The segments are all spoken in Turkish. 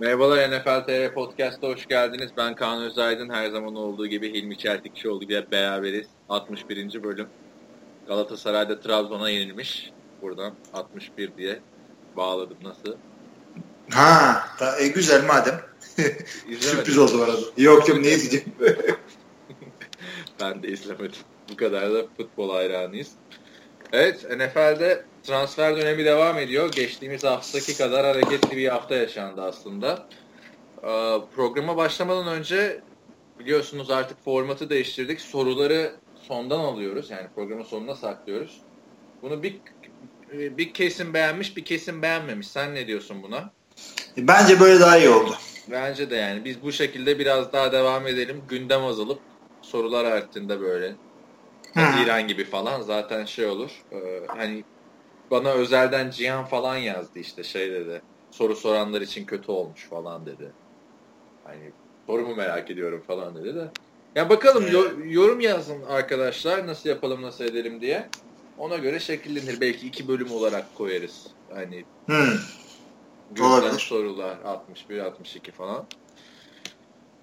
Merhabalar NFL TR Podcast'a hoş geldiniz. Ben Kaan Özaydın. Her zaman olduğu gibi Hilmi Çeltikçioğlu ile beraberiz. 61. bölüm. Galatasaray'da Trabzon'a yenilmiş. Buradan 61 diye bağladım. Nasıl? Ha, da, e, güzel madem. Sürpriz oldu arada. Yok yok ne izleyeceğim. ben de izlemedim. Bu kadar da futbol hayranıyız. Evet NFL'de transfer dönemi devam ediyor. Geçtiğimiz haftaki kadar hareketli bir hafta yaşandı aslında. Ee, programa başlamadan önce biliyorsunuz artık formatı değiştirdik. Soruları sondan alıyoruz. Yani programın sonuna saklıyoruz. Bunu bir bir kesim beğenmiş, bir kesim beğenmemiş. Sen ne diyorsun buna? Bence böyle daha iyi oldu. Bence de yani. Biz bu şekilde biraz daha devam edelim. Gündem azalıp sorular arttığında böyle Haziran gibi falan zaten şey olur. E, hani bana özelden Cihan falan yazdı işte şey dedi. Soru soranlar için kötü olmuş falan dedi. Hani sorumu merak ediyorum falan dedi de. Ya bakalım yorum yazın arkadaşlar nasıl yapalım nasıl edelim diye. Ona göre şekillenir. Belki iki bölüm olarak koyarız. Hani hmm. sorular 61 62 falan.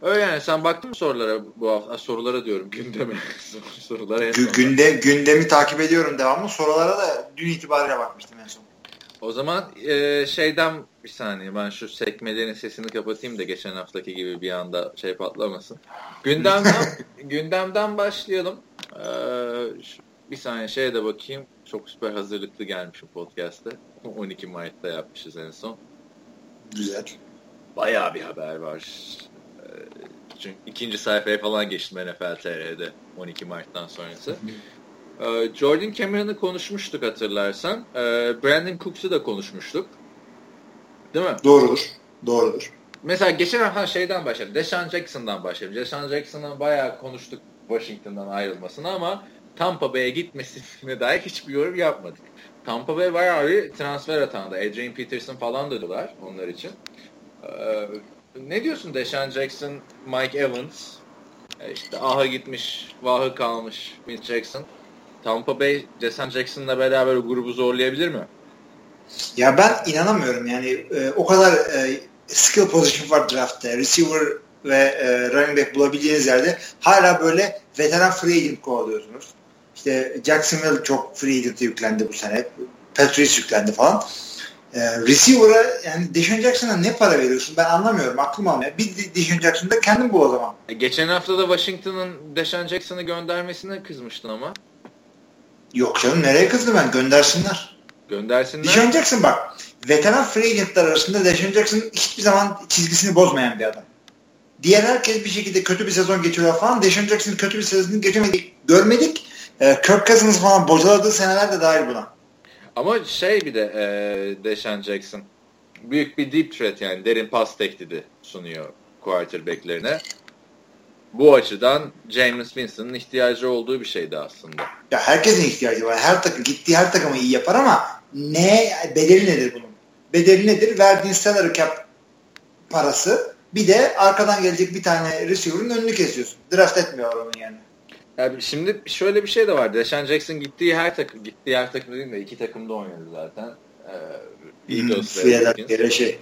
Öyle yani sen baktın mı sorulara bu hafta sorulara diyorum gündeme sorulara en son. Günde, gündemi takip ediyorum devamlı sorulara da dün itibariyle bakmıştım en son. O zaman e, şeyden bir saniye ben şu sekmelerin sesini kapatayım da geçen haftaki gibi bir anda şey patlamasın. Gündemden gündemden başlayalım. Ee, bir saniye şeye de bakayım. Çok süper hazırlıklı gelmişim podcast'te. 12 Mart'ta yapmışız en son. Güzel. Bayağı bir haber var. Çünkü ikinci sayfaya falan geçtim NFL TR'de 12 Mart'tan sonrası. Ee, Jordan Cameron'ı konuşmuştuk hatırlarsan. Ee, Brandon Cooks'u da konuşmuştuk. Değil mi? Doğrudur. Doğrudur. Mesela geçen hafta şeyden başladım. Deshaun Jackson'dan başladım. Deshaun Jackson'dan bayağı konuştuk Washington'dan ayrılmasını ama Tampa Bay'e gitmesine dair hiçbir yorum yapmadık. Tampa Bay bayağı bir transfer atandı. Adrian Peterson falan dediler onlar için. Ne diyorsun Deshaun Jackson, Mike Evans? E işte aha gitmiş, vahı kalmış Mitch Jackson. Tampa Bay Deshaun Jackson'la beraber grubu zorlayabilir mi? Ya ben inanamıyorum yani e, o kadar e, skill position var draftta. Receiver ve e, running back bulabileceğiniz yerde hala böyle veteran free agent kovalıyorsunuz. İşte Jacksonville çok free agent yüklendi bu sene. Patriots yüklendi falan e, receiver'a yani Deshaun Jackson'a ne para veriyorsun ben anlamıyorum aklım almıyor. Bir Deshaun Jackson'da kendin bu o zaman. E, geçen hafta da Washington'ın Deshaun Jackson'ı göndermesine kızmıştın ama. Yok canım nereye kızdı ben göndersinler. Göndersinler. Deshaun Jackson bak veteran free agentlar arasında Deshaun Jackson hiçbir zaman çizgisini bozmayan bir adam. Diğer herkes bir şekilde kötü bir sezon geçiriyor falan. Deshaun Jackson kötü bir sezon geçirmedik. Görmedik. Ee, Kirk Cousins falan bocaladığı seneler de dahil buna. Ama şey bir de e, Deshaun Jackson büyük bir deep threat yani derin pas tehdidi sunuyor quarterback'lerine. Bu açıdan James Winston'ın ihtiyacı olduğu bir şeydi aslında. Ya herkesin ihtiyacı var. Her takım gittiği her takımı iyi yapar ama ne bedeli nedir bunun? Bedeli nedir? Verdiğin salary cap parası bir de arkadan gelecek bir tane receiver'ın önünü kesiyorsun. Draft etmiyor onun yani. Yani şimdi şöyle bir şey de var. Deshaun Jackson gittiği her takım, gittiği her takım değil de iki takımda oynadı zaten. Ee, Eagles hmm, şey.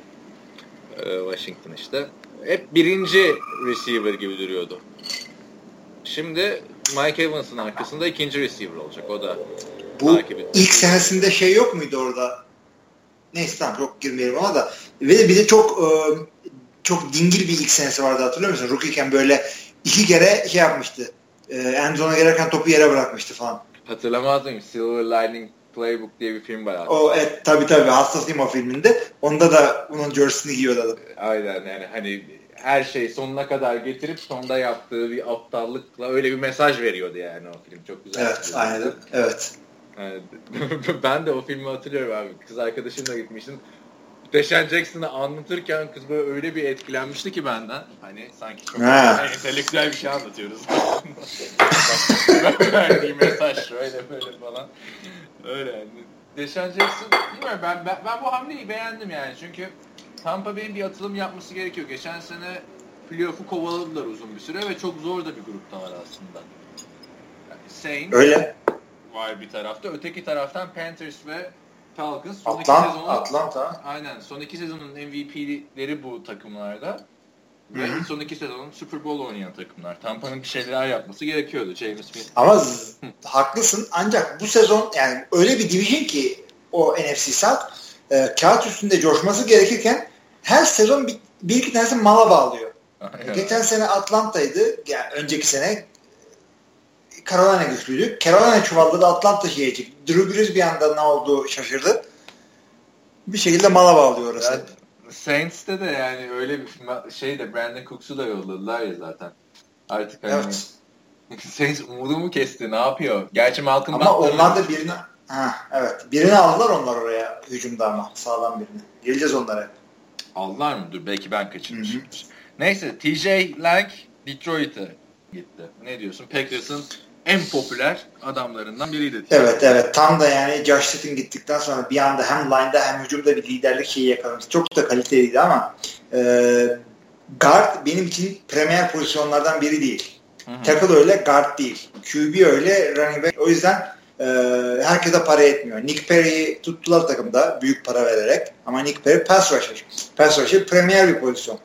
Ee, Washington işte. Hep birinci receiver gibi duruyordu. Şimdi Mike Evans'ın arkasında ikinci receiver olacak. O da bu ilk senesinde şey yok muydu orada? Neyse tamam çok girmeyelim ama da ve bir de çok e, çok dingil bir ilk senesi vardı hatırlıyor musun? Rookie'ken böyle iki kere şey yapmıştı e, Enzo'na gelirken topu yere bırakmıştı falan. Hatırlamaz mıyım? Silver Lining Playbook diye bir film var. O evet tabii tabii hassasıyım o filminde. Onda da onun jersey'ini giyiyordu adam. Aynen yani hani her şey sonuna kadar getirip sonunda yaptığı bir aptallıkla öyle bir mesaj veriyordu yani o film. Çok güzel. Evet aynen evet. Yani, ben de o filmi hatırlıyorum abi. Kız arkadaşımla gitmiştim. Deshaun Jackson'ı anlatırken kız böyle öyle bir etkilenmişti ki benden. Hani sanki çok entelektüel bir şey anlatıyoruz. Verdiği mesaj şöyle böyle falan. Öyle yani. Deshaun Jackson bilmiyorum ben, ben, ben bu hamleyi beğendim yani. Çünkü Tampa Bay'in bir atılım yapması gerekiyor. Geçen sene playoff'u kovaladılar uzun bir süre ve çok zor da bir gruptalar aslında. Yani Saints Öyle. var bir tarafta. Öteki taraftan Panthers ve Falcons. Son Atlant, sezonu, Atlanta. Aynen. Son iki sezonun MVP'leri bu takımlarda. Ve Hı-hı. son iki sezonun Super Bowl oynayan takımlar. Tampa'nın bir şeyler yapması gerekiyordu James Smith. Ama haklısın ancak bu sezon yani öyle bir division ki o NFC South e, kağıt üstünde coşması gerekirken her sezon bir, bir iki tanesi mala bağlıyor. Aynen. Geçen sene Atlanta'ydı. Yani önceki sene Carolina güçlüydü. Carolina çuvalladı Atlanta şeye çıktı. Drew Brees bir anda ne oldu şaşırdı. Bir şekilde mala bağlıyor orası. Evet. Saints'te de yani öyle bir şey de Brandon Cooks'u da yolladılar ya zaten. Artık hani evet. Saints umudumu kesti. Ne yapıyor? Gerçi Malcolm Ama onlar da birini ha, evet. Birini aldılar onlar oraya hücumda ama sağlam birini. Geleceğiz onlara. Aldılar mı? Dur belki ben kaçırmışım. Neyse TJ Lang Detroit'e gitti. Ne diyorsun? Packers'ın en popüler adamlarından biriydi. Evet evet tam da yani Josh Sitton gittikten sonra bir anda hem line'da hem hücumda bir liderlik şeyi yakalamış. Çok da kaliteliydi ama e, guard benim için premier pozisyonlardan biri değil. Hı hı. Tackle öyle guard değil. QB öyle running back. O yüzden e, herkese para etmiyor. Nick Perry'i tuttular takımda büyük para vererek ama Nick Perry pass rusher. Pass rusher premier bir pozisyon.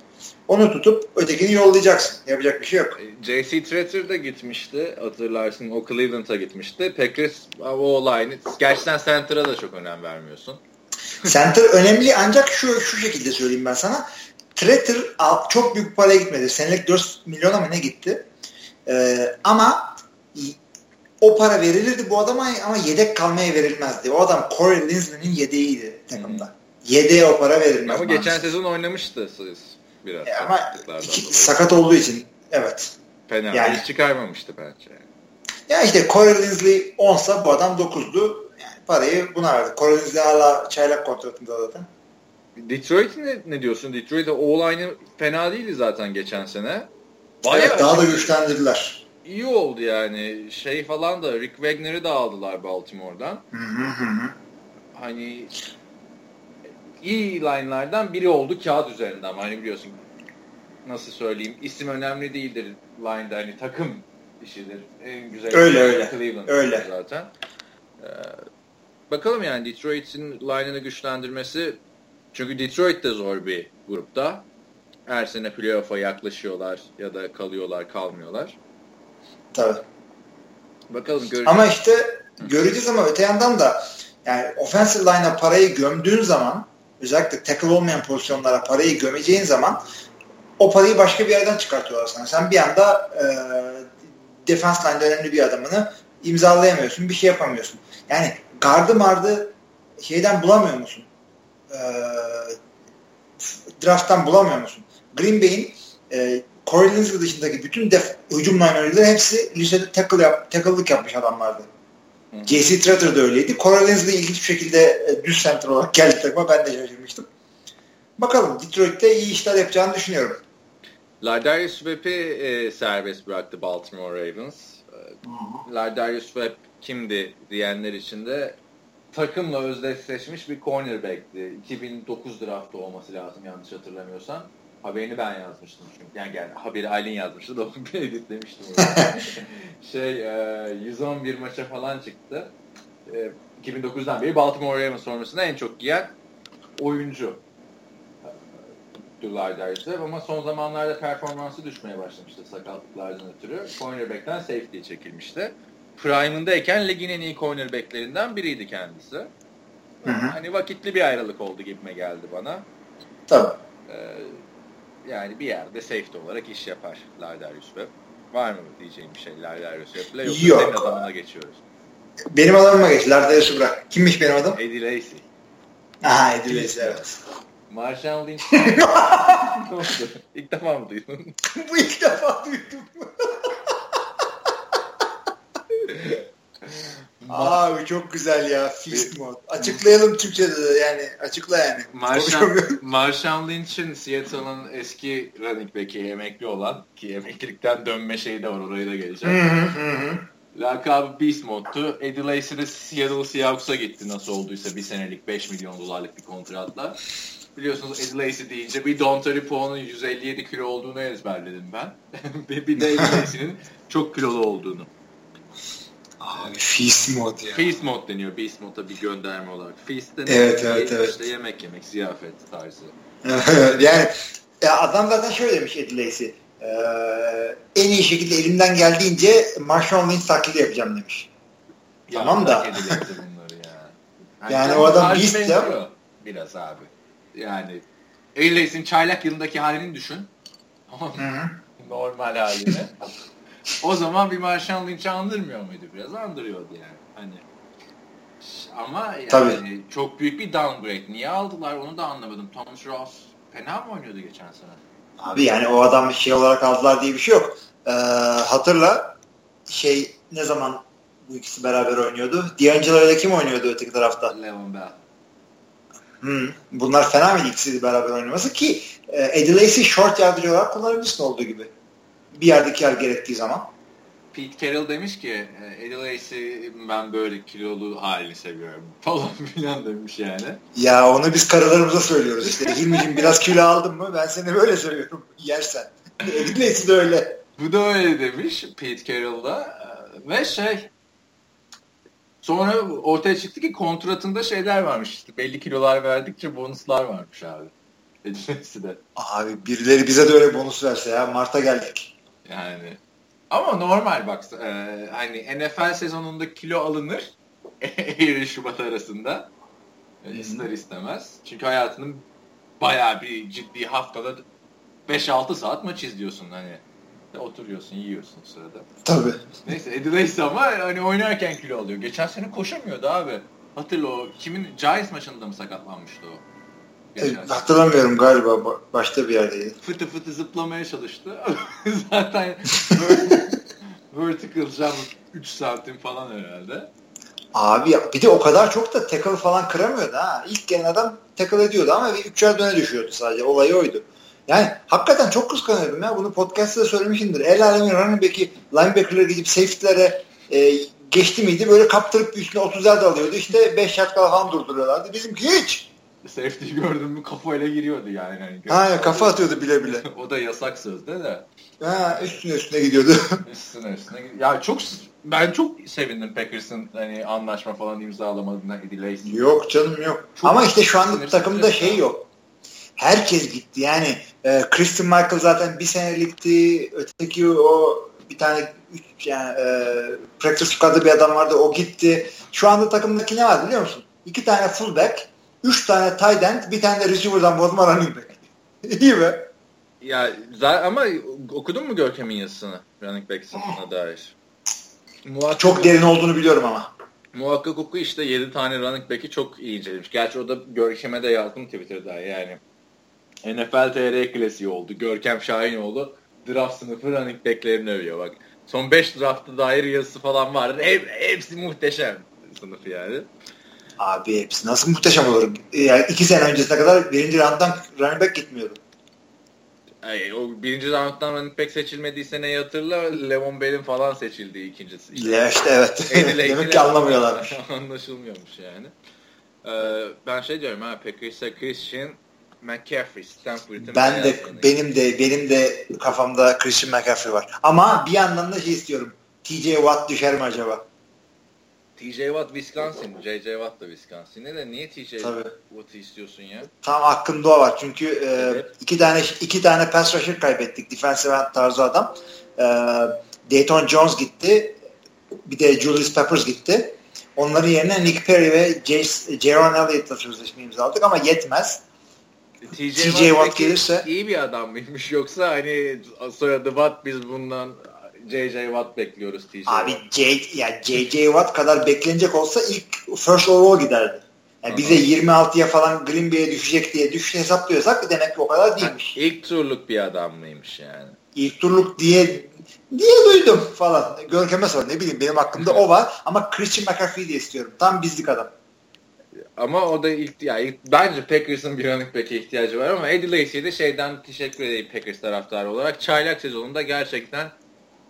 Onu tutup ötekini yollayacaksın. Yapacak bir şey yok. E, J.C. Tretter de gitmişti. Hatırlarsın o Cleveland'a gitmişti. Packers o olayını gerçekten center'a da çok önem vermiyorsun. Center önemli ancak şu şu şekilde söyleyeyim ben sana. Tretter çok büyük paraya gitmedi. Senelik 4 milyona mı ne gitti? Ee, ama o para verilirdi bu adama ama yedek kalmaya verilmezdi. O adam Corey Linsley'nin yedeğiydi takımda. Hmm. Yedeğe o para verilmez. Ama geçen sezon oynamıştı siz biraz. E ama iki, sakat olduğu için evet. Fena yani, hiç çıkarmamıştı bence. Ya işte Corey Linsley 10'sa bu adam 9'du. Yani parayı buna verdi. Corey Linsley hala çaylak kontratında zaten. Detroit ne, ne diyorsun? Detroit'e o-line'ı fena değildi zaten geçen sene. Bayağı evet, daha da güçlendirdiler. İyi oldu yani. Şey falan da Rick Wagner'ı da aldılar Baltimore'dan. Hı hı hı. Hani iyi line'lardan biri oldu kağıt üzerinde ama hani biliyorsun nasıl söyleyeyim isim önemli değildir line'da hani takım işidir. En güzel öyle öyle. Cleveland öyle. zaten. Ee, bakalım yani Detroit'in line'ını güçlendirmesi çünkü Detroit de zor bir grupta. Her sene playoff'a yaklaşıyorlar ya da kalıyorlar kalmıyorlar. Tabii. Bakalım göreceğiz. Ama işte göreceğiz ama öte yandan da yani offensive line'a parayı gömdüğün zaman özellikle tackle olmayan pozisyonlara parayı gömeceğin zaman o parayı başka bir yerden çıkartıyorlar sana. Sen bir anda e, defense line'de önemli bir adamını imzalayamıyorsun. Bir şey yapamıyorsun. Yani gardı mardı şeyden bulamıyor musun? E, drafttan bulamıyor musun? Green Bay'in e, Corey Linsley dışındaki bütün def, hücum line'ları hepsi lisede tackle yap, tackle'lık yapmış adamlardı. J.C. Tretter de öyleydi. Corey Linsley ilginç bir şekilde e, düz center olarak geldi takıma. Ben de şaşırmıştım. Bakalım Detroit'te iyi işler yapacağını düşünüyorum. Lardarius Web'i e, serbest bıraktı Baltimore Ravens. E, Lardarius Webb kimdi diyenler için de takımla özdeşleşmiş bir cornerback'ti. 2009 draftı olması lazım yanlış hatırlamıyorsam. Haberini ben yazmıştım çünkü. Yani, yani haberi Aylin yazmıştı da ben editlemiştim. şey e, 111 maça falan çıktı. E, 2009'dan beri Baltimore Ravens sonrasında en çok giyen oyuncu. Derse ama son zamanlarda performansı düşmeye başlamıştı sakatlıklardan ötürü. Cornerback'ten safety'ye çekilmişti. Prime'ındayken ligin en iyi cornerbacklerinden biriydi kendisi. Hı hı. Hani vakitli bir ayrılık oldu gibime geldi bana. Tabii. Ee, yani bir yerde safety olarak iş yapar Lardarius Webb. Var mı diyeceğim bir şey Lardarius Webb'le yoksa Yok. senin adamına geçiyoruz? Benim adamıma geç. Lardarius'u bırak. Kimmiş benim adım? Eddie Lacy. Aha Eddie Lacy evet. Marshall Lynch. İlk defa mı duydun? Bu ilk defa duydum. Abi çok güzel ya Feast Mode. Açıklayalım Türkçe'de de yani açıkla yani. Marshall, Marshall Lynch'in Seattle'ın eski running back'i emekli olan ki emeklilikten dönme şeyi de var oraya da geleceğim. Hı hı hı. Lakabı Beast Mode'tu. Eddie Lacy de Seattle Seahawks'a gitti nasıl olduysa bir senelik 5 milyon dolarlık bir kontratla. Biliyorsunuz Eddie Lacy deyince bir Don Poe'nun 157 kilo olduğunu ezberledim ben. bir de Eddie Lacy'nin çok kilolu olduğunu. Abi Feast Mode ya. Feast Mode deniyor. Beast Mode'a bir gönderme olarak. Feast deniyor. Evet, evet, evet. İşte yemek yemek, ziyafet tarzı. yani ya adam zaten şöyle demiş Eddie Lacy. Ee, en iyi şekilde elimden geldiğince Marshall Lynch taklidi yapacağım demiş. Ya, Tamam da. ya. Yani o adam beast ya. Biraz abi. Yani Eddie Lacy'nin çaylak yılındaki halini düşün. Normal halini. O zaman bir Marshall Lynch'i andırmıyor muydu biraz? Andırıyordu yani. Hani ama yani Tabii. çok büyük bir downgrade. Niye aldılar onu da anlamadım. Thomas Ross fena mı oynuyordu geçen sene? Abi yani o adam şey olarak aldılar diye bir şey yok. Ee, hatırla şey ne zaman bu ikisi beraber oynuyordu? D'Angelo ile kim oynuyordu öteki tarafta? Levon Bell. Hmm. Bunlar fena mıydı ikisi beraber oynaması ki e, Eddie Lacy short yardımcı olarak kullanabilirsin olduğu gibi. Bir yerdeki yer gerektiği zaman. Pete Carroll demiş ki Eddie ben böyle kilolu halini seviyorum falan filan demiş yani. Ya onu biz karılarımıza söylüyoruz işte. Hilmi'cim biraz kilo aldın mı ben seni böyle seviyorum yersen. Eddie Lacy de öyle. Bu da öyle demiş Pete Carroll da. E, Ve şey sonra ortaya çıktı ki kontratında şeyler varmış işte belli kilolar verdikçe bonuslar varmış abi. Eddie Lacy'de. Abi birileri bize de öyle bonus verse ya. Mart'a geldik. Yani ama normal bak e, hani NFL sezonunda kilo alınır Eylül Şubat arasında e, ister istemez. Çünkü hayatının bayağı bir ciddi haftada 5-6 saat maç izliyorsun hani. Oturuyorsun, yiyorsun sırada. Tabii. Neyse Eddie ama hani oynarken kilo alıyor. Geçen sene koşamıyordu abi. Hatırla o kimin Giants maçında mı sakatlanmıştı o? Geçen hatırlamıyorum galiba ba- başta bir yerdeydi. fıtı fıtı zıplamaya çalıştı. Zaten vertical jump 3 santim falan herhalde. Abi bir de o kadar çok da tackle falan kıramıyordu ha. İlk gelen adam tackle ediyordu ama bir üçer döne düşüyordu sadece. Olayı oydu. Yani hakikaten çok kıskanıyorum ya. Bunu podcast'ta da söylemişimdir. El alemin running back'i linebacker'ları gidip safety'lere e, geçti miydi böyle kaptırıp üstüne 30 yard alıyordu. İşte 5 yard kala falan durduruyorlardı. Bizimki hiç. Safety gördüm mü kafayla giriyordu yani. Hani Ha, kafa atıyordu bile bile. o da yasak sözde de. Ha, üstüne üstüne gidiyordu. Üstüne üstüne. Ya çok ben çok sevindim Packers'ın hani anlaşma falan imzalamadığına Eddie yok canım yok. Çok Ama işte şu anda takımda şey ya. yok. Herkes gitti. Yani e, Christian Michael zaten bir senelikti. Öteki o bir tane üç, yani, e, practice squad'da bir adam vardı. O gitti. Şu anda takımdaki ne var biliyor musun? İki tane fullback, üç tane tight end, bir tane de receiver'dan bozma running back. İyi be. Ya ama okudun mu Görkem'in yazısını running back satına dair? Muhakkak, Çok derin olduğunu biliyorum ama. muhakkak oku işte 7 tane running back'i çok iyi incelemiş. Gerçi o da Görkem'e de yazdım Twitter'da yani. NFL TR klasiği oldu. Görkem Şahinoğlu draft sınıfı running back'lerini övüyor bak. Son 5 draft'a dair yazısı falan vardı. Hep, hepsi muhteşem sınıf yani. Abi hepsi nasıl muhteşem olur. Yani iki sene öncesine kadar birinci round'dan running back gitmiyordu. Ay, o birinci round'dan running back seçilmediyse neyi hatırla? Levon Bell'in falan seçildiği ikincisi. Ya işte evet. Demek ki anlamıyorlarmış. Anlaşılmıyormuş yani. Ee, ben şey diyorum ha Packers'a Christian McCaffrey Stanford'ın Ben de yanı. benim de benim de kafamda Christian McCaffrey var. Ama bir yandan da şey istiyorum. TJ Watt düşer mi acaba? TJ Watt Wisconsin, JJ Watt da Wisconsin. Ne de niye TJ. Watt'ı istiyorsun ya? Tam aklımda o var. Çünkü e, Evet. iki tane iki tane pass rusher kaybettik. Defensive end tarzı adam. E, Dayton Jones gitti. Bir de Julius Peppers gitti. Onların yerine Nick Perry ve Jaron Elliott'la sözleşme imzaladık ama yetmez. TJ, TJ Watt, gelirse- iyi bir adam mıymış yoksa hani soyadı Watt biz bundan JJ Watt bekliyoruz TJ Abi. J, ya JJ Watt kadar beklenecek olsa ilk first overall giderdi. Yani bize 26'ya falan Green Bay'e düşecek diye düş hesaplıyorsak demek ki o kadar değilmiş. İlk turluk bir adam mıymış yani? İlk turluk diye diye duydum falan. Görkem'e sor ne bileyim benim aklımda o var ama Christian McCaffrey diye istiyorum. Tam bizlik adam. Ama o da ilk, ya ilk bence Packers'ın bir running back'e ihtiyacı var ama Eddie Lacy'ye de şeyden teşekkür edeyim Packers taraftarı olarak. Çaylak sezonunda gerçekten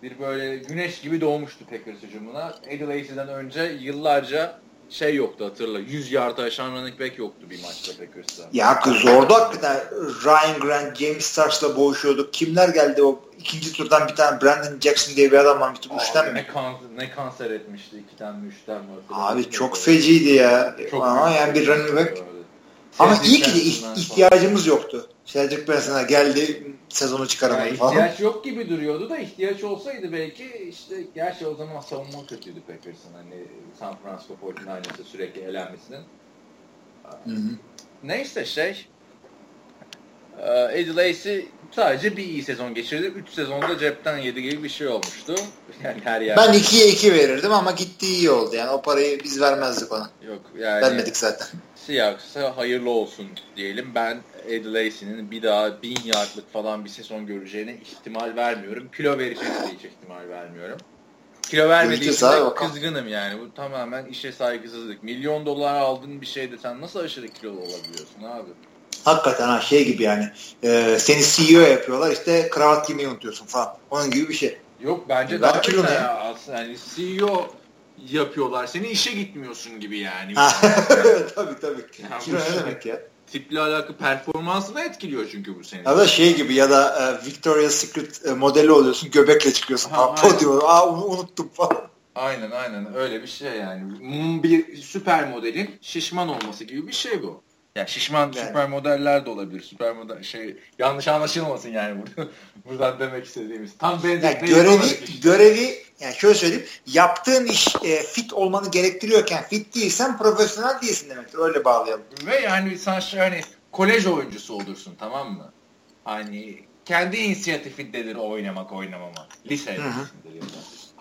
bir böyle güneş gibi doğmuştu Packers hücumuna. Eddie Lacy'den önce yıllarca şey yoktu hatırla. 100 yarda aşan running back yoktu bir maçta Packers'ta. Ya zordu hakikaten. Ryan Grant, James Starks'la boğuşuyorduk. Kimler geldi o ikinci turdan bir tane Brandon Jackson diye bir adam varmıştı. Üçten mi? Ne, kan, ne kanser etmişti ikiden mi üçten mi? Abi çok feciydi ya. Çok Ama yani bir running back. Ama iyi ki de ihtiyacımız yoktu. Cedric Benson'a geldi sezonu çıkaramadı yani falan. İhtiyaç yok gibi duruyordu da ihtiyaç olsaydı belki işte gerçi o zaman savunma kötüydü Packers'ın hani San Francisco 49ers'e sürekli elenmesinin. Hı hı. Neyse şey Eddie Lacy sadece bir iyi sezon geçirdi. 3 sezonda cepten yedi gibi bir şey olmuştu. Yani her yerde. Ben 2'ye 2 verirdim ama gitti iyi oldu. Yani o parayı biz vermezdik ona. Yok yani. Vermedik zaten. Seahawks'a hayırlı olsun diyelim. Ben Ed Lacy'nin bir daha bin yardlık falan bir sezon göreceğine ihtimal vermiyorum. Kilo vereceğine de hiç ihtimal vermiyorum. Kilo vermediği için kızgınım yani. Bu tamamen işe saygısızlık. Milyon dolar aldığın bir şeyde sen nasıl aşırı kilolu olabiliyorsun abi? Hakikaten ha şey gibi yani. E, seni CEO yapıyorlar işte kravat giymeyi unutuyorsun falan. Onun gibi bir şey. Yok bence ben daha kilo ya. aslında. Yani CEO yapıyorlar. Seni işe gitmiyorsun gibi yani. tabii tabii. Yani kilo ne demek ya? tiple alakalı performansını etkiliyor çünkü bu senin. Ya da şey gibi ya da e, Victoria's Secret e, modeli oluyorsun göbekle çıkıyorsun. Ha, Podyum, aa unuttum falan. Aynen aynen öyle bir şey yani. Bir süper modelin şişman olması gibi bir şey bu. Yani şişman yani. süper modeller de olabilir. Süper model şey yanlış anlaşılmasın yani burada. buradan demek istediğimiz. Tam benzer. Yani görevi görevi yani şöyle söyleyeyim. Yaptığın iş e, fit olmanı gerektiriyorken fit değilsen profesyonel değilsin demektir. Öyle bağlayalım. Ve yani sen hani kolej oyuncusu olursun tamam mı? Hani kendi inisiyatifindedir oynamak oynamama. Lise ya da.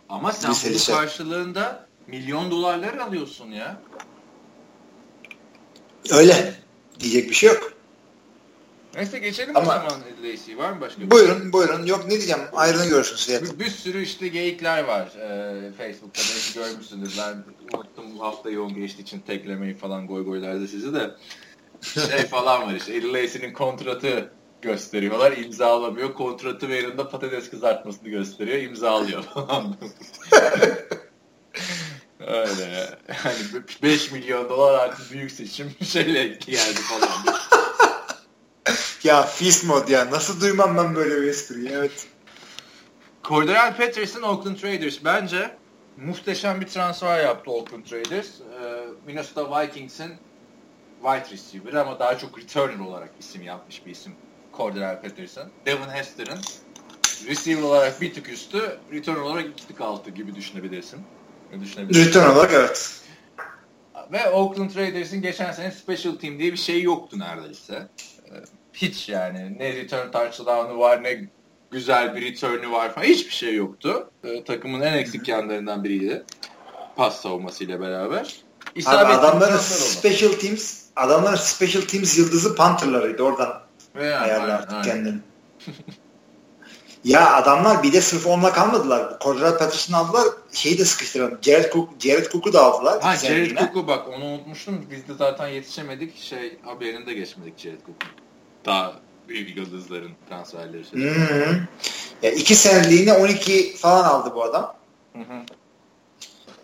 Ama sen lise, bu lise. karşılığında milyon dolarlar alıyorsun ya. Öyle. Diyecek bir şey yok. Neyse geçelim Ama, o zaman Lacey. Var mı başka? Buyurun şey? buyurun. Yok ne diyeceğim. Ayrını görürsünüz. Bir, bir sürü işte geyikler var e, Facebook'ta. Belki görmüşsünüz. Ben unuttum bu hafta yoğun geçtiği için teklemeyi falan goy goylarda sizi de. Şey falan var işte. Eddie Lacy'nin kontratı gösteriyorlar. imzalamıyor. Kontratı verinde patates kızartmasını gösteriyor. imzalıyor falan. Öyle. Hani 5 milyon dolar artık büyük seçim şeyle geldi falan. Ya Fist mod ya. Nasıl duymam ben böyle bir espriyi. Evet. Cordell Patterson Oakland Raiders bence muhteşem bir transfer yaptı Oakland Raiders. Ee, Minnesota Vikings'in wide receiver ama daha çok returner olarak isim yapmış bir isim Cordell Patterson. Devin Hester'ın receiver olarak bir tık üstü, returner olarak iki tık altı gibi düşünebilirsin düşünebilirsin. Return olarak evet. Ve Oakland Raiders'in geçen sene special team diye bir şey yoktu neredeyse. Hiç yani. Ne return touchdown'u var ne güzel bir return'ü var falan. Hiçbir şey yoktu. Ee, takımın en eksik yanlarından biriydi. Pas savunmasıyla beraber. Abi adamların special teams adamların special teams yıldızı Panther'larıydı oradan yani, ayarlar kendini. Ya adamlar bir de sırf onunla kalmadılar. Cordell Patterson aldılar. Şeyi de sıkıştıralım. Jared, Cook, Jared Cook'u da aldılar. Ha Jared Cook'u bak onu unutmuştum. Biz de zaten yetişemedik. Şey haberinde geçmedik Jared Cook'un. Daha büyük yıldızların transferleri. Hı Ya iki seneliğine 12 falan aldı bu adam. Hı hı.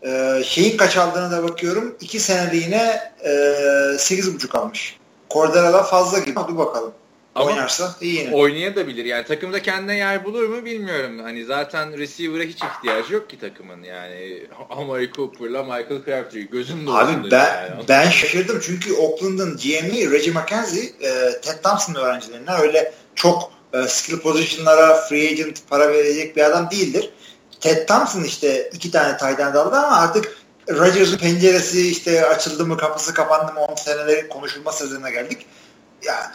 Ee, şeyin kaç aldığına da bakıyorum. İki seneliğine e, 8,5 almış. Cordella'dan fazla gibi. Hadi bakalım. Ama oynarsa iyi yine. Oynayabilir. Yani takımda kendine yer bulur mu bilmiyorum. Hani zaten receiver'a hiç ihtiyacı yok ki takımın. Yani Amari Cooper'la Michael Crabtree gözüm doldu. Abi ben, yani. ben şaşırdım çünkü Oakland'ın GM'i Reggie McKenzie e, Ted Thompson öğrencilerinden öyle çok e, skill position'lara free agent para verecek bir adam değildir. Ted Thompson işte iki tane tayden aldı ama artık Rodgers'ın penceresi işte açıldı mı kapısı kapandı mı 10 senelerin konuşulma sezonuna geldik. Ya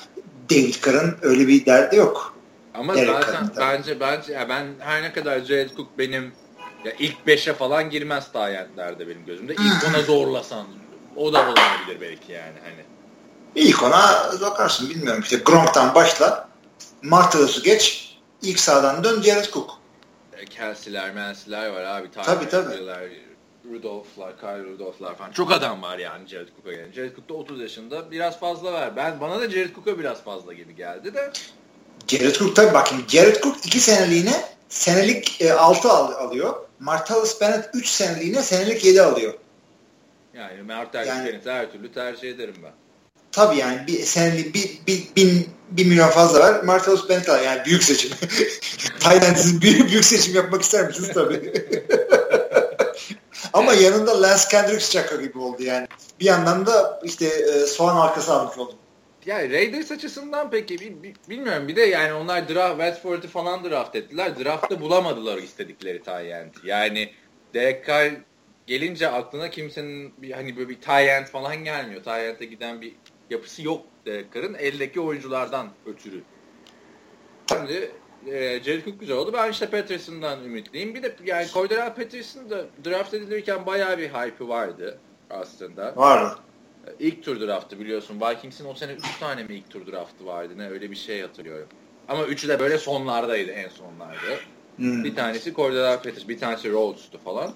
David Carr'ın öyle bir derdi yok. Ama Derek zaten bence bence ya ben her ne kadar Jared Cook benim ya ilk 5'e falan girmez derdi benim gözümde. İlk ona zorlasan o da olabilir belki yani hani. İlk ona bakarsın bilmiyorum işte Gronk'tan başla Martella'sı geç ilk sağdan dön Jared Cook. E, Kelsey'ler, Melsey'ler var abi. Tabii tabii. Rudolph'lar, Kyle Rudolph'lar falan. Çok adam var yani Jared Cook'a gelince. Jared Cook da 30 yaşında. Biraz fazla ver. Ben Bana da Jared Cook'a biraz fazla gibi geldi de. Jared Cook tabii bak şimdi Jared Cook 2 seneliğine senelik e, 6 al, alıyor. Martellus Bennett 3 seneliğine senelik 7 alıyor. Yani Martel yani, her türlü tercih ederim ben. Tabii yani bir senelik bir, bir, bin, bir milyon fazla var. Martellus Bennett yani büyük seçim. Tayland'siz büyük, büyük seçim yapmak ister misiniz tabii. Ama yanında Lance Kendricks şaka gibi oldu yani. Bir yandan da işte e, soğan arkası almış oldum. Ya Raiders açısından peki bilmiyorum bir de yani onlar draft Westford'u falan draft ettiler. Draft'ta bulamadılar istedikleri Tyent. Yani Derek Carr gelince aklına kimsenin bir, hani böyle bir Tyent falan gelmiyor. Tyent'e giden bir yapısı yok Derek Carr'ın eldeki oyunculardan ötürü. Şimdi e, Jared Cook güzel oldu. Ben işte Patterson'dan ümitliyim. Bir de yani Cordell Patterson da draft edilirken bayağı bir hype'ı vardı aslında. Vardı. İlk tur draftı biliyorsun. Vikings'in o sene 3 tane mi ilk tur draftı vardı ne öyle bir şey hatırlıyorum. Ama üçü de böyle sonlardaydı en sonlarda. Hmm. Bir tanesi Cordell Patterson, bir tanesi Rhodes'tu falan.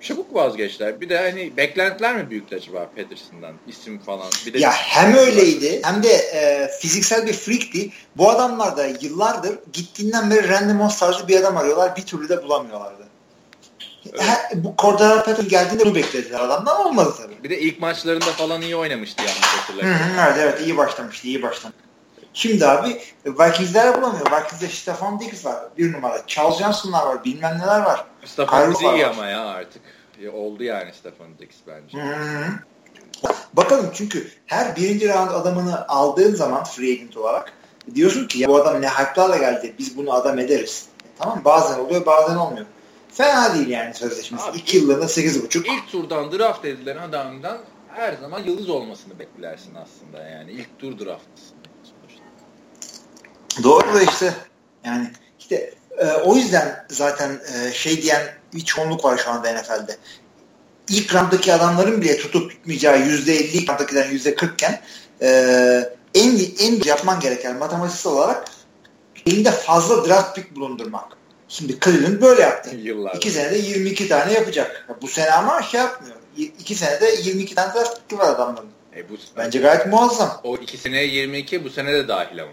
Çabuk vazgeçtiler. Bir de hani beklentiler mi büyüktü acaba Patterson'dan? isim falan. Bir de ya hem öyleydi hem de e, fiziksel bir freakti. Bu adamlar da yıllardır gittiğinden beri Randy Moss tarzı bir adam arıyorlar. Bir türlü de bulamıyorlardı. Evet. bu Cordero Patterson geldiğinde bunu beklediler adamdan olmadı tabii. Bir de ilk maçlarında falan iyi oynamıştı yanlış hatırlarım. Evet evet iyi başlamıştı iyi başlamıştı. Şimdi abi Vikings'ler bulamıyor. Vikings'de Stefan Diggs var bir numara. Charles Johnson'lar var bilmem neler var. Stefan Diggs iyi ama ya artık. Oldu yani Stefan Diggs bence. Hı-hı. Bakalım çünkü her birinci round adamını aldığın zaman free agent olarak diyorsun ki ya bu adam ne hype'larla geldi biz bunu adam ederiz. E, tamam bazen oluyor bazen olmuyor. Fena değil yani sözleşmesi. İki yıllığında sekiz buçuk. İlk turdan draft edilen adamdan her zaman yıldız olmasını beklersin aslında yani. ilk tur draft. Doğru da işte yani işte e, o yüzden zaten e, şey diyen bir çoğunluk var şu anda NFL'de. İlk rounddaki adamların bile tutup tutmayacağı yüzde elli ilk rounddakilerin yüzde kırkken e, en, en yapman gereken matematiksel olarak elinde fazla draft pick bulundurmak. Şimdi Cleveland böyle yaptı. Yıllar. İki senede 22 tane yapacak. Bu sene ama şey yapmıyor. İki senede 22 tane draft pick var adamların. E bu, Bence gayet muazzam. O iki seneye 22 bu sene de dahil ama.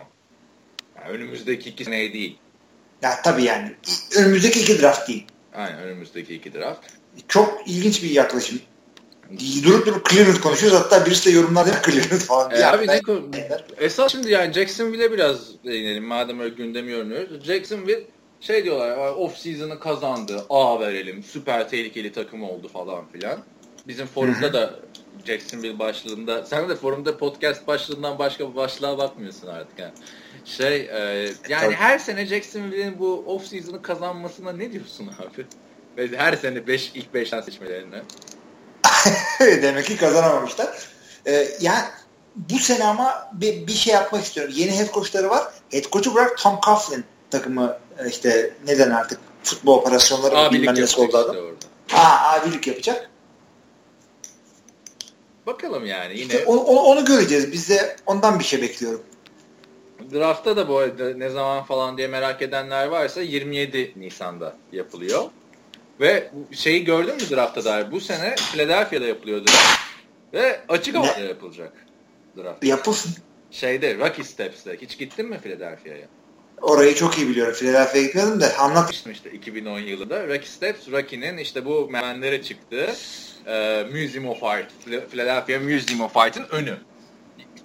Önümüzdeki iki seneye değil. Ya tabii yani. Önümüzdeki iki draft değil. Aynen önümüzdeki iki draft. Çok ilginç bir yaklaşım. Durup durup Cleveland konuşuyoruz. Hatta birisi de yorumlarda Cleveland falan. E abi ne? Esas şimdi yani Jacksonville'e biraz değinelim. Madem öyle gündemi yorumluyoruz. Jacksonville şey diyorlar off season'ı kazandı. A verelim. Süper tehlikeli takım oldu falan filan. Bizim forumda da Jacksonville başlığında sen de forumda podcast başlığından başka bir başlığa bakmıyorsun artık. Yani. Şey e, yani Tabii. her sene Jacksonville'in bu off season'ı kazanmasına ne diyorsun abi? Ve her sene 5 ilk 5'ten seçmelerine. Demek ki kazanamamışlar. Ee, yani bu sene ama bir, bir şey yapmak istiyorum. Yeni head coachları var. Head coach'u bırak Tom Coughlin takımı e, işte neden artık futbol operasyonları abilik bilmem nesi oldu adam. Işte Aa, abilik yapacak. Bakalım yani yine. İşte onu, onu göreceğiz. Biz de ondan bir şey bekliyorum. Draftta da bu arada ne zaman falan diye merak edenler varsa 27 Nisan'da yapılıyor. Ve şeyi gördün mü draftta dair? Bu sene Philadelphia'da yapılıyor draft. Ve açık havada yapılacak draft. Yapılsın. Şeyde Rocky Steps'te. Hiç gittin mi Philadelphia'ya? Orayı çok iyi biliyorum. Philadelphia'ya gitmedim de anlat. işte 2010 yılında Rocky Steps, Rocky'nin işte bu merdivenlere çıktığı e, Museum of Art, Philadelphia Museum of Art'ın önü.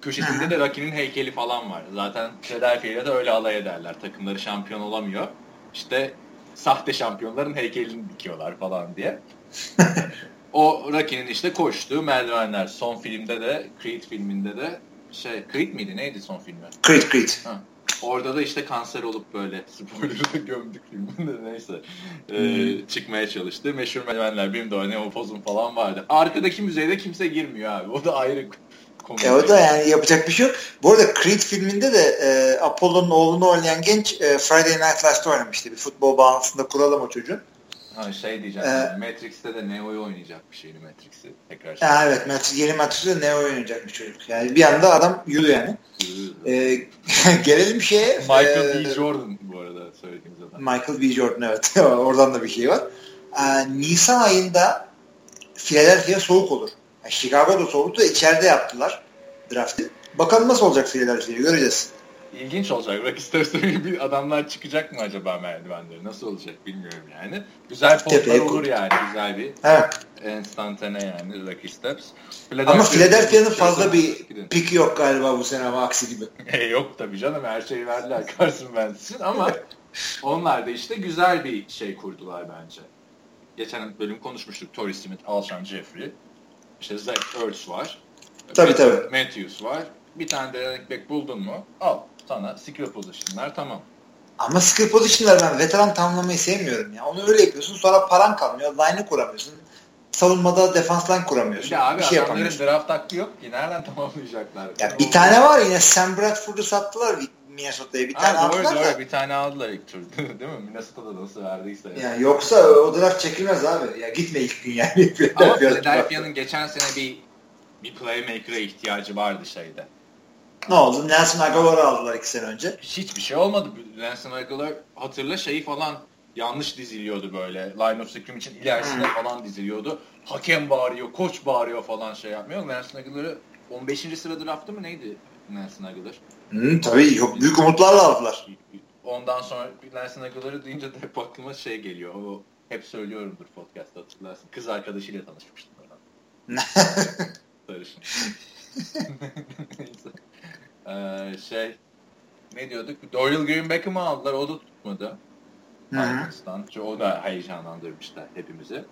Köşesinde de Rocky'nin heykeli falan var. Zaten Philadelphia'ya da öyle alay ederler. Takımları şampiyon olamıyor. İşte sahte şampiyonların heykelini dikiyorlar falan diye. o Rocky'nin işte koştuğu merdivenler. Son filmde de, Creed filminde de şey, Creed miydi? Neydi son filmi? Creed, Creed. Ha. Orada da işte kanser olup böyle spoiler'ı gömdük filminde neyse ee, hmm. çıkmaya çalıştı. Meşhur merdivenler benim de o Neo Pozum falan vardı. Arkadaki müzeyde kimse girmiyor abi. O da ayrı konu. E o da yani yapacak bir şey yok. Bu arada Creed filminde de e, Apollo'nun oğlunu oynayan genç e, Friday Night Lights'ta oynamıştı. Bir futbol bağlantısında kuralım o çocuğun. Ha şey diyeceğim. Ee, Matrix'te de Neo'yu oynayacak bir şeydi Matrix'i tekrar. Şey. Ha, evet Matrix, yeni Matrix'te Neo oynayacak bir çocuk. Yani bir anda adam yürü yani. ee, gelelim şeye. Michael e, B. Jordan bu arada söylediğimiz adam. Michael B. Jordan evet. Oradan da bir şey var. Ee, Nisan ayında Philadelphia soğuk olur. Yani da soğuktu. içeride yaptılar draftı. Bakalım nasıl olacak Philadelphia göreceğiz. ilginç olacak. Rock Steps'te bir adamlar çıkacak mı acaba merdivenleri? Nasıl olacak bilmiyorum yani. Güzel postlar olur yani. Güzel bir evet. enstantane yani Rocky Steps. Philadelphia ama Philadelphia'nın fazla bir piki yok galiba bu sene ama aksi gibi. E, yok tabii canım her şeyi verdiler Carson Wentz için ama onlar da işte güzel bir şey kurdular bence. Geçen bölüm konuşmuştuk. Torrey Smith, Alshon Jeffrey. İşte Zach Ertz var. Tabii tabii. Matthews var. Bir tane de running back buldun mu? Al sana skill position'lar tamam. Ama skill position'ları ben veteran tamamlamayı sevmiyorum ya. Onu öyle yapıyorsun sonra paran kalmıyor. Line'ı kuramıyorsun. Savunmada defans line kuramıyorsun. Ya abi bir şey adamların draft hakkı yok ki. Nereden tamamlayacaklar? Ya bir tane var yine Sam Bradford'u sattılar Minnesota'ya. Bir tane ha, doğru, aldılar doğru. Da. Bir tane aldılar ilk tur. Değil mi? Minnesota'da nasıl verdiyse. Yani. yani yoksa o draft çekilmez abi. Ya gitme ilk gün yani. Ama Philadelphia'nın geçen sene bir bir playmaker'a ihtiyacı vardı şeyde. Ne oldu? Nelson Aguilar'ı aldılar iki sene önce. Hiçbir şey olmadı. Nelson Aguilar hatırla şeyi falan yanlış diziliyordu böyle. Line of scrimmage için ilerisine hmm. falan diziliyordu. Hakem bağırıyor, koç bağırıyor falan şey yapmıyor. Nelson Aguilar'ı 15. sıra draftı mı neydi Nelson Aguilar? Hmm, tabii yok, büyük umutlarla aldılar. Ondan sonra Nelson Aguilar'ı deyince de hep aklıma şey geliyor. O hep söylüyorumdur podcast'ta hatırlarsın. Kız arkadaşıyla tanışmıştım oradan. Sarışın. Ee, şey ne diyorduk? Dorial Green Beckham'ı aldılar. O da tutmadı. Titans'tan. O da heyecanlandırmışlar hepimizi.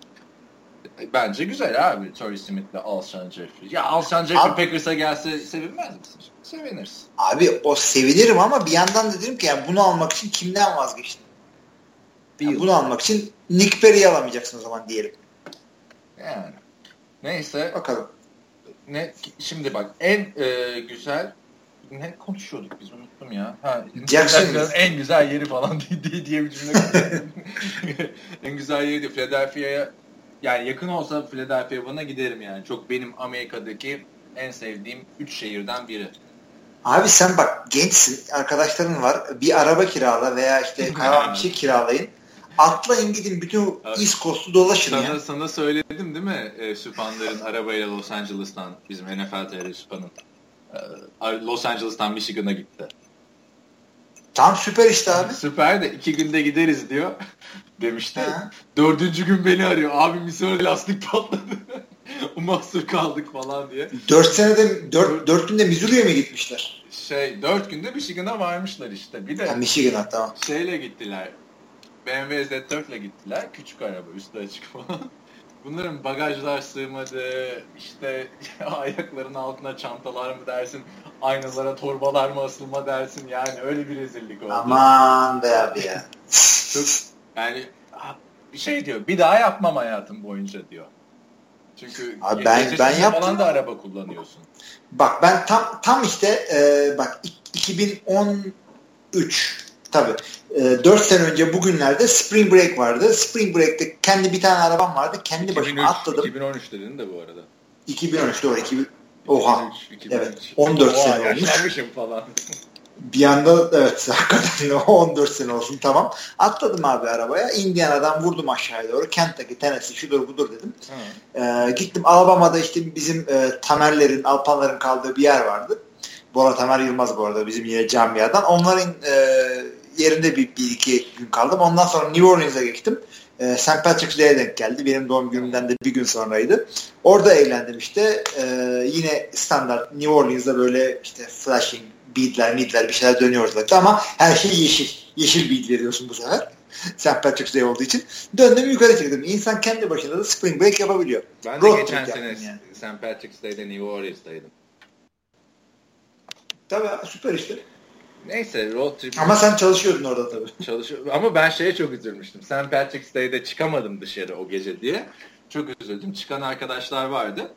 Bence güzel abi Torrey Smith'le Alshon Jeffrey. Ya Alshon Jeffrey Packers'a gelse sevinmez misin? Sevinirsin. Abi o sevinirim ama bir yandan da dedim ki yani bunu almak için kimden vazgeçtin? Yani bunu almak için Nick Perry'i alamayacaksın o zaman diyelim. Yani. Neyse. Bakalım. Ne şimdi bak en e, güzel ne konuşuyorduk biz unuttum ya. Ha, Jackson en güzel yeri falan diye, diye bir cümle. en güzel yeri de Philadelphia'ya yani yakın olsa Philadelphia bana giderim yani. Çok benim Amerika'daki en sevdiğim üç şehirden biri. Abi sen bak gençsin, arkadaşların var. Bir araba kirala veya işte karavan bir şey kiralayın. Atlayın gidin bütün East Coast'u dolaşın sana, ya. Sana söyledim değil mi e, Süpanların arabayla Los Angeles'tan bizim NFL TR Süpan'ın e, Los Angeles'tan Michigan'a gitti. Tam süper işte abi. süper de iki günde gideriz diyor demişti. Dördüncü gün beni arıyor. Abi Missouri lastik patladı. Mahsur kaldık falan diye. Dört senede, dört, dört günde Missouri'ye mi gitmişler? Şey, dört günde Michigan'a varmışlar işte. Bir de ha, Michigan'a tamam. Şeyle gittiler. BMW Z4 ile gittiler. Küçük araba, üstü açık falan. Bunların bagajlar sığmadı, işte ayakların altına çantalar mı dersin, aynalara torbalar mı asılma dersin yani öyle bir rezillik oldu. Aman be abi ya. Çok, yani bir şey diyor, bir daha yapmam hayatım boyunca diyor. Çünkü abi ben ben yaptım. falan da araba kullanıyorsun. Bak ben tam tam işte e, bak 2013 Tabii. E, ee, 4 sene önce bugünlerde Spring Break vardı. Spring Break'te kendi bir tane arabam vardı. Kendi 2003, başıma atladım. 2013 dedin de bu arada. 2013 doğru. 2000, oha. 2003, 2003. Evet. 14 oha, sene olmuş. falan. Bir anda evet hakikaten 14 sene olsun tamam. Atladım abi arabaya. Indiana'dan vurdum aşağıya doğru. Kentucky, Tennessee şudur budur dedim. Ee, gittim Alabama'da işte bizim e, Tamerlerin, Alpanların kaldığı bir yer vardı. Bora Tamer Yılmaz bu arada bizim yine camiadan. Onların e, yerinde bir, bir iki gün kaldım. Ondan sonra New Orleans'a geçtim. E, St. Patrick's Day'e denk geldi. Benim doğum günümden de bir gün sonraydı. Orada eğlendim işte. E, yine standart New Orleans'da böyle işte flashing, beatler, midler bir şeyler dönüyor ortalıkta ama her şey yeşil. Yeşil beat veriyorsun bu sefer. St. Patrick's Day olduğu için. Döndüm yukarı çıktım. İnsan kendi başına da spring break yapabiliyor. Ben de Road geçen sene yani. St. Patrick's Day'de New Orleans'daydım. Tabii süper işte. Neyse road trip. Ama sen çalışıyordun orada tabii. Çalışıyor. Ama ben şeye çok üzülmüştüm. St. Patrick's Day'de çıkamadım dışarı o gece diye. Çok üzüldüm. Çıkan arkadaşlar vardı.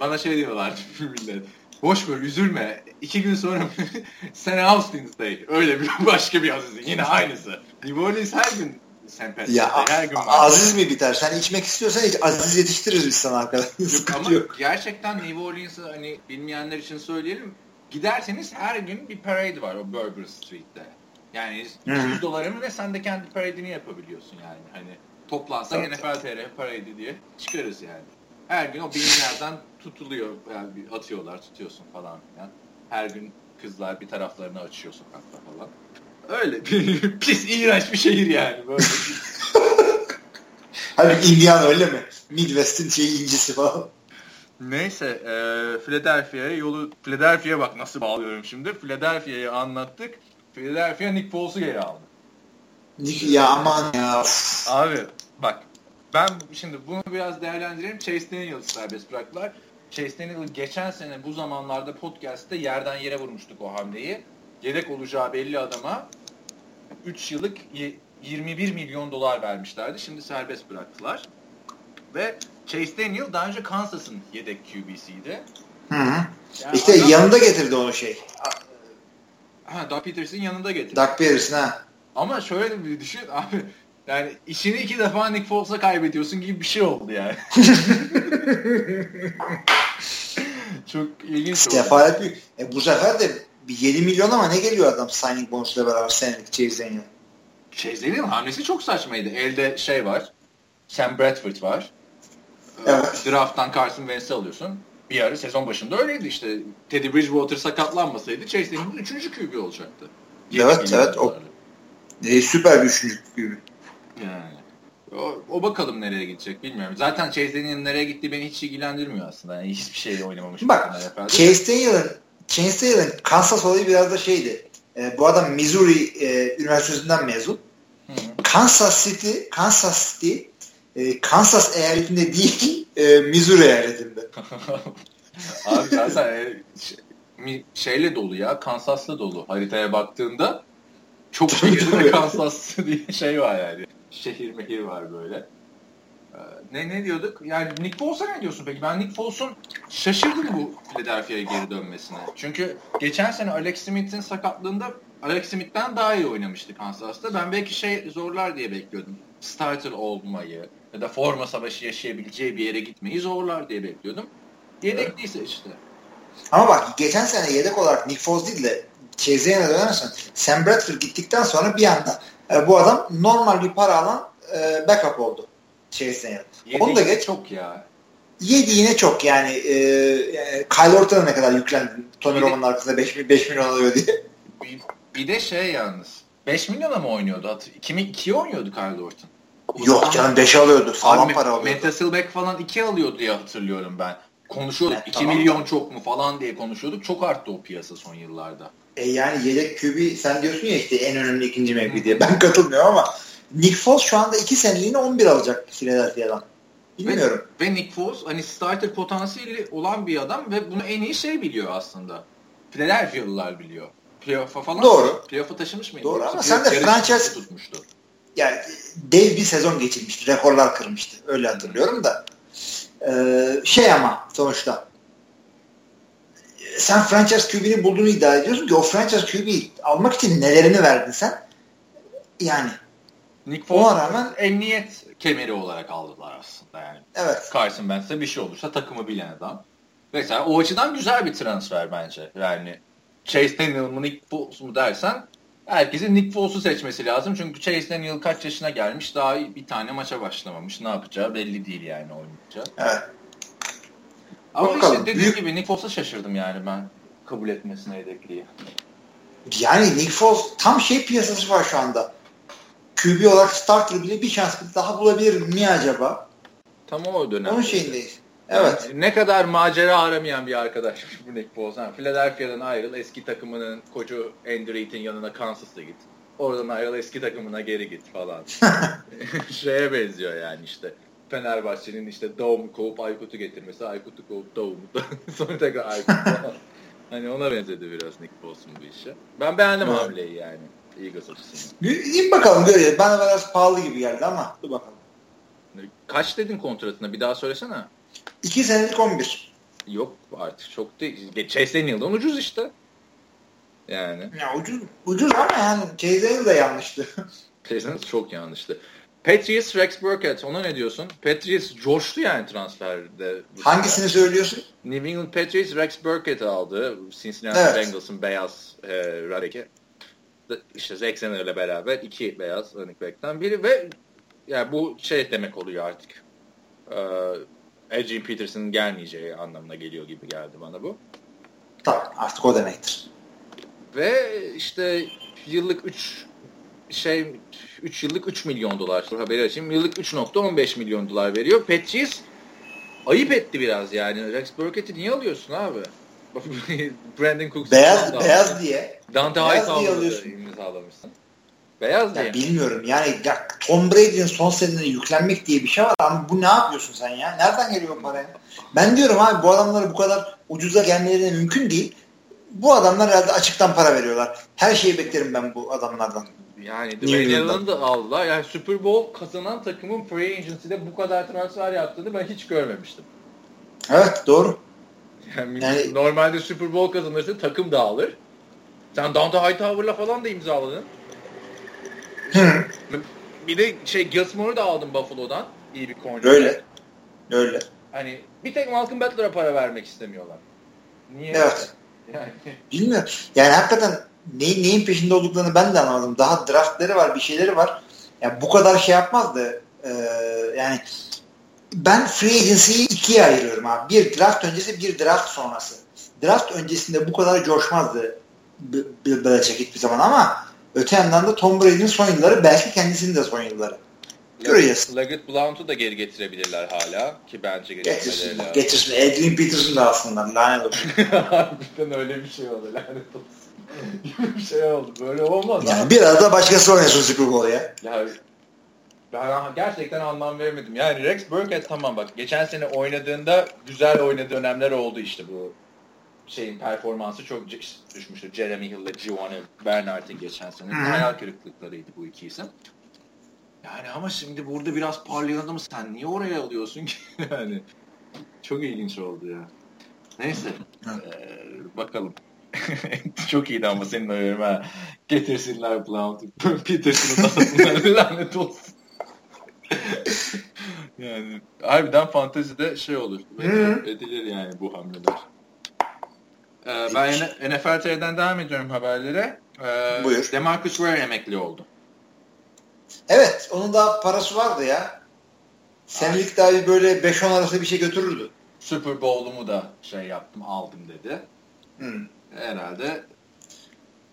Bana şey diyorlar millet. Boş ver üzülme. İki gün sonra St. Austin's Day. Öyle bir başka bir aziz. Yine aynısı. New Orleans her gün. Patrick's ya. Her gün var. Aziz mi biter? Sen içmek istiyorsan hiç aziz yetiştiririz biz sana arkadaşlar. Yok, ama yok. gerçekten New Orleans'ı hani bilmeyenler için söyleyelim giderseniz her gün bir parade var o Burger Street'te. Yani 200 dolarım ve sen de kendi parade'ini yapabiliyorsun yani. Hani toplansa evet. NFL TR parade diye çıkarız yani. Her gün o bilimlerden tutuluyor. Yani atıyorlar, tutuyorsun falan filan. Her gün kızlar bir taraflarını açıyor sokakta falan. Öyle pis iğrenç bir şehir yani böyle. Halbuki Indiana öyle mi? Midwest'in şeyi incisi falan. Neyse e, Philadelphia'ya yolu Philadelphia'ya bak nasıl bağlıyorum şimdi. Philadelphia'yı anlattık. Philadelphia Nick Foles'u geri aldı. Nick ya aman ya. Abi bak ben şimdi bunu biraz değerlendireyim. Chase Daniels'ı serbest bıraktılar. Chase Daniel geçen sene bu zamanlarda podcast'te yerden yere vurmuştuk o hamleyi. Yedek olacağı belli adama 3 yıllık 21 milyon dolar vermişlerdi. Şimdi serbest bıraktılar. Ve Chase Daniel daha önce Kansas'ın yedek QB'siydi. Hı hı. Yani işte adam, yanında getirdi onu şey. Ha, Doug Peterson yanında getirdi. Doug Peterson ha. Ama şöyle bir düşün abi. Yani işini iki defa Nick Foles'a kaybediyorsun gibi bir şey oldu yani. Çok ilginç Sefalet büyük. E, bu sefer de bir 7 milyon ama ne geliyor adam signing bonus'la beraber senelik Chase Daniel. Chase Daniel hamlesi çok saçmaydı. Elde şey var. Sam Bradford var. Evet. Draft'tan Carson Wentz'i alıyorsun. Bir ara sezon başında öyleydi işte. Teddy Bridgewater sakatlanmasaydı Chase Daniel'ın 3. QB olacaktı. Evet evet. O, e, süper bir 3. QB. Yani. O, o bakalım nereye gidecek bilmiyorum. Zaten Chase nereye gittiği beni hiç ilgilendirmiyor aslında. Yani hiçbir şeyle oynamamış. Bak Chase Daniel'ın Chase Daniel'ın Kansas olayı biraz da şeydi. E, bu adam Missouri e, Üniversitesi'nden mezun. Hı. Kansas City Kansas City e, Kansas eyaletinde değil e, Missouri eyaletinde. Abi zaten e, şeyle dolu ya Kansas'la dolu haritaya baktığında çok şehirde Kansas diye şey var yani. Şehir mehir var böyle. Ee, ne ne diyorduk? Yani Nick Foles'a ne diyorsun peki? Ben Nick Foles'un şaşırdım bu Philadelphia'ya geri dönmesine. Çünkü geçen sene Alex Smith'in sakatlığında Alex Smith'ten daha iyi oynamıştı Kansas'ta. Ben belki şey zorlar diye bekliyordum. Starter olmayı ya da forma savaşı yaşayabileceği bir yere gitmeyi zorlar diye bekliyordum. Yedekliyse işte. Ama bak geçen sene yedek olarak Nick Foles değil de Chase'ye dönersen Sam Bradford gittikten sonra bir anda e, bu adam normal bir para alan e, backup oldu Chase'ye. Onu da geç. çok ya. Yedi yine çok yani. E, yani Kyle Orton'a ne kadar yüklendi Tony Romo'nun arkasında 5, 5 milyon alıyor diye. Bir, bir de şey yalnız. 5 milyona mı oynuyordu? Kimi 2 oynuyordu Kyle Orton. Yok canım 5 alıyordu. Sağlam para alıyordu. Meta Silbeck falan 2 alıyordu diye hatırlıyorum ben. Konuşuyorduk. Evet, 2 tamam. milyon çok mu falan diye konuşuyorduk. Çok arttı o piyasa son yıllarda. E yani yedek QB sen diyorsun ya işte en önemli ikinci mevki diye. Ben katılmıyorum ama Nick Foles şu anda 2 seneliğine 11 alacak Philadelphia'dan. Bilmiyorum. Ve, ve Nick Foles hani starter potansiyeli olan bir adam ve bunu en iyi şey biliyor aslında. Philadelphia'lılar biliyor. Playoff'a falan. Doğru. Playoff'a taşımış mıydı? Doğru ama sen de franchise tutmuştu. Yani dev bir sezon geçirmişti. Rekorlar kırmıştı. Öyle hatırlıyorum da. Ee, şey ama sonuçta sen franchise QB'ni bulduğunu iddia ediyorsun ki o franchise QB'yi almak için nelerini verdin sen? Yani Nick Foles rağmen emniyet kemeri olarak aldılar aslında yani. Evet. Carson Wentz'e bir şey olursa takımı bilen adam. Mesela o açıdan güzel bir transfer bence. Yani Chase Daniel mı Nick Foles mu dersen herkesin Nick Foles'u seçmesi lazım. Çünkü Chase Daniel kaç yaşına gelmiş daha bir tane maça başlamamış. Ne yapacağı belli değil yani oynayacağı. Evet. Ama Bakalım. işte dediğim Büyük... gibi Nick Foles'a şaşırdım yani ben kabul etmesine yedekliği. Yani Nick Foles tam şey piyasası var şu anda. QB olarak starter bile bir şans daha bulabilir mi acaba? Tam o dönem. Onun şeyindeyiz. Evet. Yani ne kadar macera aramayan bir arkadaşmış bu Nick Foles. Yani Philadelphia'dan ayrıl, eski takımının koçu Andy Reid'in yanına Kansas'a git. Oradan ayrıl, eski takımına geri git falan. Şeye benziyor yani işte. Fenerbahçe'nin işte Doğum'u kovup Aykut'u getirmesi, Aykut'u kovup Doğum'u sonra tekrar Aykut falan. hani ona benzedi biraz Nick Foles'un bu işe. Ben beğendim evet. hamleyi yani. Eagles açısından. Bir bakalım görelim. Bana biraz pahalı gibi geldi ama dur bakalım. Kaç dedin kontratına? Bir daha söylesene. 2 senelik 11. Yok artık çok değil. Chase Daniel'dan ucuz işte. Yani. Ya ucuz, ucuz ama yani Chase de yanlıştı. Chase çok yanlıştı. Patriots Rex Burkhead ona ne diyorsun? Patriots coştu yani transferde. Hangisini söylüyorsun? New England Patriots Rex Burkhead aldı. Cincinnati evet. Bengals'ın beyaz e, running İşte Zach ile beraber iki beyaz running back'ten biri ve yani bu şey demek oluyor artık. Ee, Adrian Peterson'ın gelmeyeceği anlamına geliyor gibi geldi bana bu. Tabii artık o demektir. Ve işte yıllık 3 şey 3 yıllık 3 milyon dolar haberi açayım. Yıllık 3.15 milyon dolar veriyor. Patriots ayıp etti biraz yani. Rex Burkett'i niye alıyorsun abi? Brandon Cooks beyaz beyaz diye. Dante Hightower'ı imzalamışsın. Beyaz ya diye. Bilmiyorum yani ya, Tom Brady'nin son senesine yüklenmek diye bir şey var ama bu ne yapıyorsun sen ya? Nereden geliyor para ya? Ben diyorum abi bu adamlara bu kadar ucuza gelmeleri mümkün değil. Bu adamlar herhalde açıktan para veriyorlar. Her şeyi beklerim ben bu adamlardan. Yani Dwayne Allen'ı da aldılar. Yani Super Bowl kazanan takımın free agency'de bu kadar transfer yaptığını ben hiç görmemiştim. Evet doğru. Yani, yani normalde Super Bowl kazanırsa takım dağılır. Sen Dante Hightower'la falan da imzaladın. Hı. Bir de şey Gilmore'u da aldın Buffalo'dan. İyi bir konucu. Öyle. Öyle. Hani bir tek Malcolm Butler'a para vermek istemiyorlar. Niye? Evet. Yani. Bilmiyorum. Yani hakikaten neyin, neyin peşinde olduklarını ben de anladım. Daha draftları var, bir şeyleri var. Yani bu kadar şey yapmazdı. Ee, yani ben free agency'yi ikiye ayırıyorum abi. Bir draft öncesi, bir draft sonrası. Draft öncesinde bu kadar coşmazdı Bill Belichick hiçbir zaman ama öte yandan da Tom Brady'nin son yılları belki kendisinin de son yılları. Göreceğiz. Leggett Blount'u da geri getirebilirler hala ki bence getirsin. Getirsin. Adrian Peterson da aslında lanet olsun. Harbiden öyle bir şey oldu lanet olsun. Bir şey oldu. Böyle olmaz. Yani ha. biraz da başkası oynasın Super Bowl ya. Ya ben gerçekten anlam veremedim. Yani Rex Burkhead tamam bak geçen sene oynadığında güzel oynadığı dönemler oldu işte bu şeyin performansı çok düşmüştü. Jeremy Hill ile Giovanni Bernard'in geçen sene. Hmm. Hayal kırıklıklarıydı bu iki isim. Yani ama şimdi burada biraz parlayan mı sen niye oraya alıyorsun ki? yani çok ilginç oldu ya. Neyse. Ee, bakalım. çok iyiydi ama senin önerim ha. Getirsinler Blount'u. Peterson'u da. Lanet olsun. yani harbiden fantezide şey olur. Edilir yani bu hamleler. Ee, ben NFL TV'den devam ediyorum haberlere. Ee, Buyur. Demarcus Ware emekli oldu. Evet. Onun da parası vardı ya. Senelik daha bir böyle 5-10 arası bir şey götürürdü. Super Bowl'umu da şey yaptım aldım dedi. Hmm. Herhalde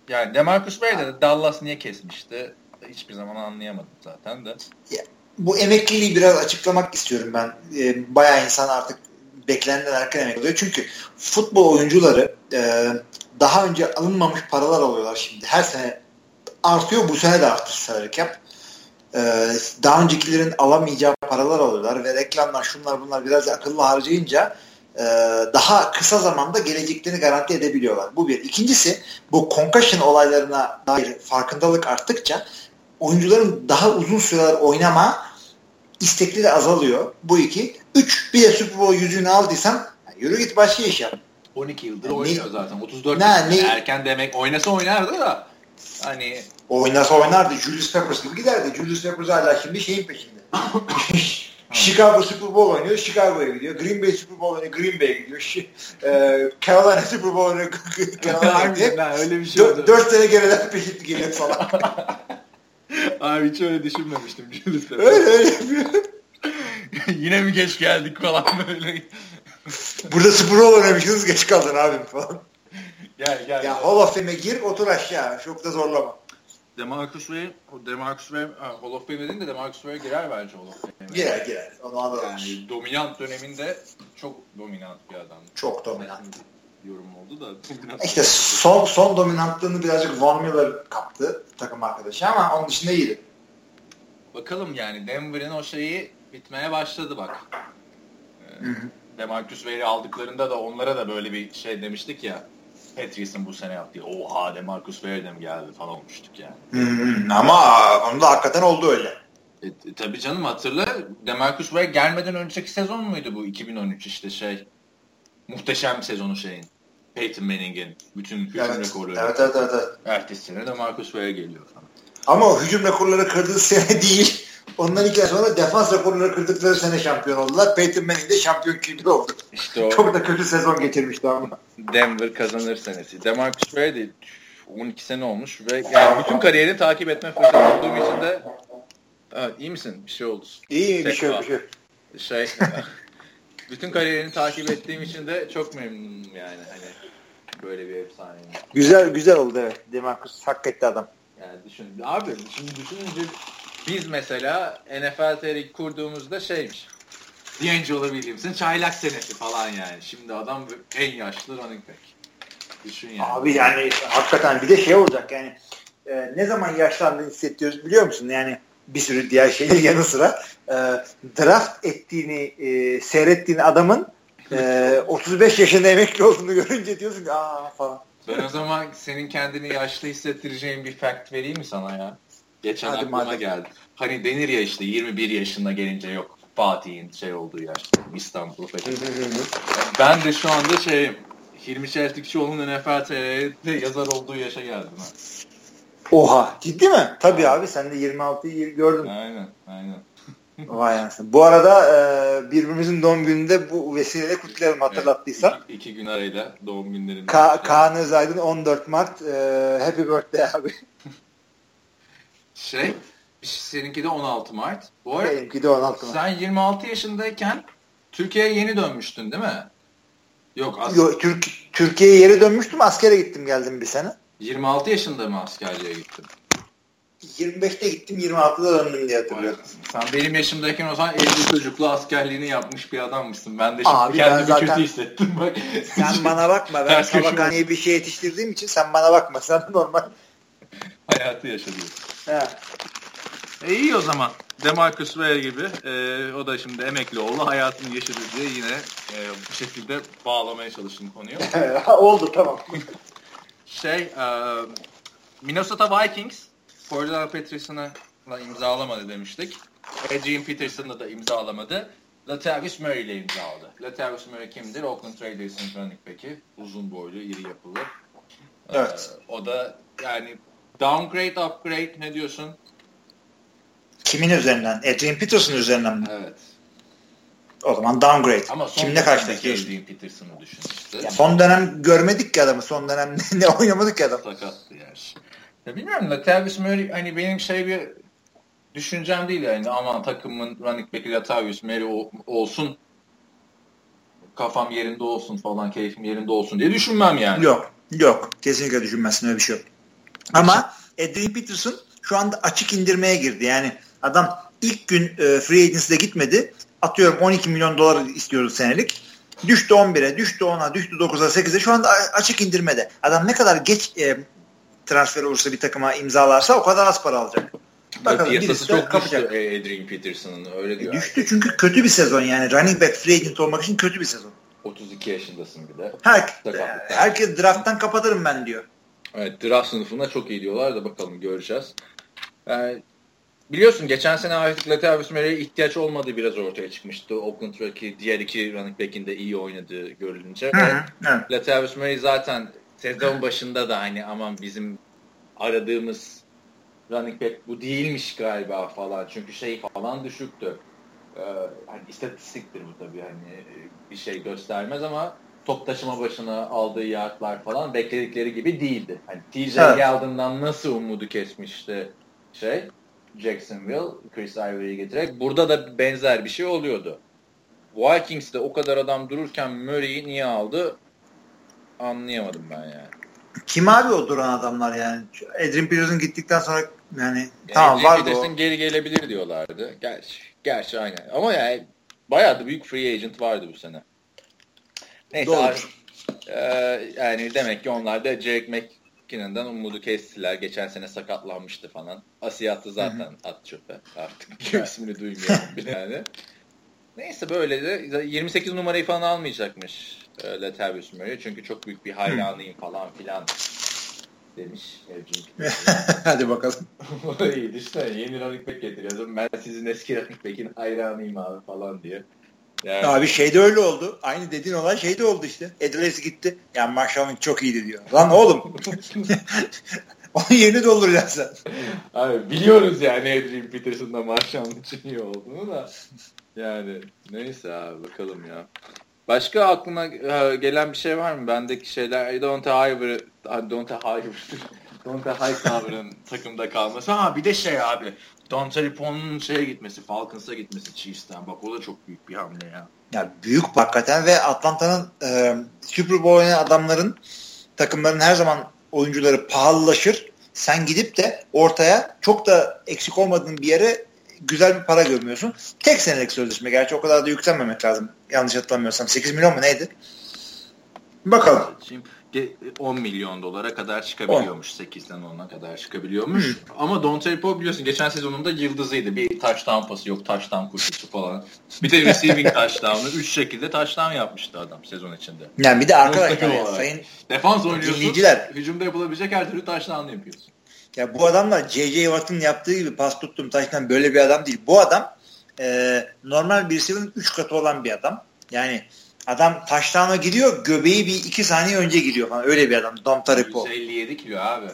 yani Demarcus Ware de Dallas niye kesmişti? Hiçbir zaman anlayamadım zaten de. Bu emekliliği biraz açıklamak istiyorum ben. Ee, bayağı insan artık beklenenden erken emekli oluyor. Çünkü futbol oyuncuları e, daha önce alınmamış paralar alıyorlar şimdi. Her sene artıyor. Bu sene de arttı salary cap. Ee, daha öncekilerin alamayacağı paralar alıyorlar ve reklamlar şunlar bunlar biraz akıllı harcayınca e, daha kısa zamanda geleceklerini garanti edebiliyorlar. Bu bir. İkincisi bu concussion olaylarına dair farkındalık arttıkça oyuncuların daha uzun süreler oynama istekleri azalıyor. Bu iki. Üç, bir de Super Bowl yüzüğünü aldıysan yürü git başka iş yap. 12 yıldır yani oynuyor ne, zaten. 34 ne, ne, erken demek oynasa oynardı da hani oynasa oynardı. Julius Peppers gibi giderdi. Julius Peppers hala şimdi şeyin peşinde. Chicago Super Bowl oynuyor. Chicago'ya gidiyor. Green Bay Super Bowl oynuyor. Green Bay'e gidiyor. e, Carolina Super Bowl oynuyor. Carolina'ya gidiyor. öyle bir şey oldu. Dört sene geriden peşinde geliyor falan. Abi hiç öyle düşünmemiştim. Öyle öyle yapıyor. Yine mi geç geldik falan böyle. Burada Super Bowl oynamışsınız geç kaldın abim falan. Gel gel. Ya Hall of Fame'e gir otur aşağı. Çok da zorlama. Demarcus Ware, Demarcus Ware Hall of Fame dedin de Demarcus Ware girer bence Hall of Fame'e. Girer girer. Anladım. Yani dominant döneminde çok dominant bir adam. Çok dominant. Yorum oldu da. İşte son son dominantlığını birazcık Von Miller kaptı takım arkadaşı ama onun dışında iyiydi. Bakalım yani Denver'in o şeyi bitmeye başladı bak. Ee, Demarcus Ware'i aldıklarında da onlara da böyle bir şey demiştik ya. Patrice'in bu sene yaptığı oha Demarcus Ware de mi geldi falan olmuştuk yani. Hmm, ama onda hakikaten oldu öyle. E, e, tabii canım hatırla Demarcus Ware gelmeden önceki sezon muydu bu 2013 işte şey muhteşem sezonu şeyin. Peyton Manning'in bütün hücum evet, rekorları. Evet, evet, evet, evet. Ertesi sene de Marcus Ware geliyor falan. Ama o hücum rekorları kırdığı sene değil. Ondan iki sonra defans rekorları kırdıkları sene şampiyon oldular. Peyton Manning de şampiyon QB oldu. İşte o. Çok da kötü sezon geçirmişti ama. Denver kazanır senesi. Demarcus değil. 12 sene olmuş ve yani bütün kariyerini takip etme fırsatı olduğum için de evet, iyi misin? Bir şey oldu. İyi bir şey bir şey. Şey bütün kariyerini takip ettiğim için de çok memnunum yani hani böyle bir efsane. Güzel güzel oldu evet. Demarcus hak etti adam. Yani düşün. Abi şimdi düşününce biz mesela NFL TR kurduğumuzda şeymiş. D'Angelo Williams'ın çaylak senesi falan yani. Şimdi adam en yaşlı running back. Düşün yani. Abi yani hakikaten bir de şey olacak yani e, ne zaman yaşlandığını hissediyoruz biliyor musun? Yani bir sürü diğer şeyler yanı sıra e, draft ettiğini e, seyrettiğin adamın e, 35 yaşında emekli olduğunu görünce diyorsun ki aa falan. Ben o zaman senin kendini yaşlı hissettireceğin bir fact vereyim mi sana ya? Geçen Hadi aklıma madem. geldi. Hani denir ya işte 21 yaşında gelince yok Fatih'in şey olduğu yaşta İstanbul ben de şu anda şeyim Hilmi Çeltikçioğlu'nun NFL TR'de yazar olduğu yaşa geldim. Ha. Oha ciddi mi? Tabii abi sen de 26'yı gördün. Aynen aynen. Vay anasını. Bu arada e, birbirimizin doğum gününde bu vesileyle kutlayalım hatırlattıysa. Evet, iki, iki gün arayla doğum günlerinde. Ka Kaan Özaydın 14 Mart e, Happy Birthday abi. Şey seninki de 16 Mart. Bu arada Benimki de 16 Mart. sen 26 yaşındayken Türkiye'ye yeni dönmüştün değil mi? Yok as- Yo, Türk, Türkiye'ye yeri dönmüştüm askere gittim geldim bir sene. 26 yaşında mı askerliğe gittin? 25'te gittim 26'da döndüm diye hatırlıyorum. Sen benim yaşımdayken o zaman evli çocuklu askerliğini yapmış bir adammışsın. Ben de şimdi Abi kendimi zaten- kötü hissettim. Bak. Sen bana bakma ben tabakhaneye bir şey yetiştirdiğim için sen bana bakma sen normal. Hayatı yaşadım. He. E iyi o zaman. Demarcus Ware gibi. e, o da şimdi emekli oldu. Hayatını yaşadı diye yine e, bu şekilde bağlamaya çalıştım konuyu. Oldu tamam. Şey, e, Minnesota Vikings Cordell Patterson'ı imzalamadı demiştik. Adrian Peterson'ı da imzalamadı. Latavius Murray ile imzaladı. Latavius Murray kimdir? Oakland Raiders'ın running back'i. Uzun boylu, iri yapılı. E, Evet. o da yani downgrade, upgrade ne diyorsun? Kimin üzerinden? Adrian Peterson üzerinden mi? Evet. O zaman downgrade. Ama son Kimle karşılaşıyorsun? Adrian Peterson'ı düşün işte. Ya son dönem görmedik ki adamı. Son dönem ne oynamadık ki adam. Sakattı yani. Ya bilmiyorum Latavius Murray hani benim şey bir düşüncem değil yani aman takımın running back'i Latavius Murray ol- olsun kafam yerinde olsun falan keyfim yerinde olsun diye düşünmem yani. Yok. Yok. Kesinlikle düşünmezsin öyle bir şey yok. Ama Adrian Peterson şu anda açık indirmeye girdi. Yani adam ilk gün e, free agency'de gitmedi. Atıyorum 12 milyon dolar istiyoruz senelik. Düştü 11'e, düştü 10'a, düştü 9'a, 8'e. Şu anda açık indirmede. Adam ne kadar geç e, transfer olursa bir takıma imzalarsa o kadar az para alacak. Bakalım Piyasası çok düştü kapacak. e, Adrian Peterson'ın öyle E, diyor. düştü çünkü kötü bir sezon yani. Running back free agent olmak için kötü bir sezon. 32 yaşındasın bir de. Her, herkes drafttan kapatırım ben diyor. Evet draft sınıfında çok iyi diyorlar da bakalım göreceğiz. Yani biliyorsun geçen sene artık Latavius Murray'e ihtiyaç olmadığı biraz ortaya çıkmıştı. Oakland'daki diğer iki running back'in de iyi oynadığı görülünce. Hı hı, evet. Latavius Murray zaten sezon başında da hani aman bizim aradığımız running back bu değilmiş galiba falan. Çünkü şey falan düşüktü. Ee, hani istatistiktir bu tabii hani bir şey göstermez ama top taşıma başına aldığı yardlar falan bekledikleri gibi değildi. Hani TJ Evet. Yeldon'dan nasıl umudu kesmişti şey Jacksonville Chris Ivory'yi getirerek burada da benzer bir şey oluyordu. Vikings'te o kadar adam dururken Murray'i niye aldı anlayamadım ben yani. Kim abi o duran adamlar yani? Adrian Peterson gittikten sonra yani tamam Adrian vardı Peterson o. geri gelebilir diyorlardı. Gerçi, gerçi aynen. Ama yani bayağı da büyük free agent vardı bu sene. Neyse Doğru. eee, yani demek ki onlar da Jake McKinnon'dan umudu kestiler. Geçen sene sakatlanmıştı falan. Asiyat'ı zaten at çöpe. Artık ismini duymuyorum bile yani. Neyse böyle de 28 numarayı falan almayacakmış e, Latavius Murray. Çünkü çok büyük bir hayranıyım falan filan demiş. Hadi bakalım. İyi düşünsene yeni running back getiriyorsun. Ben sizin eski running back'in hayranıyım abi falan diye. Yani, Abi şey de öyle oldu. Aynı dediğin olay şey de oldu işte. Edwards gitti. Ya Marshall Lynch çok iyiydi diyor. Lan oğlum. Onun yerini dolduracaksın sen. abi biliyoruz yani Adrian Peterson'da Marshall'ın için iyi olduğunu da. Yani neyse abi bakalım ya. Başka aklına e, gelen bir şey var mı? Bendeki şeyler Donta Highbury, Donta Highbury, Donta Hightower'ın takımda kalması. Ha bir de şey abi. Donta Ripon'un şeye gitmesi, Falcons'a gitmesi Chiefs'ten. Bak o da çok büyük bir hamle ya. Ya büyük hakikaten ve Atlanta'nın e, Super Bowl oynayan adamların takımların her zaman oyuncuları pahalılaşır. Sen gidip de ortaya çok da eksik olmadığın bir yere güzel bir para görmüyorsun. Tek senelik sözleşme. Gerçi o kadar da yükselmemek lazım. Yanlış hatırlamıyorsam. 8 milyon mu neydi? Bakalım. Şimdi 10 milyon dolara kadar çıkabiliyormuş. 8'den 10'a kadar çıkabiliyormuş. Hmm. Ama Don Poe biliyorsun geçen sezonunda yıldızıydı. Bir taş tampası yok, tam koşusu falan. Bir de receiving touchdown'ı. Üç şekilde touchdown yapmıştı adam sezon içinde. Yani bir de arkadaşlar yani, sayın defans oynuyorsun. Hücumda yapılabilecek her türlü touchdown yapıyorsun. Ya bu adamlar J.J. Watt'ın yaptığı gibi pas tuttum taştan böyle bir adam değil. Bu adam e, normal bir receiver'ın 3 katı olan bir adam. Yani Adam taştağına gidiyor göbeği bir iki saniye önce gidiyor falan. Öyle bir adam. Dom Taripo. 157 kilo abi.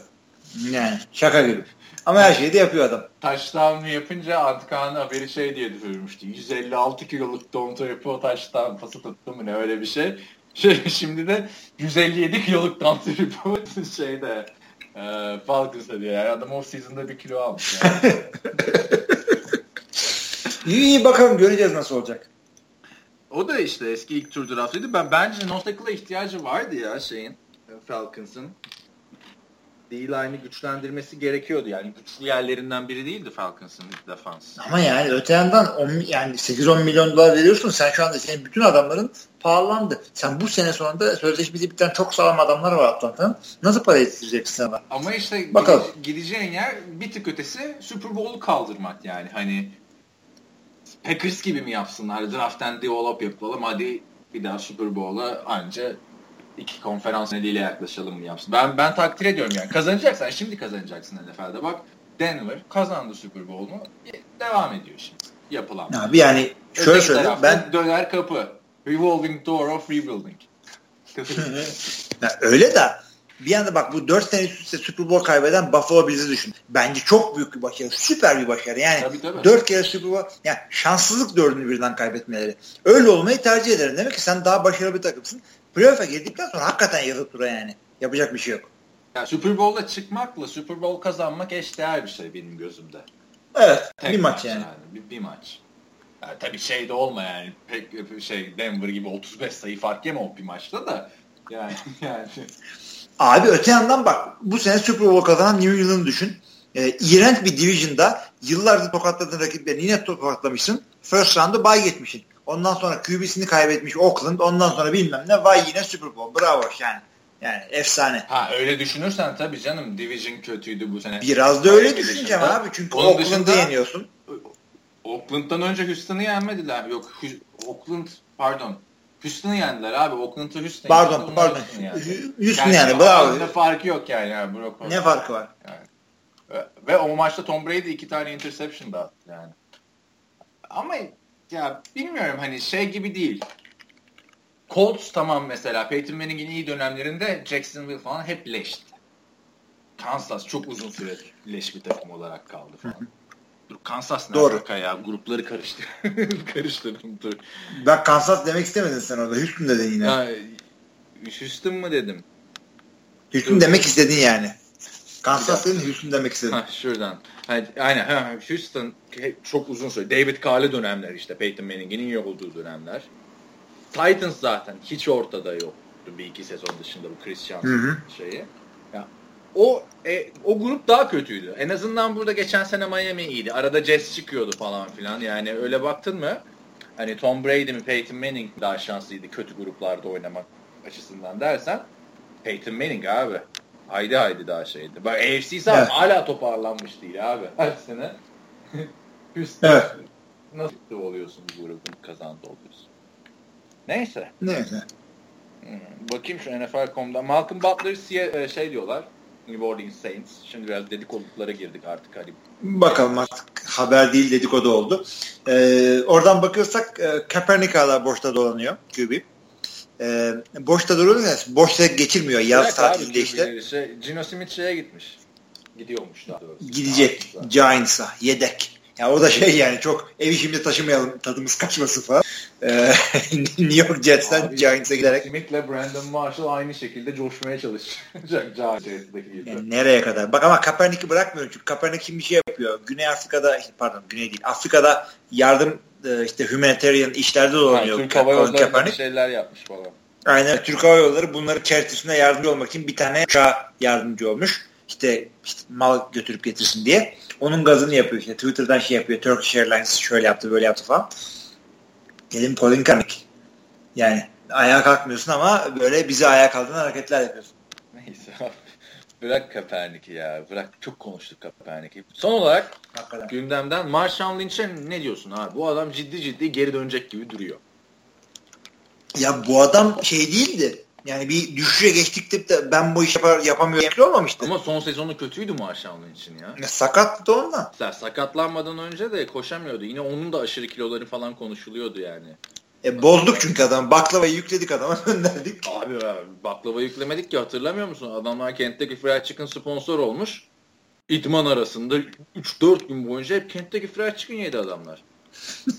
Yani şaka gibi. Ama her şeyi de yapıyor adam. Taştağını yapınca Antkan haberi şey diye düşürmüştü. 156 kiloluk Dom Taripo taştan pası tuttu mu ne öyle bir şey. şey şimdi de 157 kiloluk Dom Taripo şeyde e, Falcons'da diyor. Yani adam off season'da bir kilo almış. Yani. iyi iyi bakalım göreceğiz nasıl olacak. O da işte eski ilk tur draftıydı. Ben bence Notek'la ihtiyacı vardı ya şeyin e, Falcons'ın. D-line'i güçlendirmesi gerekiyordu. Yani güçlü yerlerinden biri değildi Falcons'ın defans. Ama yani öte yandan 10, yani 8-10 milyon dolar veriyorsun. Sen şu anda senin bütün adamların pahalandı. Sen bu sene sonunda sözleşmesi biten çok sağlam adamlar var Atlanta'nın. Nasıl para yetiştireceksin sana? Ama işte Bakalım. gideceğin yer bir tık ötesi Super Bowl'u kaldırmak yani. Hani Packers gibi mi yapsınlar? Draft'ten develop yapalım. Hadi bir daha Super Bowl'a anca iki konferans nedeniyle yaklaşalım mı yapsın? Ben ben takdir ediyorum yani. Kazanacaksan şimdi kazanacaksın NFL'de. Bak Denver kazandı Super Bowl'u. Devam ediyor şimdi yapılan. Abi yani şöyle söyleyeyim ben döner kapı. Revolving door of rebuilding. ya öyle de bir anda bak bu 4 sene üst üste Super Bowl kaybeden Buffalo Bills'i düşün. Bence çok büyük bir başarı. Süper bir başarı. Yani tabii, tabii. 4 kere Super Bowl yani şanssızlık dördünü birden kaybetmeleri. Öyle olmayı tercih ederim. Demek ki sen daha başarılı bir takımsın. Playoff'a girdikten sonra hakikaten yazıp dura yani. Yapacak bir şey yok. Ya Super Bowl'da çıkmakla Super Bowl kazanmak eşdeğer bir şey benim gözümde. Evet. Tek bir maç, maç yani. yani. Bir, bir maç. Yani tabii şey de olma yani pek şey Denver gibi 35 sayı fark yeme o bir maçta da yani yani Abi öte yandan bak bu sene Super Bowl kazanan New England'ı düşün. E, iğrenç bir division'da yıllardır tokatladığın rakiplerini yine tokatlamışsın. First round'ı bay geçmişsin. Ondan sonra QB'sini kaybetmiş Oakland. Ondan sonra bilmem ne vay yine Super Bowl. Bravo yani. Yani efsane. Ha öyle düşünürsen tabii canım Division kötüydü bu sene. Biraz da öyle düşüneceğim abi. Çünkü Oakland'ı yeniyorsun. Oakland'dan önce Houston'ı yenmediler. Yok Oakland pardon Houston'ı yendiler abi. Oakland'ı Houston Pardon pardon. Houston. Houston yani bravo. Ne farkı yok yani. yani Brock ne farkı var? Yani. Ve o maçta Tom Brady iki tane interception da attı yani. Ama ya bilmiyorum hani şey gibi değil. Colts tamam mesela Peyton Manning'in iyi dönemlerinde Jacksonville falan hep leşti. Kansas çok uzun süre leş bir takım olarak kaldı falan. Dur Kansas ne Doğru. ya? Grupları karıştır. karıştırdım dur. Bak Kansas demek istemedin sen orada. Houston dedin yine. Ha, Houston mı dedim? Houston dur. demek istedin yani. Kansas dedin Houston demek istedin. Ha, şuradan. Ha, aynen. Ha, Houston çok uzun süre. David Carr'lı dönemler işte. Peyton Manning'in iyi olduğu dönemler. Titans zaten hiç ortada yoktu bir iki sezon dışında bu Christian şeyi o e, o grup daha kötüydü. En azından burada geçen sene Miami iyiydi. Arada Jets çıkıyordu falan filan. Yani öyle baktın mı? Hani Tom Brady mi Peyton Manning daha şanslıydı kötü gruplarda oynamak açısından dersen Peyton Manning abi. Haydi haydi daha şeydi. Bak AFC evet. hala toparlanmış değil abi. Her sene üst evet. nasıl oluyorsun bu grubun kazandı oluyorsun. Neyse. Neyse. Hmm, bakayım şu NFL.com'da. Malcolm Butler e, şey diyorlar. New Orleans Saints. Şimdi biraz dedikodulara girdik artık hani. Bakalım artık haber değil dedikodu oldu. Ee, oradan bakıyorsak e, Kaepernick hala boşta dolanıyor QB. Ee, boşta dolanıyor. Boşta geçirmiyor yaz evet, tatilinde işte. Şey, Gino Smith şeye gitmiş. Gidiyormuş daha doğrusu. Gidecek. Giants'a. Yedek. Ya o da şey yani çok evi şimdi taşımayalım tadımız kaçmasın falan. Ee, New York Jets'ten Giants'a giderek. Smith'le Brandon Marshall aynı şekilde coşmaya çalışacak Giants'daki gibi. Yani nereye kadar? Bak ama Kaepernick'i bırakmıyorum çünkü Kaepernick bir şey yapıyor. Güney Afrika'da pardon Güney değil Afrika'da yardım e, işte humanitarian işlerde dolanıyor. Yani, Türk Hava Yolları şeyler yapmış falan. Aynen. Türk Hava Yolları bunları çerçevesinde yardımcı olmak için bir tane uçağa yardımcı olmuş. İşte, işte mal götürüp getirsin diye. Onun gazını yapıyor. İşte Twitter'dan şey yapıyor. Turkish Airlines şöyle yaptı böyle yaptı falan. Dedim Colin Kaepernick. Yani ayağa kalkmıyorsun ama böyle bizi ayağa kaldıran hareketler yapıyorsun. Neyse. Bırak Kaepernick'i ya. Bırak çok konuştuk Kaepernick'i. Son olarak Hakikaten. gündemden Marshawn Lynch'e ne diyorsun abi? Bu adam ciddi ciddi geri dönecek gibi duruyor. Ya bu adam şey değildi. Yani bir düşüşe geçtik de ben bu işi yapar, yapamıyorum olmamıştı. Ama son sezonu kötüydü Marshawn Lynch'in ya. ya sakattı ondan. Mesela sakatlanmadan önce de koşamıyordu. Yine onun da aşırı kiloları falan konuşuluyordu yani. E, bozduk çünkü adam. Baklavayı yükledik adama gönderdik. Abi, abi baklava yüklemedik ki hatırlamıyor musun? Adamlar Kentteki Fried Chicken sponsor olmuş. İdman arasında 3-4 gün boyunca hep Kentteki Fried Chicken yedi adamlar.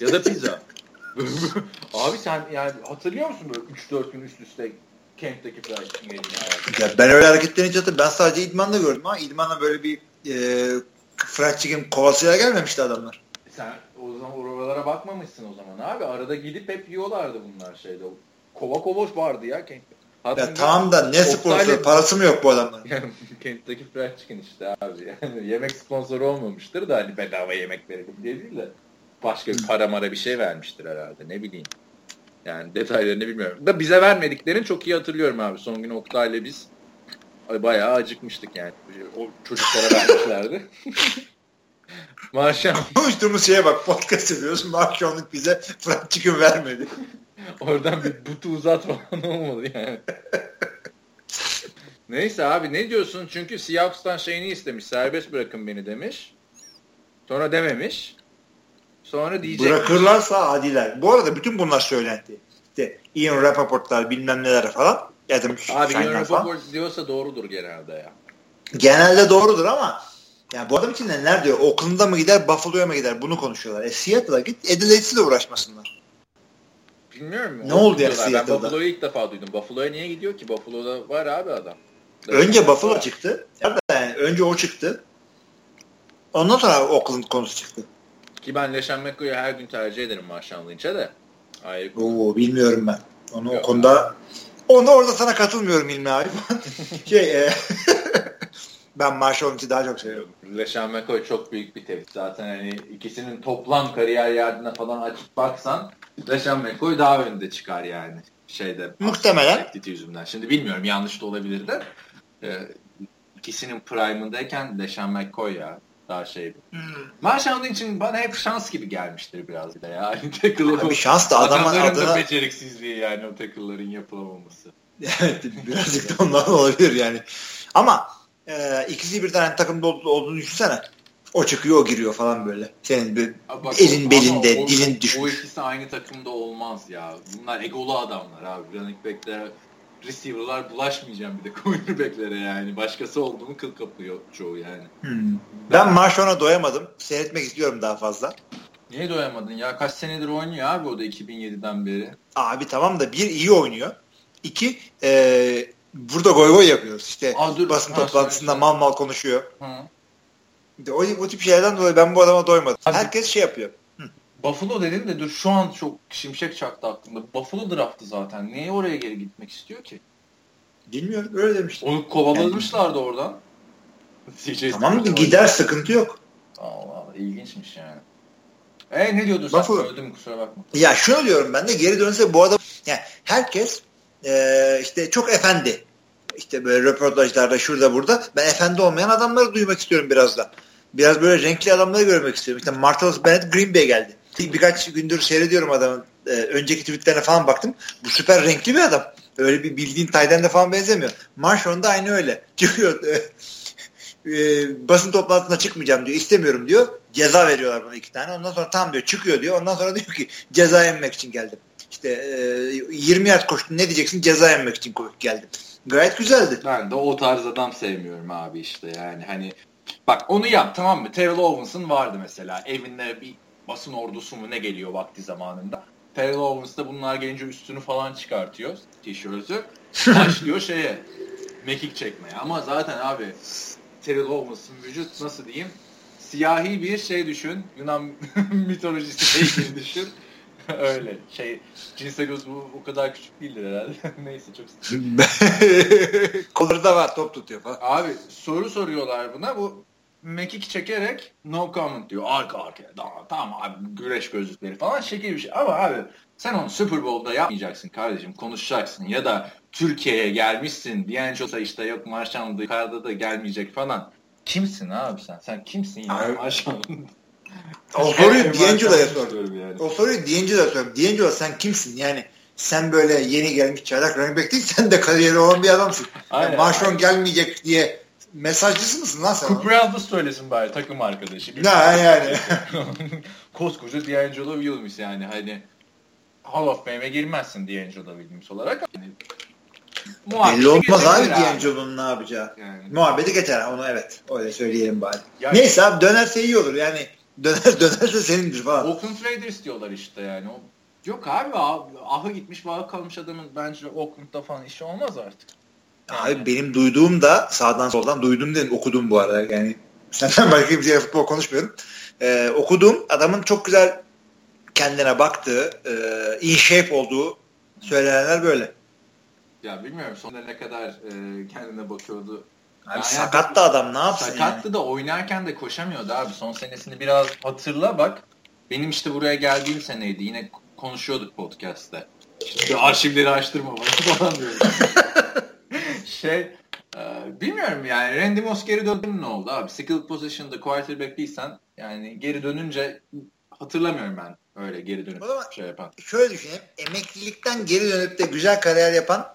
ya da pizza. abi sen yani hatırlıyor musun böyle 3-4 gün üst üste Kentteki Fried? Ya ben öyle hareketlerini hiç hatırlamıyorum. Ben sadece idmanda gördüm ama idmana böyle bir e, Fried Chicken kovasıyla gelmemişti adamlar. Sen o zaman oralara bakmamışsın o zaman abi. Arada gidip hep yiyorlardı bunlar şeyde. Kova kova vardı ya Kent'te. Ya tamam da ne sponsor? Parası mı yok bu adamların? Kent'teki fried chicken işte abi. Yani yemek sponsoru olmamıştır da hani bedava yemek verelim diye değil de başka bir para mara bir şey vermiştir herhalde ne bileyim. Yani detaylarını bilmiyorum. Da bize vermediklerini çok iyi hatırlıyorum abi. Son gün Oktay'la biz bayağı acıkmıştık yani. O çocuklara vermişlerdi. Marşan. Konuştuğumuz şeye bak podcast ediyoruz. Marşanlık bize fried chicken vermedi. Oradan bir butu uzat falan olmadı yani. Neyse abi ne diyorsun? Çünkü Seahawks'tan şeyini istemiş. Serbest bırakın beni demiş. Sonra dememiş. Sonra diyecek. Bırakırlarsa adiler. Bu arada bütün bunlar söylenti. İşte Ian Rappaport'lar bilmem neler falan. Ya Abi Ian Rappaport diyorsa doğrudur genelde ya. Genelde doğrudur ama yani bu adam için neler diyor? Oakland'a mı gider, Buffalo'ya mı gider? Bunu konuşuyorlar. E Seattle'a git, Adelaide'si de uğraşmasınlar. Bilmiyorum. Ne oldu ya Seattle'da? Ben Buffalo'yu ilk defa duydum. Buffalo'ya niye gidiyor ki? Buffalo'da var abi adam. Önce Buffalo var. çıktı. Yani. yani önce o çıktı. Ondan sonra Oakland konusu çıktı. Ki ben Leşan McCoy'u her gün tercih ederim Marshall Lynch'e de. Ayrı Oo, bilmiyorum ben. Onu Yok. o konuda onu orada sana katılmıyorum İlmi abi. şey e, ben Marshall Lynch'i daha çok seviyorum. Leşan McCoy çok büyük bir tepki. Zaten hani ikisinin toplam kariyer yardına falan açıp baksan Leşan McCoy daha önde çıkar yani. Şeyde. Muhtemelen. yüzünden. Şimdi bilmiyorum yanlış da olabilir de. Ee, ikisinin prime'ındayken Leşan McCoy ya daha şey. Hmm. Marshall için bana hep şans gibi gelmiştir biraz da ya. Yani tackle'ı bir şans da adamın adına... da beceriksizliği yani o tackle'ların yapılamaması. evet birazcık da ondan olabilir yani. Ama e, ikisi bir tane takımda olduğunu düşünsene. O çıkıyor o giriyor falan böyle. Senin bir Bak, elin belinde o, dilin düşmüş. O ikisi aynı takımda olmaz ya. Bunlar egolu adamlar abi. Running back'lere receiver'lar bulaşmayacağım bir de cornerback'lere yani. Başkası olduğunu kıl kapıyor çoğu yani. Hmm. Ben Marshall'a doyamadım. Seyretmek istiyorum daha fazla. Niye doyamadın ya? Kaç senedir oynuyor abi o da 2007'den beri. Abi tamam da bir iyi oynuyor. İki ee, burada goy goy yapıyoruz. İşte Aa, dur. basın ha, toplantısında mal mal konuşuyor. Hı. O, o tip şeylerden dolayı ben bu adama doymadım. Abi, Herkes şey yapıyor. Buffalo dedin de dur şu an çok şimşek çaktı aklımda. Buffalo draftı zaten. Niye oraya geri gitmek istiyor ki? Bilmiyorum öyle demiştim. Onu kovalamışlardı yani. oradan. CJ tamam gider sıkıntı yok. Allah Allah ilginçmiş yani. E ne diyordun sen? Söyledim kusura bakma. Ya şunu diyorum ben de geri dönse bu adam yani herkes e, işte çok efendi. İşte böyle röportajlarda şurada burada ben efendi olmayan adamları duymak istiyorum biraz da. Biraz böyle renkli adamları görmek istiyorum. İşte Martellus Bennett Green Bay geldi birkaç gündür seyrediyorum adamın. E, önceki tweetlerine falan baktım. Bu süper renkli bir adam. Öyle bir bildiğin Tayden'de falan benzemiyor. Marshall'ın da aynı öyle. Çıkıyor. E, e, basın toplantısına çıkmayacağım diyor. İstemiyorum diyor. Ceza veriyorlar bana iki tane. Ondan sonra tam diyor çıkıyor diyor. Ondan sonra diyor ki ceza yemek için geldim. İşte e, 20 yard koştun ne diyeceksin ceza yemek için geldim. Gayet güzeldi. Ben de o tarz adam sevmiyorum abi işte yani hani bak onu yap tamam mı? Terrell Owens'ın vardı mesela evinde bir basın ordusu mu ne geliyor vakti zamanında. Terrell Owens da bunlar gelince üstünü falan çıkartıyor tişörtü. Başlıyor şeye mekik çekmeye. Ama zaten abi Terrell Owens'ın vücut nasıl diyeyim siyahi bir şey düşün. Yunan mitolojisi heykeli düşün. Öyle. Şey, cinsel göz bu o kadar küçük değildir herhalde. Neyse çok Kolları da var top tutuyor falan. Abi soru soruyorlar buna. Bu mekik çekerek no comment diyor. Arka arkaya. Tamam, tamam abi güreş gözlükleri falan şekil bir şey. Ama abi sen onu Super Bowl'da yapmayacaksın kardeşim. Konuşacaksın. Ya da Türkiye'ye gelmişsin. D'Angelo'sa işte yok Marşan'da yukarıda da gelmeyecek falan. Kimsin abi sen? Sen kimsin ya Marşan'ın? O soruyu D'Angelo'ya sor. Yani. O soruyu D'Angelo'ya sor. D'Angelo sen kimsin? Yani sen böyle yeni gelmiş çaylak running back değil sen de kariyeri olan bir adamsın. Aynen, yani Marşon gelmeyecek diye mesajcısı mısın lan sen? Cooper Aldous söylesin bari takım arkadaşı. Ne yani. Koskoca D'Angelo Williams yani hani Hall of Fame'e girmezsin D'Angelo Williams olarak. Yani, Belli olmaz abi D'Angelo'nun ne yapacağı. Yani. Muhabbeti geçer onu evet. Öyle söyleyelim bari. Yani, Neyse abi dönerse iyi olur yani. Döner, dönerse senindir falan. Oakland Raiders diyorlar işte yani. O, yok abi, abi ahı gitmiş bağı kalmış adamın bence Oakland'da falan işi olmaz artık. Abi benim duyduğum da sağdan soldan duydum dedim okudum bu arada yani senden başka bir şey futbol konuşmuyorum. Ee, okudum adamın çok güzel kendine baktığı, e, in shape olduğu söylenenler böyle. Ya bilmiyorum sonunda ne kadar e, kendine bakıyordu. Abi yani sakattı adam ne yapsın Sakattı yani? da oynarken de koşamıyordu abi. Son senesini biraz hatırla bak. Benim işte buraya geldiğim seneydi. Yine konuşuyorduk podcast'te. İşte arşivleri açtırma bana falan diyorum. Şey e, bilmiyorum yani Randy Moss geri döndü ne oldu abi? Skill position'da quarterback değilsen yani geri dönünce hatırlamıyorum ben öyle geri dönüp şey yapan. Şöyle düşünelim. Emeklilikten geri dönüp de güzel kariyer yapan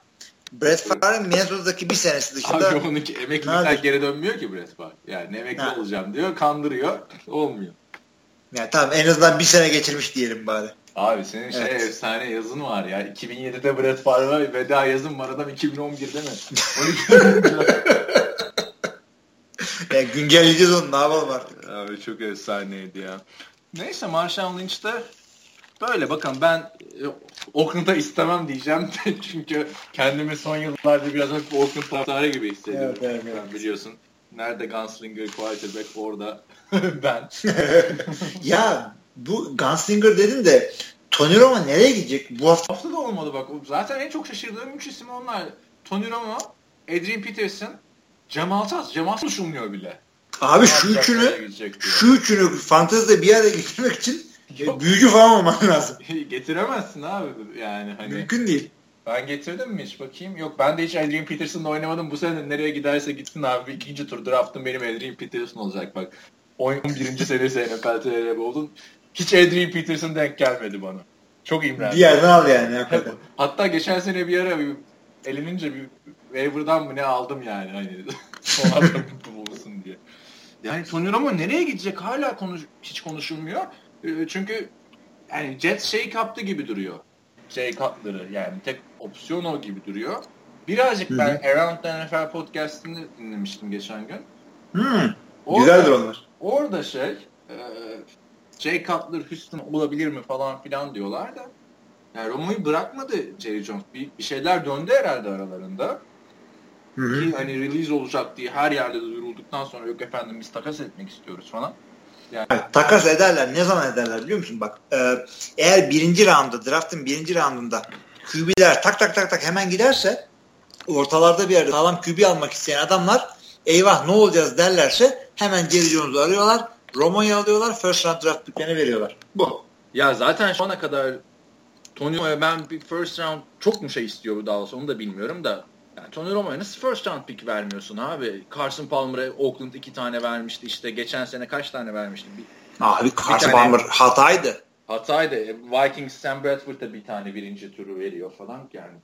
Brett Favre'ın Minnesota'daki bir senesi dışında. Abi onunki emeklilikten geri dönmüyor ki Brett Favre. Yani emekli ha. olacağım diyor, kandırıyor, olmuyor. Yani tamam en azından bir sene geçirmiş diyelim bari. Abi senin şey evet. efsane yazın var ya. 2007'de Brett Favre'a veda yazın var adam 2011'de mi? 12 yani güncelleyeceğiz onu ne yapalım artık. Abi çok efsaneydi ya. Neyse Marshall Lynch'te böyle bakın ben e, Oakland'a istemem diyeceğim çünkü kendimi son yıllarda biraz hafif Oakland taraftarı gibi hissediyorum. Evet, evet, evet. Biliyorsun. Nerede Gunslinger quarterback orada ben. ya bu Gunslinger dedin de Tony Romo nereye gidecek? Bu hafta, hafta da olmadı bak. Zaten en çok şaşırdığım üç isim onlar. Tony Romo, Adrian Peterson, Cemal Tas. Cemal konuşulmuyor bile. Abi şu üçünü şu üçünü fantezide bir yere getirmek için Yok. büyücü falan olman lazım. Getiremezsin abi yani hani. Mümkün değil. Ben getirdim mi hiç bakayım? Yok ben de hiç Adrian Peterson'la oynamadım. Bu sene nereye giderse gitsin abi. İkinci tur draftım benim Adrian Peterson olacak bak. 11. senesi NFL TR oldun. Hiç Adrian Peterson denk gelmedi bana. Çok imrendim. Bir yerden al yani. Hakikaten. Hatta geçen sene bir ara bir elinince bir waiver'dan mı ne aldım yani. Hani son adam bulsun diye. Yani Tony Romo nereye gidecek hala konuş hiç konuşulmuyor. Ee, çünkü yani Jets şey kaptı gibi duruyor. Şey Cutler'ı yani tek opsiyon o gibi duruyor. Birazcık Hı-hı. ben Around the NFL podcast'ini dinlemiştim geçen gün. Hmm. Orada, Güzeldir onlar. Orada şey e, Jay Cutler Houston olabilir mi falan filan diyorlar da yani Romo'yu bırakmadı Jerry Jones. Bir, bir şeyler döndü herhalde aralarında. Hı-hı. Ki hani release olacak diye her yerde duyurulduktan sonra yok efendim biz takas etmek istiyoruz falan. Yani. Evet, takas ederler. Ne zaman ederler biliyor musun? Bak e, eğer birinci rounda, draftın birinci roundunda QB'ler tak tak tak tak hemen giderse ortalarda bir yerde sağlam QB almak isteyen adamlar eyvah ne olacağız derlerse hemen Jerry Jones'u arıyorlar. Romo'yu alıyorlar. First round draft picklerini veriyorlar. Bu. Ya zaten şu ana kadar Tony Romo'ya ben bir first round çok mu şey istiyor bu Dallas onu da bilmiyorum da yani Tony Romo'ya nasıl first round pick vermiyorsun abi? Carson Palmer'a Oakland iki tane vermişti işte. Geçen sene kaç tane vermişti? Bir, abi Carson Palmer hataydı. Hataydı. E, Vikings Sam Bradford'a bir tane birinci turu veriyor falan yani.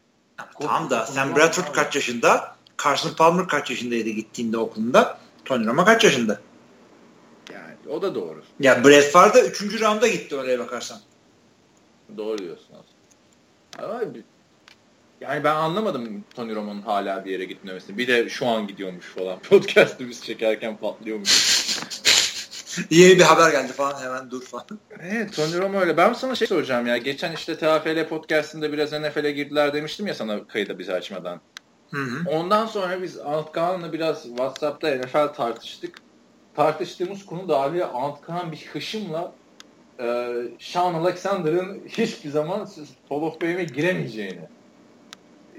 Tam da Sam Bradford kaç yaşında? Carson Palmer kaç yaşındaydı gittiğinde Oakland'da? Tony Romo kaç yaşında? O da doğru. Ya Brett Favre da 3. rounda gitti oraya bakarsan. Doğru diyorsun aslında. Ama yani ben anlamadım Tony Romo'nun hala bir yere gitmemesini. Bir de şu an gidiyormuş falan. Podcast'ı biz çekerken patlıyormuş. Yeni bir haber geldi falan hemen dur falan. Evet Tony Romo öyle. Ben sana şey soracağım ya. Geçen işte TFL podcastında biraz NFL'e girdiler demiştim ya sana kayıda bizi açmadan. Hı hı. Ondan sonra biz Antkan'la biraz WhatsApp'ta NFL tartıştık. Tartıştığımız konu da abi Antkan bir hışımla e, Sean Alexander'ın hiçbir zaman Hall of Fame'e giremeyeceğini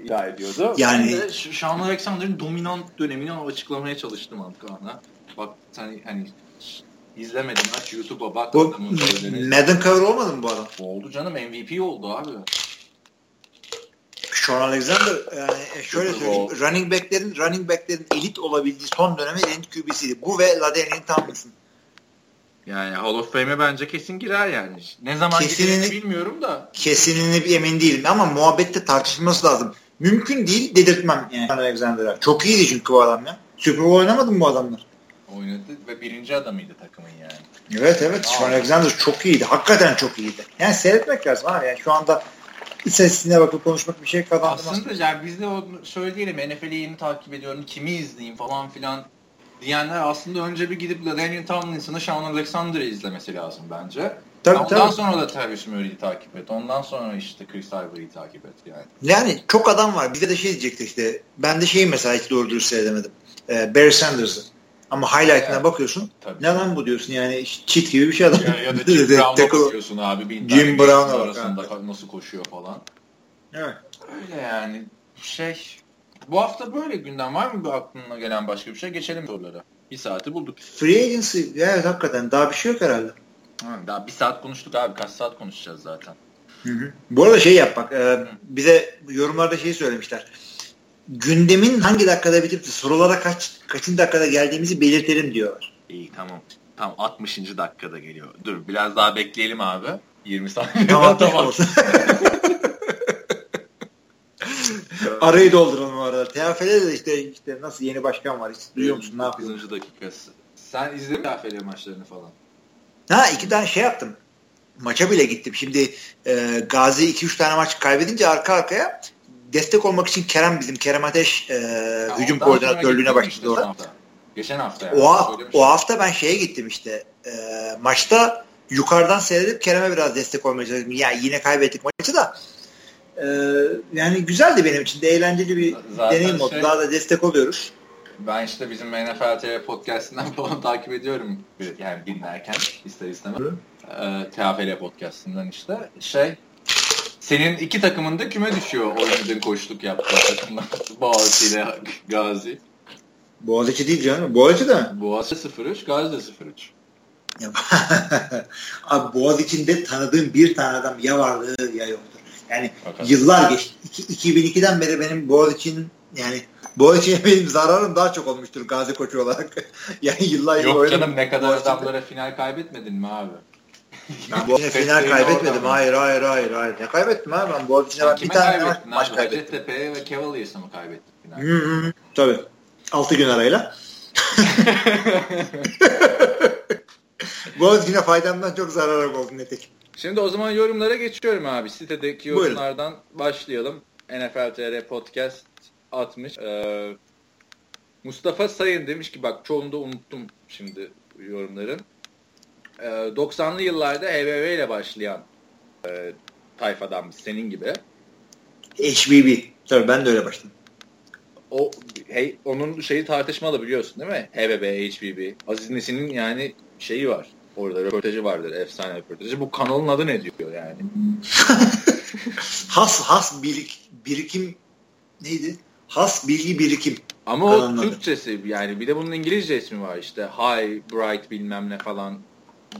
iddia ediyordu. Yani ben de Sean Alexander'ın dominant dönemini açıklamaya çalıştım Antkan'a. Bak hani hani izlemedin aç YouTube'a bak. Bu Madden cover olmadı mı bu adam? Oldu canım MVP oldu abi. Sean Alexander yani e, şöyle söyleyeyim. Running back'lerin running back'lerin elit olabildiği son dönemi elit QB'siydi. Bu ve Ladanian Tomlinson. Yani Hall of Fame'e bence kesin girer yani. Ne zaman kesinini, bilmiyorum da. Kesinini emin değilim ama muhabbette tartışılması lazım. Mümkün değil dedirtmem yani Alexander'a. Çok iyiydi çünkü bu adam ya. Super Bowl oynamadı mı bu adamlar? Oynadı ve birinci adamıydı takımın yani. Evet evet. Sean Alexander çok iyiydi. Hakikaten çok iyiydi. Yani seyretmek lazım abi. Yani şu anda istatistiğine bakıp konuşmak bir şey kazandırmaz. Aslında yani biz de o söyleyelim NFL'i yeni takip ediyorum. Kimi izleyeyim falan filan diyenler aslında önce bir gidip Daniel Tomlinson'ı Sean Alexander'ı izlemesi lazım bence. Tabii, Ondan tabii. sonra da Travis Murray'i takip et. Ondan sonra işte Chris Ivory'i takip et yani. Yani çok adam var. Bize de şey diyecekti işte. Ben de şeyi mesela hiç doğru dürüst seyredemedim. Ee, Barry Sanders'ı. Ama highlight'ına yani, bakıyorsun. Tabii. Ne lan bu diyorsun yani cheat gibi bir şey adam. Ya, ya da Jim Brown'a bakıyorsun abi. Bir Jim Brown'a bak. Arasında nasıl koşuyor falan. Evet. Öyle yani. Şey bu hafta böyle gündem var mı bir aklına gelen başka bir şey? Geçelim sorulara. Bir saati bulduk. Free agency evet hakikaten daha bir şey yok herhalde. Ha, daha bir saat konuştuk abi. Kaç saat konuşacağız zaten. Hı hı. Bu arada şey yap bak. E, bize yorumlarda şey söylemişler. Gündemin hangi dakikada bitip sorulara kaç kaçıncı dakikada geldiğimizi belirtelim diyorlar. İyi tamam. Tam 60. dakikada geliyor. Dur biraz daha bekleyelim abi. 20 saniye. Tamam tamam. Arayı dolduralım arada. TFL'de de işte, işte nasıl yeni başkan var. Hiç duyuyor musun? Ne yapıyorsun? dakikası. Sen izledin TFL maçlarını falan? Ha iki tane şey yaptım. Maça bile gittim. Şimdi e, Gazi 2-3 tane maç kaybedince arka arkaya destek olmak için Kerem bizim Kerem Ateş e, ha, hücum koordinatörlüğüne başladı orada. Hafta. Geçen hafta yani. O, o hafta ben şeye gittim işte. E, maçta yukarıdan seyredip Kerem'e biraz destek olmaya çalıştım. Ya yine kaybettik maçı da. E, yani güzeldi benim için de eğlenceli bir Zaten deneyim oldu. Şey, Daha da destek oluyoruz. Ben işte bizim NFL TV podcast'inden falan takip ediyorum. Yani dinlerken ister istemez. Ee, TFL podcast'inden işte. Şey senin iki takımın da küme düşüyor oynadığın koçluk yaptığı takımlar. Boğaziçi ile Gazi. Boğaziçi değil canım. Boğaziçi de. Boğaziçi 0-3, Gazi de 0-3. Abi Boğaziçi'nde tanıdığım bir tane adam ya vardı ya yoktur. Yani Bakalım. yıllar geçti. 2002'den beri benim Boğaziçi'nin yani Boğaziçi'ye benim zararım daha çok olmuştur Gazi koçu olarak. yani yıllar yıl Yok canım ne kadar adamlara final kaybetmedin mi abi? Ben Boğaziçi'ne final kaybetmedim. Hayır hayır hayır hayır. Ne kaybettim abi ben Boğaziçi'ne ben bir tane maç, maç kaybettim. Hacettepe'ye ve Cavaliers'a mı kaybettin final? Hı hı. Tabii. 6 gün arayla. Boğaziçi'ne faydamdan çok zararım oldu netek. Şimdi o zaman yorumlara geçiyorum abi. Sitedeki yorumlardan Buyurun. başlayalım. NFL TR Podcast atmış. Ee, Mustafa Sayın demiş ki bak çoğunu da unuttum şimdi yorumların. Ee, 90'lı yıllarda HVV ile başlayan e, tayfadan senin gibi. HBB. Tabii ben de öyle başladım. O hey, onun şeyi tartışmalı biliyorsun değil mi? HBB, HBB. Aziz Nesin'in yani şeyi var. Orada röportajı vardır. Efsane röportajı. Bu kanalın adı ne diyor yani? has has birik, birikim neydi? Has bilgi birikim. Ama o Türkçesi yani bir de bunun İngilizce ismi var işte. High, Bright bilmem ne falan.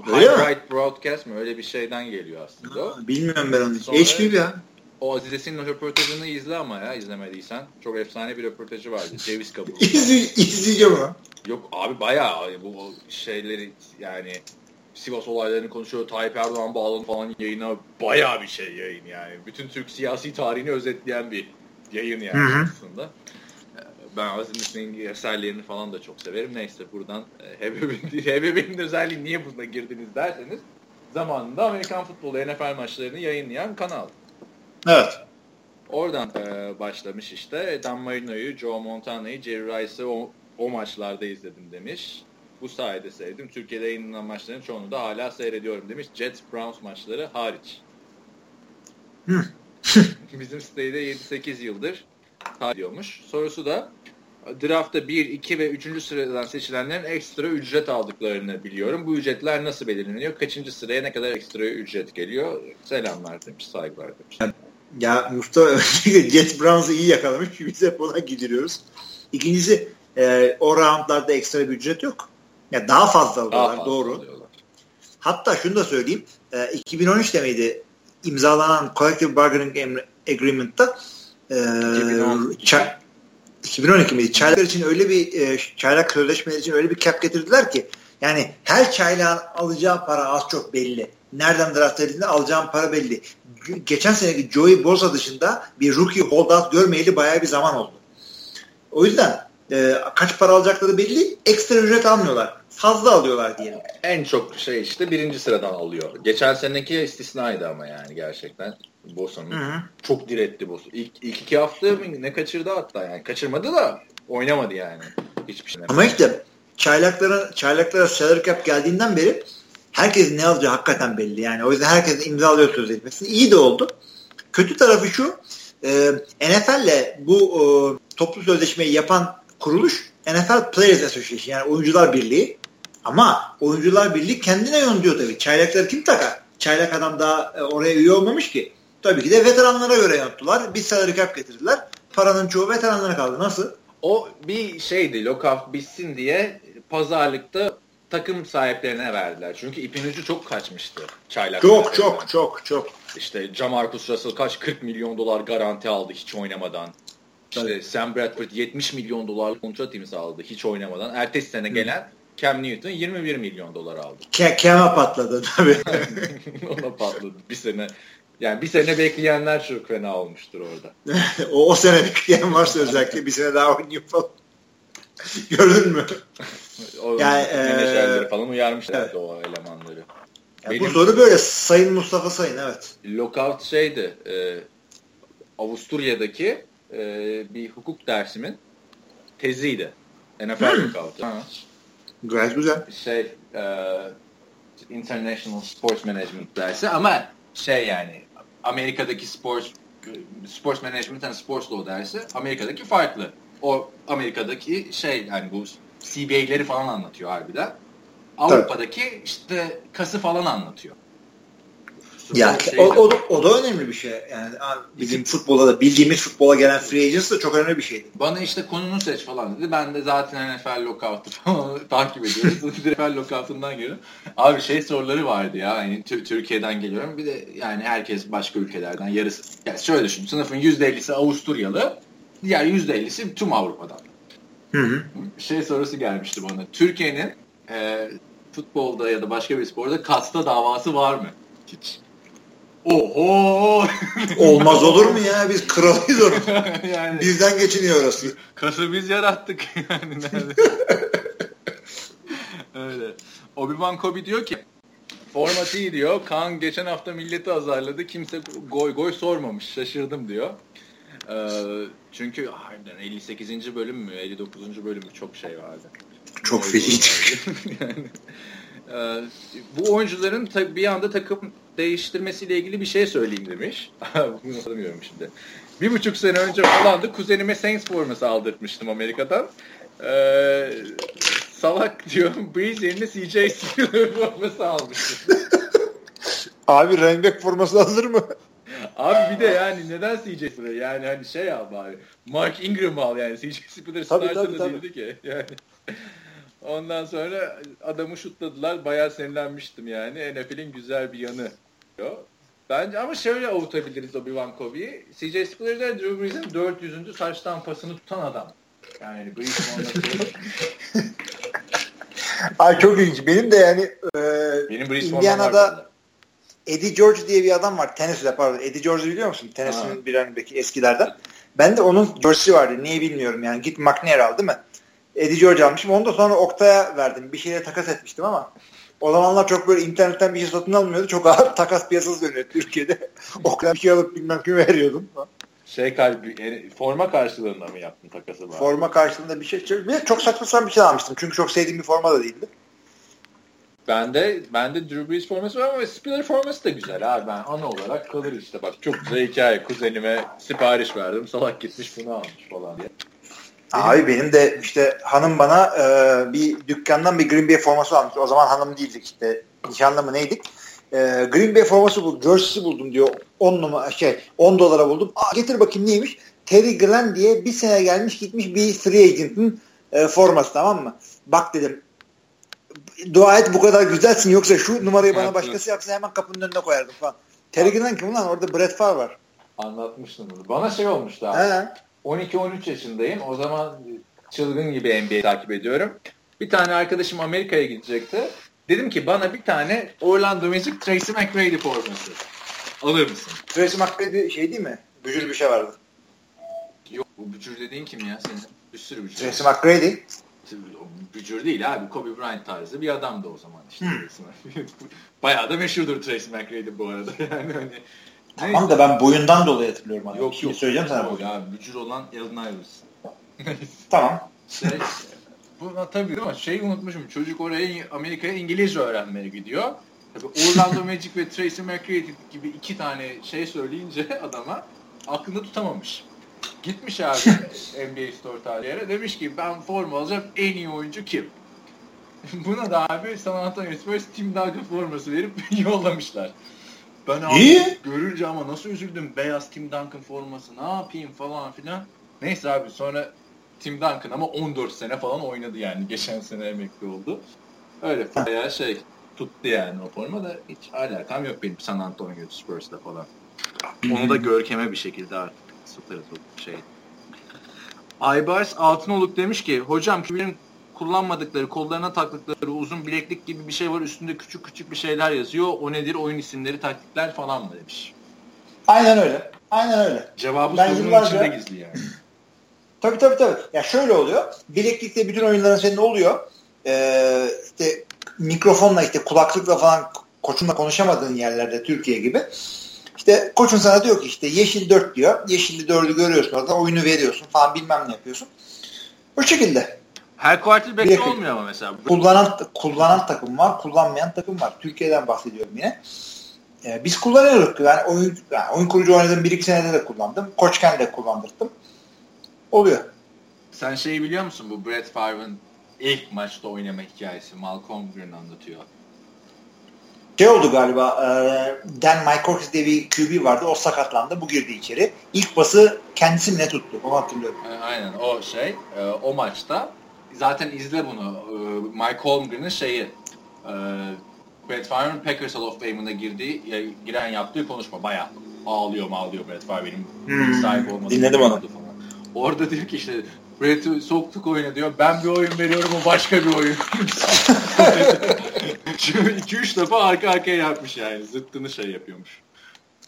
Öyle High mi? Bright Broadcast mı? Öyle bir şeyden geliyor aslında. Ha, bilmiyorum ben onu. Sonra, HB ya. O Aziz Esin'in röportajını izle ama ya izlemediysen. Çok efsane bir röportajı vardı. Ceviz kabuğu. İzle, izleyeceğim ama. Yok abi bayağı bu şeyleri yani Sivas olaylarını konuşuyor. Tayyip Erdoğan bağlanı falan yayına bayağı bir şey yayın yani. Bütün Türk siyasi tarihini özetleyen bir yayın yani Hı-hı. aslında. Ben Aziz Nesin'in eserlerini falan da çok severim. Neyse buradan e, HBB'nin özelliği niye buna girdiniz derseniz zamanında Amerikan futbolu NFL maçlarını yayınlayan kanal. Evet. Oradan e, başlamış işte. Dan Marino'yu, Joe Montana'yı, Jerry Rice'ı o, o maçlarda izledim demiş. Bu sayede sevdim. Türkiye'de yayınlanan maçların çoğunu da hala seyrediyorum demiş. Jets Browns maçları hariç. Bizim sitede 7-8 yıldır diyormuş. Sorusu da draftta 1, 2 ve 3. sıradan seçilenlerin ekstra ücret aldıklarını biliyorum. Bu ücretler nasıl belirleniyor? Kaçıncı sıraya ne kadar ekstra ücret geliyor? Selamlar demiş, saygılar demiş. Ya Mustafa Jet Browns'ı iyi yakalamış. Biz hep ona gidiriyoruz. İkincisi e, o roundlarda ekstra bir ücret yok. Ya daha fazla alıyorlar daha fazla doğru. Alıyorlar. Hatta şunu da söyleyeyim. E, 2013'te miydi imzalanan Collective Bargaining Agreement'ta e, 2012 miydi? Çaylaklar için öyle bir e, çaylak sözleşmeleri için öyle bir cap getirdiler ki yani her çaylağın alacağı para az çok belli. Nereden draft edildiğinde alacağın para belli. Geçen seneki Joey Bosa dışında bir rookie holdout görmeyeli bayağı bir zaman oldu. O yüzden e, kaç para alacakları belli. Ekstra ücret almıyorlar. Fazla alıyorlar diyelim. En çok şey işte birinci sıradan alıyor. Geçen seneki istisnaydı ama yani gerçekten. Bosa'nın çok diretti Bosa. İlk, ilk iki hafta ne kaçırdı hatta yani. Kaçırmadı da oynamadı yani. Hiçbir şey. Ama işte çaylaklara, çaylaklara salary cap geldiğinden beri herkesin ne alacağı hakikaten belli. Yani o yüzden herkes imzalıyor sözleşmesini. İyi de oldu. Kötü tarafı şu e, NFL'le bu e, toplu sözleşmeyi yapan kuruluş NFL Players Association yani oyuncular birliği. Ama oyuncular birliği kendine yönlüyor tabii. Çaylakları kim takar? Çaylak adam daha e, oraya üye olmamış ki. Tabii ki de veteranlara göre yaptılar. Bir salary cap getirdiler. Paranın çoğu veteranlara kaldı. Nasıl? O bir şeydi. Lockout bitsin diye pazarlıkta takım sahiplerine verdiler. Çünkü ipin ucu çok kaçmıştı. Çaylak çok çok çok çok. İşte Jamarcus Russell kaç 40 milyon dolar garanti aldı hiç oynamadan. Tabii. Sam Bradford 70 milyon dolar kontrat imzaladı hiç oynamadan. Ertesi sene gelen. Cam Newton 21 milyon dolar aldı. Cam'a patladı tabii. Ona patladı. Bir sene yani bir sene bekleyenler çok fena olmuştur orada. o, o sene bekleyen varsa özellikle bir sene daha oynayıp falan. Gördün mü? o yani, e, falan uyarmışlar evet. o elemanları. Yani Benim, bu soru böyle Sayın Mustafa Sayın evet. Lockout şeydi e, Avusturya'daki e, bir hukuk dersimin teziydi. NFL lockout. Gayet güzel. Şey e, International Sports Management dersi ama şey yani Amerika'daki sports sports management and sports law dersi Amerika'daki farklı. O Amerika'daki şey yani bu CBA'leri falan anlatıyor harbiden. Avrupa'daki işte kası falan anlatıyor. Ya o, o, da, o da önemli bir şey. Yani bizim futbola da bildiğimiz futbola gelen free agents da çok önemli bir şeydi. Bana işte konunu seç falan dedi. Ben de zaten NFL lockout'u takip ediyorum. NFL lockout'undan geliyorum. Abi şey soruları vardı ya. Yani Türkiye'den geliyorum. Bir de yani herkes başka ülkelerden yarısı. Yani şöyle düşün. Sınıfın %50'si Avusturyalı. Diğer %50'si tüm Avrupa'dan. Hı hı. Şey sorusu gelmişti bana. Türkiye'nin e, futbolda ya da başka bir sporda kasta davası var mı? Hiç. Oho! Olmaz olur mu ya? Biz kralıyız orada. yani, Bizden geçiniyor orası. Kası biz yarattık yani. Öyle. Obi-Wan Kobi diyor ki format iyi diyor. Kaan geçen hafta milleti azarladı. Kimse goy goy sormamış. Şaşırdım diyor. Ee, çünkü harbiden 58. bölüm mü 59. bölüm mü çok şey vardı. Çok feci. yani, e, bu oyuncuların bir anda takım değiştirmesiyle ilgili bir şey söyleyeyim demiş. Bunu hatırlamıyorum şimdi. Bir buçuk sene önce falan da kuzenime Saints forması aldırtmıştım Amerika'dan. Ee, salak diyor. Breeze yerine CJ Spiller forması almıştım. Abi running forması alır mı? Abi bir de yani neden CJ Spiller? Yani hani şey al bari. Mark Ingram al yani. CJ Spiller starter da değildi ki. Yani. Ondan sonra adamı şutladılar. Bayağı sinirlenmiştim yani. NFL'in güzel bir yanı. Bence ama şöyle avutabiliriz Obi-Wan Kobe'yi. CJ Spiller Drew Brees'in 400. saç tampasını tutan adam. Yani Brees Ay çok ilginç. Benim de yani e, Benim Brees Indiana'da Eddie George diye bir adam var. Tennessee'de pardon. Eddie George'u biliyor musun? Tennessee'nin bir önündeki eskilerden. Ben de onun jersey vardı. Niye bilmiyorum yani. Git McNair al değil mi? Eddie George almışım. Onu da sonra Oktay'a verdim. Bir şeyle takas etmiştim ama o zamanlar çok böyle internetten bir şey satın almıyordu. Çok ağır takas piyasası dönüyor Türkiye'de. Oktay'a bir şey alıp bilmem kimi veriyordum. Şey kalbi, forma karşılığında mı yaptın takası? Bari? Forma karşılığında bir şey. Bir çok saçma sapan bir şey almıştım. Çünkü çok sevdiğim bir forma da değildi. Ben de ben de Drew Brees forması var ama Spiller forması da güzel abi. Ben ana olarak kalır işte. Bak çok güzel hikaye. Kuzenime sipariş verdim. Salak gitmiş bunu almış falan diye. Abi benim de işte hanım bana e, bir dükkandan bir Green Bay forması almış. O zaman hanım değildik işte. Nişanlı mı neydik? E, Green Bay forması buldum. Jersey'si buldum diyor. 10 numara şey 10 dolara buldum. Aa, getir bakayım neymiş? Terry Glenn diye bir sene gelmiş gitmiş bir free agent'ın e, forması tamam mı? Bak dedim dua et bu kadar güzelsin yoksa şu numarayı bana başkası yapsa hemen kapının önüne koyardım falan. Terry Glenn kim lan? Orada Brett Favre var. Anlatmıştım bunu. Bana şey olmuştu abi. 12-13 yaşındayım. O zaman çılgın gibi NBA takip ediyorum. Bir tane arkadaşım Amerika'ya gidecekti. Dedim ki bana bir tane Orlando Magic Tracy McGrady forması alır mısın? Tracy McGrady şey değil mi? Bücür bir şey vardı. Yok bu bücür dediğin kim ya senin? Bir sürü bücür. Tracy McGrady. Bücür değil abi. Kobe Bryant tarzı bir adamdı o zaman işte. Hmm. Bayağı da meşhurdur Tracy McGrady bu arada. Yani hani Tamam da ben boyundan dolayı hatırlıyorum adamı. Yok Şimdi yok. söyleyeceğim sana yok. Ya bücür olan Allen Iverson. tamam. Şey, bu tabii mi? Şey unutmuşum. Çocuk oraya Amerika'ya İngilizce öğrenmeye gidiyor. Tabii Orlando Magic ve Tracy McGrady gibi iki tane şey söyleyince adama aklında tutamamış. Gitmiş abi NBA Store tarihi yere. Demiş ki ben forma alacağım en iyi oyuncu kim? Buna da abi San Antonio Spurs Tim Duncan forması verip yollamışlar. Ben abi İyi. görünce ama nasıl üzüldüm. Beyaz Tim Duncan forması ne yapayım falan filan. Neyse abi sonra Tim Duncan ama 14 sene falan oynadı yani. Geçen sene emekli oldu. Öyle bayağı şey tuttu yani o forma da hiç alakam yok benim San Antonio Spurs'la falan. Onu da görkeme bir şekilde artık sıfır şey. Aybars Altınoluk demiş ki hocam kimin kullanmadıkları, kollarına taktıkları uzun bileklik gibi bir şey var. Üstünde küçük küçük bir şeyler yazıyor. O nedir? Oyun isimleri, taktikler falan mı demiş. Aynen öyle. Aynen öyle. Cevabı ben sorunun yıllarca... içinde gizli yani. tabii tabii tabii. Ya şöyle oluyor. Bileklikte bütün oyunların senin oluyor. Ee, işte mikrofonla işte kulaklıkla falan koçunla konuşamadığın yerlerde Türkiye gibi. İşte koçun sana diyor ki işte yeşil 4 diyor. Yeşilli 4'ü görüyorsun orada oyunu veriyorsun falan bilmem ne yapıyorsun. Bu şekilde. Her quarterback'te olmuyor ama mesela. Kullanan, kullanan takım var, kullanmayan takım var. Türkiye'den bahsediyorum yine. Ee, biz kullanıyoruz. Yani oyun, yani oyun kurucu oynadığım bir iki senede de kullandım. Koçken de kullandırdım. Oluyor. Sen şeyi biliyor musun? Bu Brett Favre'ın ilk maçta oynama hikayesi. Malcolm Green anlatıyor. Şey oldu galiba e, Dan McCourtis diye bir QB vardı. O sakatlandı. Bu girdi içeri. İlk bası kendisi ne tuttu? Onu hatırlıyorum. E, aynen o şey. E, o maçta zaten izle bunu. Ee, Mike Holmgren'in şeyi e, Brett Favre'ın Packers Hall of Fame'ına girdiği, giren yaptığı konuşma bayağı ağlıyor mu ağlıyor Brett Favre benim hmm. sahip olmadım. Dinledim onu. Falan. Orada diyor ki işte Brett'i soktuk oyuna diyor. Ben bir oyun veriyorum o başka bir oyun. Şu 2-3 defa arka arkaya yapmış yani. Zıttını şey yapıyormuş.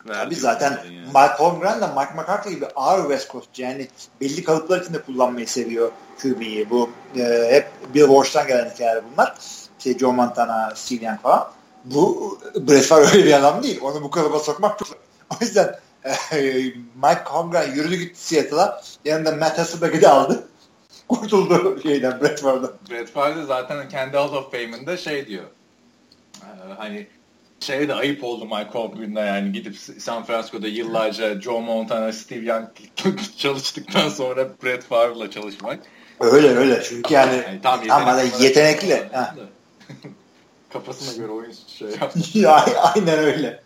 Tabii zaten yani. Mike Holmgren de Mike McCarthy gibi ağır West Coast yani belli kalıplar içinde kullanmayı seviyor QB'yi. Bu e, hep Bill Walsh'tan gelen hikayeler bunlar. İşte Joe Montana, Steve Young falan. Bu Brett Favre öyle bir adam değil. Onu bu kalıba sokmak çok O yüzden e, Mike Holmgren yürüdü gitti Seattle'a. Yanında Matt Hasselbeck'i de aldı. Kurtuldu şeyden Brett Favre'dan. Brett Favre zaten kendi Hall of Fame'inde şey diyor. E, hani şey de ayıp oldu Mike Holmgren'da yani gidip San Francisco'da yıllarca Joe Montana, Steve Young çalıştıktan sonra Brett Favre'la çalışmak. Öyle öyle çünkü yani, yani tam ama yetenekli. Kafasına göre oyun şey yapmış. Aynen öyle.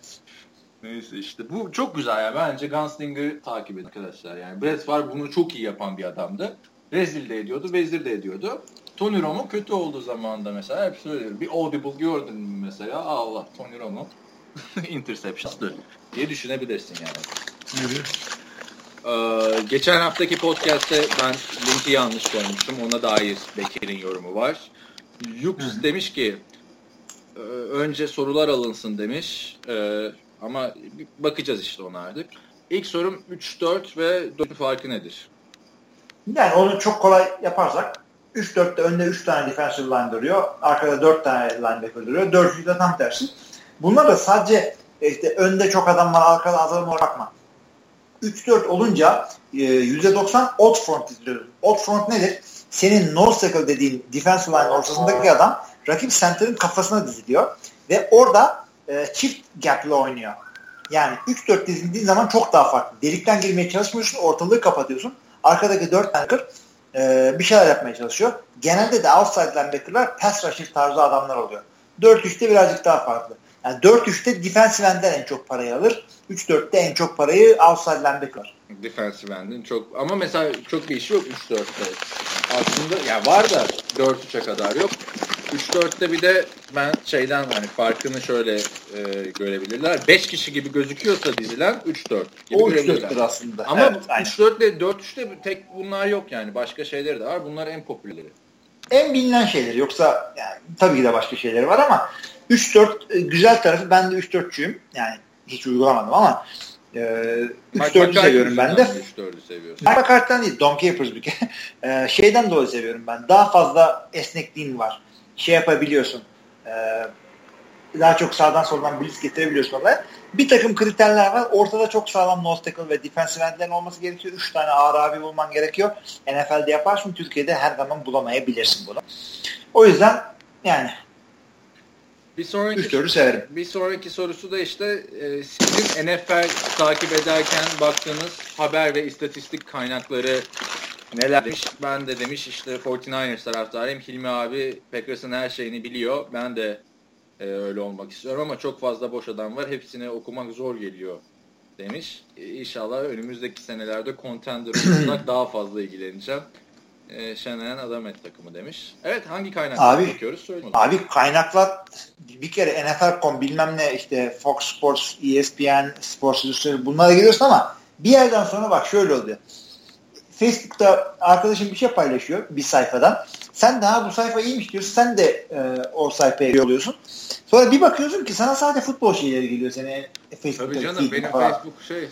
Neyse işte bu çok güzel ya. Bence Gunslinger'ı takip edin arkadaşlar. Yani Brett Favre bunu çok iyi yapan bir adamdı. Rezil de ediyordu, vezir de ediyordu. Tony Romo kötü olduğu zamanda mesela hep söylüyorum. Bir audible gördün mü mesela Allah Tony Romo interception'dı diye düşünebilirsin yani. Ee, geçen haftaki podcast'te ben linki yanlış koymuştum. Ona dair Bekir'in yorumu var. Yux demiş ki e, önce sorular alınsın demiş. Ee, ama bakacağız işte ona artık. İlk sorum 3-4 ve 4 farkı nedir? Yani onu çok kolay yaparsak 3-4'te önde 3 tane defensive line duruyor. Arkada 4 tane linebacker duruyor. 4'ü de tam tersi. Bunlar da sadece işte önde çok adam var arkada az adam var bakma. 3-4 olunca %90 e, odd front izliyoruz. Odd front nedir? Senin nose tackle dediğin defensive line ortasındaki adam rakip center'ın kafasına diziliyor. Ve orada e, çift gap'le oynuyor. Yani 3-4 dizildiğin zaman çok daha farklı. Delikten girmeye çalışmıyorsun, ortalığı kapatıyorsun. Arkadaki 4 tanker e, bir şeyler yapmaya çalışıyor. Genelde de outside linebacker'lar pass rusher tarzı adamlar oluyor. 4-3'te birazcık daha farklı. Yani 4-3'te defensive end'den en çok parayı alır. 3-4'te en çok parayı outside linebacker. Defensive end'in çok ama mesela çok bir işi yok 3-4'te. Aslında ya yani var da 4-3'e kadar yok. 3-4'te bir de ben şeyden hani farkını şöyle e, görebilirler. 5 kişi gibi gözüküyorsa dizilen 3-4 gibi o 3-4'tür aslında. Ama evet, 3-4 ile 4-3'te tek bunlar yok yani. Başka şeyleri de var. Bunlar en popüleri. En bilinen şeyleri. Yoksa yani, tabii ki de başka şeyleri var ama 3-4 e, güzel tarafı ben de 3-4'çüyüm. Yani hiç uygulamadım ama e, 3-4'ü seviyorum ben de. 3-4'ü seviyorsun. Mike McCarthy'den değil, Don Capers bir kere. e, şeyden dolayı seviyorum ben. Daha fazla esnekliğin var. Şey yapabiliyorsun. E, daha çok sağdan soldan blitz getirebiliyorsun olaya. Bir takım kriterler var. Ortada çok sağlam nose tackle ve defensive endlerin olması gerekiyor. Üç tane ağır abi bulman gerekiyor. NFL'de yaparsın. Türkiye'de her zaman bulamayabilirsin bunu. O yüzden yani bir sonraki, severim. Bir sonraki sorusu da işte e, sizin NFL takip ederken baktığınız haber ve istatistik kaynakları neler demiş. Ben de demiş işte 49ers taraftarıyım. Hilmi abi Packers'ın her şeyini biliyor. Ben de e, öyle olmak istiyorum ama çok fazla boş adam var. Hepsini okumak zor geliyor demiş. E, inşallah önümüzdeki senelerde contender olacak daha fazla ilgileneceğim e, Şener Adamet takımı demiş. Evet hangi kaynaklara bakıyoruz? Söyleyin. Abi kaynaklar bir kere NFL.com bilmem ne işte Fox Sports, ESPN, Sports Illustrated bunlara giriyorsun ama bir yerden sonra bak şöyle oluyor. Facebook'ta arkadaşım bir şey paylaşıyor bir sayfadan. Sen daha bu sayfa iyiymiş diyorsun. Sen de e, o sayfaya yolluyorsun. Sonra bir bakıyorsun ki sana sadece futbol şeyleri geliyor seni Facebook'ta. Tabii canım benim falan. Facebook şey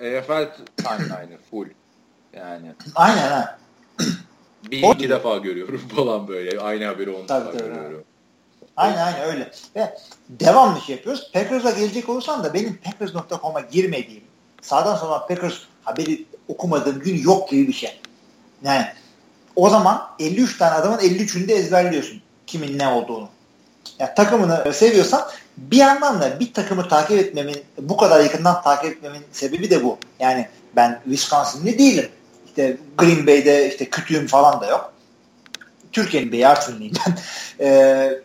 e, EFL timeline'ı full. Yani. Aynen ha. Bir o, iki defa görüyorum falan böyle. Aynı haberi on defa görüyorum. Aynen aynen öyle. Ve devamlı şey yapıyoruz. Packers'a gelecek olursan da benim Packers.com'a girmediğim, sağdan sola Packers haberi okumadığım gün yok gibi bir şey. Yani o zaman 53 tane adamın 53'ünü de ezberliyorsun. Kimin ne olduğunu. Yani takımını seviyorsan bir yandan da bir takımı takip etmemin, bu kadar yakından takip etmemin sebebi de bu. Yani ben Wisconsin'li değilim işte Green Bay'de işte kütüğüm falan da yok. Türkiye'nin Bey Artvinliyim ben. Ee,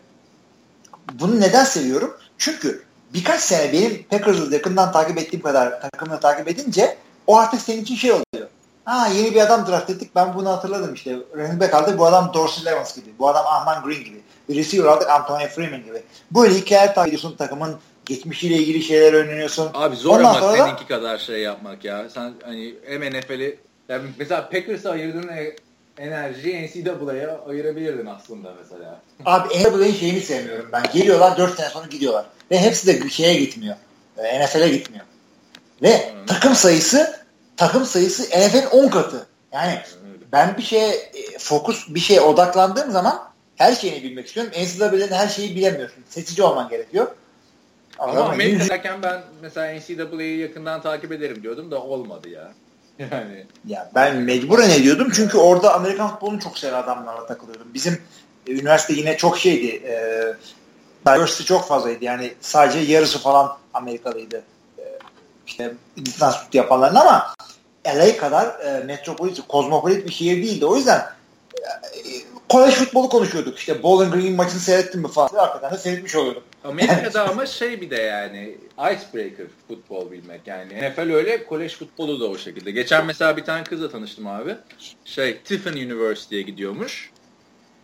bunu neden seviyorum? Çünkü birkaç sene benim Packers'ı yakından takip ettiğim kadar takımını takip edince o artık senin için şey oluyor. Ha yeni bir adam draft ettik ben bunu hatırladım işte. Running back aldık bu adam Dorsey Levens gibi. Bu adam Ahman Green gibi. Bir receiver aldık Antonio Freeman gibi. Böyle hikayeler takip ediyorsun takımın geçmişiyle ilgili şeyler öğreniyorsun. Abi zor Ondan ama seninki da, kadar şey yapmak ya. Sen hani hem NFL'i yani mesela Packers'a ayırdığın e, enerjiyi NCAA'ya ayırabilirdin aslında mesela. Abi NCAA'nin şeyini sevmiyorum ben. Geliyorlar 4 sene sonra gidiyorlar. Ve hepsi de şeye gitmiyor. E, NFL'e gitmiyor. Ve hmm. takım sayısı takım sayısı NFL'in 10 katı. Yani ben bir şeye e, fokus bir şeye odaklandığım zaman her şeyini bilmek istiyorum. NCAA'de her şeyi bilemiyorsun. Seçici olman gerekiyor. Ama Amerika'dayken ben mesela NCAA'yı yakından takip ederim diyordum da olmadı ya. Yani. Ya ben mecburen ediyordum çünkü orada Amerikan futbolunu çok seven adamlarla takılıyordum. Bizim e, üniversite yine çok şeydi. E, diversity çok fazlaydı. Yani sadece yarısı falan Amerikalıydı. İşte lisans yapanların ama LA kadar e, metropolit, kozmopolit bir şehir değildi. O yüzden e, kolej futbolu konuşuyorduk. İşte Bowling Green maçını seyrettin mi falan. Hakikaten de seyretmiş oluyordum. Amerika'da ama şey bir de yani icebreaker futbol bilmek yani. NFL öyle, kolej futbolu da o şekilde. Geçen mesela bir tane kızla tanıştım abi. Şey, Tiffin University'ye gidiyormuş.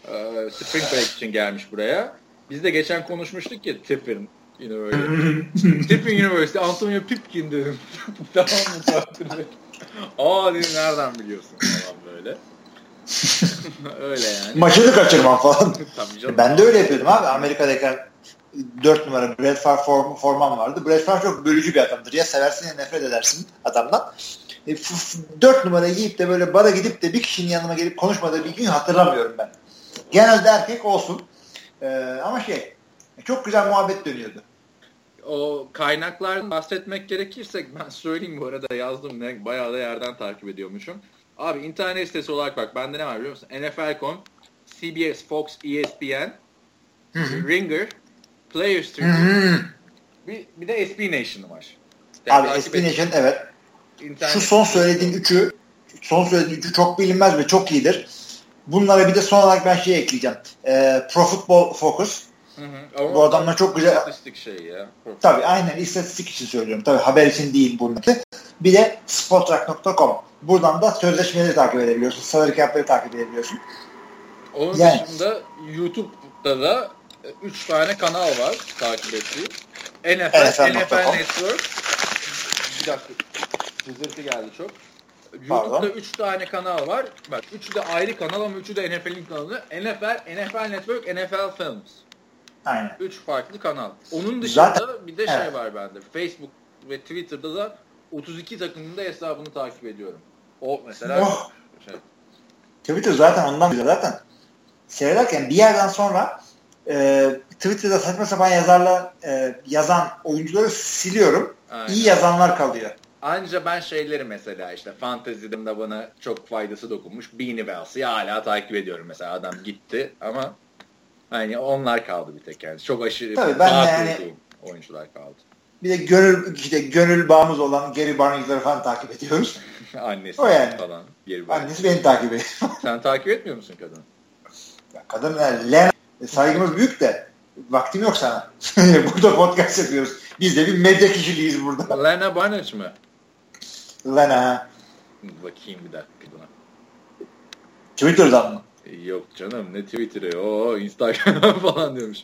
Ee, Spring Break için gelmiş buraya. Biz de geçen konuşmuştuk ya Tiffin University. Tiffin University, Antonio Pipkin dedim. tamam mı? Aa dedim nereden biliyorsun falan böyle. öyle yani. Maçını kaçırmam falan. Ben de öyle yapıyordum abi. Amerika'dayken 4 numara Brett Favre form, forman vardı. Brett Favre çok bölücü bir adamdır. Ya seversin ya nefret edersin adamdan. E, 4 numara giyip de böyle bara gidip de bir kişinin yanıma gelip konuşmadığı bir gün hatırlamıyorum ben. Genelde erkek olsun. E, ama şey çok güzel muhabbet dönüyordu. O kaynaklardan bahsetmek gerekirse ben söyleyeyim bu arada yazdım. Ne, bayağı da yerden takip ediyormuşum. Abi internet sitesi olarak bak bende ne var biliyor musun? NFL.com, CBS, Fox, ESPN, Ringer, Players Tribune, bir, bir de SB Nation var. Yani Abi SB Nation evet. İnternet Şu son söylediğin üçü son söylediği üçü çok bilinmez ve çok iyidir. Bunlara bir de son olarak ben şey ekleyeceğim. E, Pro Football Focus. Hı hı. Bu adamlar çok güzel. İstatistik şey ya. Tabii aynen istatistik için söylüyorum. Tabii haber için değil bununki. Bir de sportrack.com. Buradan da sözleşmeleri takip edebiliyorsun. Salary cap'leri takip edebiliyorsun. Onun yani. dışında YouTube'da da 3 tane kanal var takip ettiğim. NFL, NFL, NFL Network. Bir dakika. Sızırtı geldi çok. YouTube'da 3 tane kanal var. Bak üçü de ayrı kanal ama üçü de NFL'in kanalı. NFL, NFL Network, NFL Films. Aynen. 3 farklı kanal. Onun dışında Zaten, bir de şey evet. var bende. Facebook ve Twitter'da da 32 takımında hesabını takip ediyorum. O mesela oh. şey. Twitter zaten ondan bile zaten seyrederken bir yerden sonra e, Twitter'da saçma sapan yazarlar e, yazan oyuncuları siliyorum. Aynen. İyi yazanlar kalıyor. Anca ben şeyleri mesela işte fantezide de bana çok faydası dokunmuş. Beanie Wells'ı hala takip ediyorum mesela. Adam gitti ama hani onlar kaldı bir tek yani. Çok aşırı Tabii ben yani, oyuncular kaldı. Bir de gönül işte gönül bağımız olan Gary Barnes'ları falan takip ediyoruz. Annesi o yani. falan. Gary Barnes. Annesi beni takip ediyor. Sen takip etmiyor musun kadını? Ya kadın yani Len saygımız büyük de vaktim yok sana. burada podcast yapıyoruz. Biz de bir medya kişiliğiyiz burada. Lena Barnes mı? Lena. Bakayım bir dakika buna. Twitter'dan mı? Yok canım ne Twitter'ı o Instagram falan diyormuş.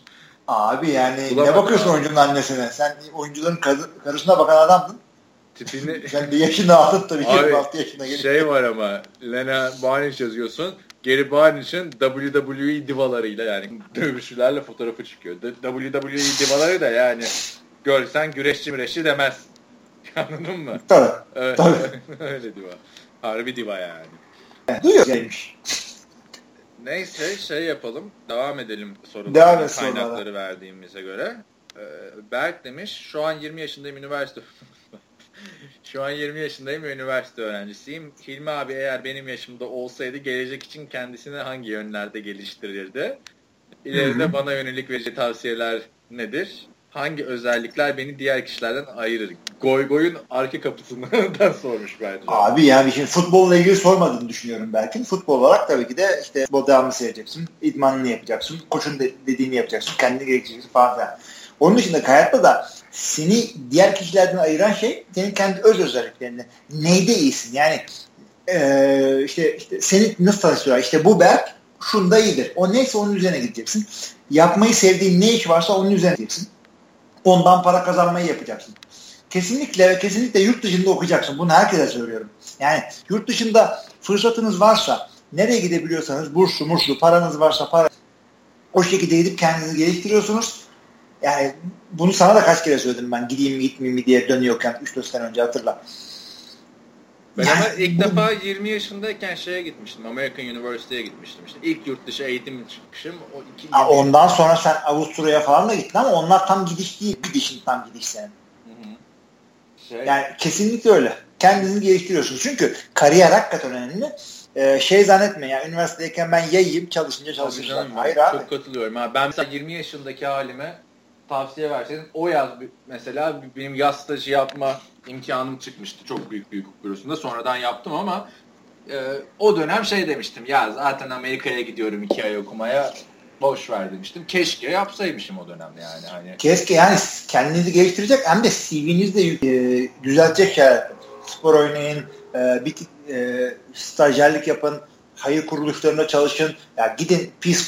Abi yani Kulak ne bakıyorsun abi. oyuncunun annesine? Sen oyuncuların karısına bakan adamdın. Tipini... Sen bir yaşını atıp da bir 26 yaşına gelip. Şey var ama Lena Barnes yazıyorsun. Gary Barnes'ın WWE divalarıyla yani dövüşçülerle fotoğrafı çıkıyor. WWE divaları da yani görsen güreşçi müreşçi demez. Anladın mı? Tabii. Evet, tabii. öyle diva. Harbi diva yani. Duyuyor gelmiş. Neyse şey yapalım. Devam edelim sorulara. Devam et kaynakları sorulara. verdiğimize göre. Ee, Berk demiş şu an 20 yaşındayım üniversite Şu an 20 yaşındayım ve üniversite öğrencisiyim. Hilmi abi eğer benim yaşımda olsaydı gelecek için kendisini hangi yönlerde geliştirirdi? İleride Hı-hı. bana yönelik verici tavsiyeler nedir? Hangi özellikler beni diğer kişilerden ayırır? Goy goyun arka kapısından sormuş bence. Abi yani şimdi futbolla ilgili sormadığını düşünüyorum belki. Futbol olarak tabii ki de işte futbol devamlı seyredeceksin. İdmanını yapacaksın. Koçun de- dediğini yapacaksın. Kendini gerektireceksin falan filan. Onun dışında hayatta da seni diğer kişilerden ayıran şey senin kendi öz özelliklerini. Neyde iyisin? Yani e, işte, işte seni nasıl tanıştırıyorlar? İşte bu Berk şunda iyidir. O neyse onun üzerine gideceksin. Yapmayı sevdiğin ne iş varsa onun üzerine gideceksin. Ondan para kazanmayı yapacaksın. Kesinlikle ve kesinlikle yurt dışında okuyacaksın. Bunu herkese söylüyorum. Yani yurt dışında fırsatınız varsa nereye gidebiliyorsanız burslu murslu paranız varsa para o şekilde gidip kendinizi geliştiriyorsunuz yani bunu sana da kaç kere söyledim ben gideyim mi gitmeyeyim mi diye dönüyorken 3-4 sene önce hatırla. Ben yani, ama ilk bu, defa 20 yaşındayken şeye gitmiştim. American University'ye gitmiştim. İşte ilk yurt dışı eğitim çıkmışım. O iki, ha, ondan sonra sen Avusturya'ya falan da gittin ama onlar tam gidiş değil. Gidişin tam gidiş senin. Şey, yani kesinlikle öyle. Kendinizi geliştiriyorsun. Çünkü kariyer hakikaten önemli. Ee, şey zannetme ya üniversitedeyken ben yayayım çalışınca çalışacağım. Hayır abi. Çok katılıyorum. Ha, ben mesela 20 yaşındaki halime tavsiye verseydin o yaz mesela benim yaz stajı yapma imkanım çıkmıştı çok büyük bir hukuk bürosunda. Sonradan yaptım ama e, o dönem şey demiştim ya zaten Amerika'ya gidiyorum iki ay okumaya boş ver demiştim. Keşke yapsaymışım o dönemde yani. Hani... Keşke yani kendinizi geliştirecek hem de CV'nizde e, düzeltecek şeyler. Spor oynayın, e, bir e, stajyerlik yapın, hayır kuruluşlarında çalışın. Ya gidin Peace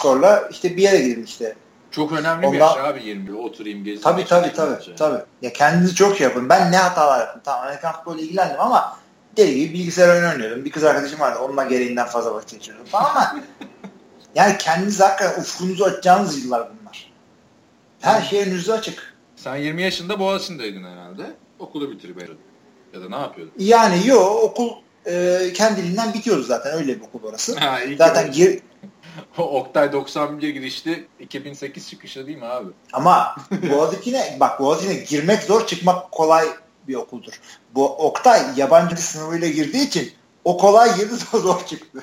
işte bir yere gidin işte çok önemli Ondan, bir yaş abi 20 oturayım gezeyim. Tabii tabii tabii. Bence. tabii. Ya kendinizi çok şey yapın. Ben ne hatalar yaptım? Tamam Amerikan futboluyla ilgilendim ama deli gibi bilgisayar oyunu oynuyordum. Bir kız arkadaşım vardı. Onunla gereğinden fazla vakit geçiriyordum falan ama yani kendiniz hakikaten ufkunuzu açacağınız yıllar bunlar. Her şey önünüzde açık. Sen 20 yaşında Boğaziçi'ndeydin herhalde. Okulu bitirip ya da ne yapıyordun? Yani yo okul e, kendiliğinden bitiyordu zaten öyle bir okul orası. Ha, zaten gir, Oktay 91 girişli 2008 çıkışı değil mi abi? Ama Boğaziçi'ne bak Boğaziçi'ne girmek zor çıkmak kolay bir okuldur. Bu Oktay yabancı sınavıyla girdiği için o kolay girdi zor, zor çıktı.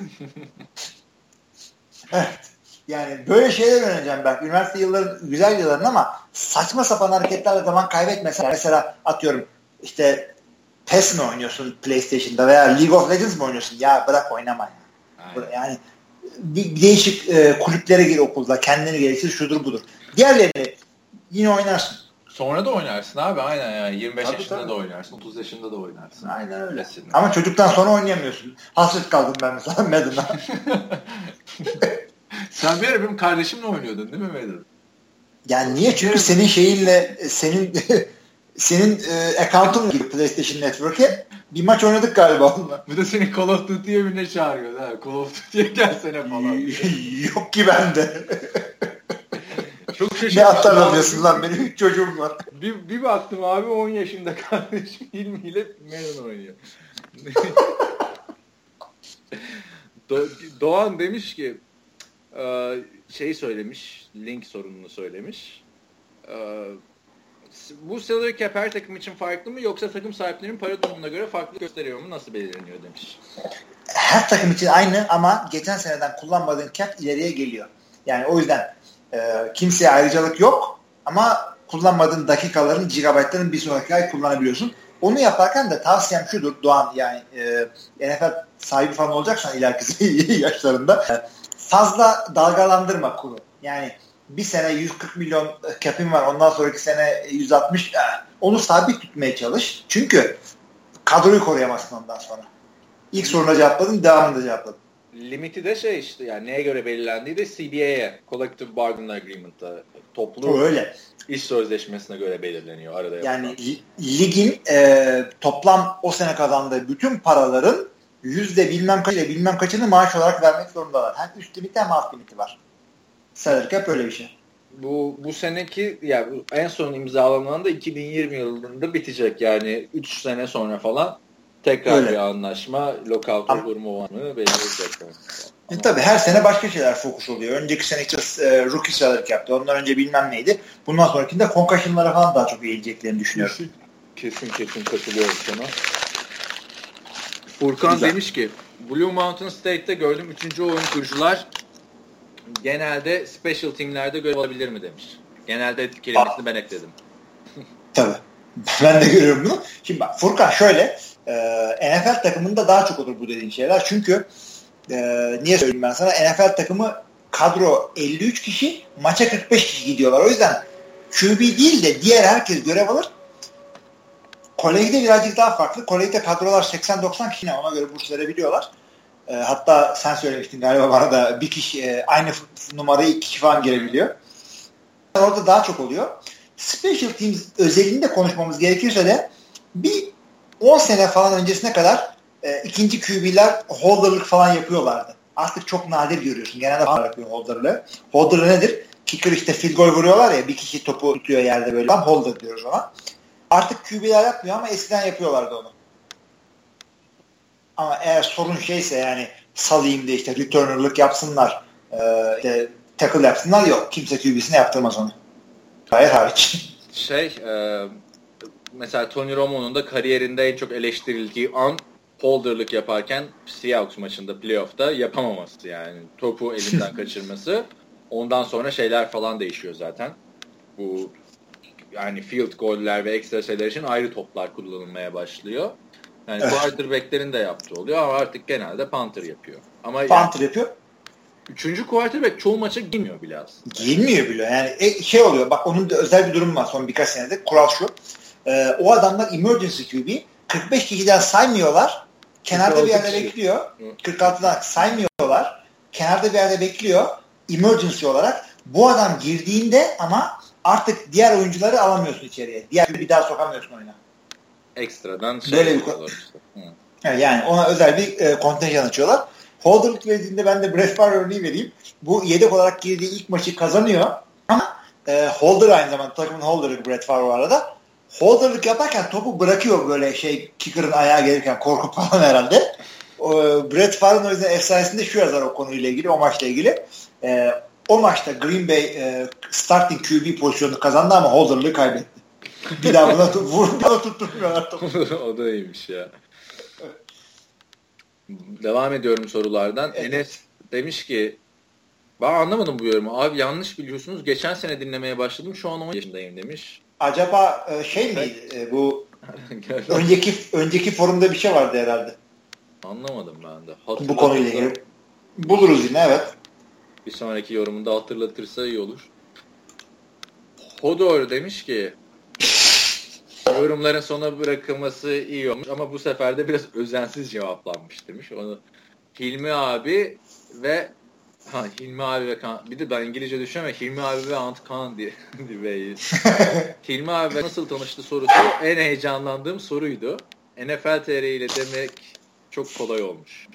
evet. Yani böyle şeyler öğreneceğim ben. Üniversite yılların güzel yılların ama saçma sapan hareketlerle zaman kaybetmesen mesela atıyorum işte PES mi oynuyorsun PlayStation'da veya League of Legends mi oynuyorsun? Ya bırak oynama. Yani bir değişik e, kulüplere gir okulda kendini geliştir şudur budur. Diğerlerini yine oynarsın. Sonra da oynarsın abi aynen yani 25 tabii, yaşında tabii. da oynarsın 30 yaşında da oynarsın. Aynen öyle. Kesinlikle. Ama çocuktan sonra oynayamıyorsun. Hasret kaldım ben mesela Madden'a. Sen bir ara benim kardeşimle oynuyordun değil mi Madden? Yani niye? Çünkü senin şeyinle senin senin e, account'un gibi PlayStation Network'e bir maç oynadık galiba onunla. Bir de seni Call of Duty'ye bir ne çağırıyor ha? Call of Duty'ye gelsene falan. Yok ki bende. Çok şaşırdım. Ne hatırlamıyorsun lan benim 3 çocuğum var. Bir, bir baktım abi 10 yaşında kardeşim Hilmi ile Meron oynuyor. Do Doğan demiş ki e, şey söylemiş, link sorununu söylemiş. Bu salary cap her takım için farklı mı yoksa takım sahiplerinin para durumuna göre farklı gösteriyor mu? Nasıl belirleniyor demiş. Her takım için aynı ama geçen seneden kullanmadığın cap ileriye geliyor. Yani o yüzden e, kimseye ayrıcalık yok ama kullanmadığın dakikaların, gigabaytların bir sonraki ay kullanabiliyorsun. Onu yaparken de tavsiyem şudur Doğan yani e, NFL sahibi falan olacaksan ileriki yaşlarında fazla dalgalandırma kuru. Yani bir sene 140 milyon cap'in var ondan sonraki sene 160 e, onu sabit tutmaya çalış. Çünkü kadroyu koruyamazsın ondan sonra. İlk soruna cevapladın devamını da cevapladın. Limiti de şey işte yani neye göre belirlendiği de CBA'ye Collective Bargaining Agreement'a toplu öyle. iş sözleşmesine göre belirleniyor arada. Yani yapılan. ligin e, toplam o sene kazandığı bütün paraların yüzde bilmem kaç ile bilmem kaçını maaş olarak vermek zorundalar. Hem üst limiti hem alt limiti var. Salary cap öyle bir şey. Bu bu seneki ya yani en son imzalanan da 2020 yılında bitecek yani 3 sene sonra falan tekrar öyle. bir anlaşma lockout Ama, olur mu var mı belirleyecekler. E, tabii her sene başka şeyler fokus oluyor. Önceki sene işte e, rookie salary cap'ti. Ondan önce bilmem neydi. Bundan sonrakinde concussion'lara falan daha çok eğileceklerini düşünüyorum. Kesin kesin katılıyorum sana. Furkan Güzel. demiş ki Blue Mountain State'te gördüm 3. oyun kurucular genelde special teamlerde görev alabilir mi demiş. Genelde kelimesini ben ekledim. Tabii. Ben de görüyorum bunu. Şimdi bak Furkan şöyle e, NFL takımında daha çok olur bu dediğin şeyler. Çünkü e, niye söyleyeyim ben sana NFL takımı kadro 53 kişi maça 45 kişi gidiyorlar. O yüzden QB değil de diğer herkes görev alır. Kolejde birazcık daha farklı. Kolejde kadrolar 80-90 kişi ona göre burs verebiliyorlar. E, hatta sen söylemiştin galiba bana da bir kişi e, aynı numarayı iki kişi falan girebiliyor. Orada daha çok oluyor. Special Teams özelinde konuşmamız gerekirse de bir 10 sene falan öncesine kadar e, ikinci QB'ler holderlık falan yapıyorlardı. Artık çok nadir görüyorsun. Genelde falan yapıyor holderlığı. Holder nedir? Kicker işte field goal vuruyorlar ya bir kişi topu tutuyor yerde böyle. Tam holder diyoruz ona. Artık QB'ler yapmıyor ama eskiden yapıyorlardı onu. Ama eğer sorun şeyse yani salayım da işte returner'lık yapsınlar e, işte tackle yapsınlar yok. Kimse QB'sine yaptırmaz onu. Gayet hariç. Şey e, mesela Tony Romo'nun da kariyerinde en çok eleştirildiği an holderlık yaparken Seahawks maçında playoff'ta yapamaması yani topu elinden kaçırması. Ondan sonra şeyler falan değişiyor zaten. Bu yani field goller ve ekstra sayılar için ayrı toplar kullanılmaya başlıyor. Yani evet. quarterback'lerin de yaptığı oluyor ama artık genelde punter yapıyor. Ama punter yani, yapıyor. Üçüncü quarterback çoğu maça girmiyor bile aslında. Girmiyor bile. Yani e, şey oluyor bak onun da özel bir durum var son birkaç senede. Kural şu. E, o adamlar emergency QB 45 kişiden saymıyorlar. Kenarda bir yerde kişi. bekliyor. Hı. 46'dan saymıyorlar. Kenarda bir yerde bekliyor. Emergency olarak. Bu adam girdiğinde ama artık diğer oyuncuları alamıyorsun içeriye. Diğer bir daha sokamıyorsun oyuna. Ekstradan şey Böyle bir işte. Yani ona özel bir e, kontenjan açıyorlar. Holder'lık verdiğinde ben de Brett Favre örneği vereyim. Bu yedek olarak girdiği ilk maçı kazanıyor. Ama e, Holder aynı zamanda takımın Holder'ı Brett Favre arada. Holder'lık yaparken topu bırakıyor böyle şey kicker'ın ayağı gelirken korku falan herhalde. O, Brett Favre'ın o yüzden efsanesinde şu yazar o konuyla ilgili, o maçla ilgili. E, o maçta Green Bay e, starting QB pozisyonunu kazandı ama Holder'lığı kaybetti. Bir daha buna vur, buna tutturmuyorlar topu. o da iyiymiş ya. Devam ediyorum sorulardan. Evet. Enes demiş ki ben anlamadım bu yorumu. Abi yanlış biliyorsunuz. Geçen sene dinlemeye başladım. Şu an 10 yaşındayım demiş. Acaba e, şey mi e, bu önceki önceki forumda bir şey vardı herhalde. Anlamadım ben de. Bu konuyla ilgili. Buluruz yine evet. Bir sonraki yorumunda hatırlatırsa iyi olur. Hodor demiş ki yorumların sona bırakılması iyi olmuş ama bu sefer de biraz özensiz cevaplanmış demiş. Onu Hilmi abi ve ha Hilmi abi ve Kaan bir de ben İngilizce düşünüyorum Hilmi abi ve Ant Kaan diye diye. Hilmi abi nasıl tanıştı sorusu en heyecanlandığım soruydu. NFL TR ile demek çok kolay olmuş.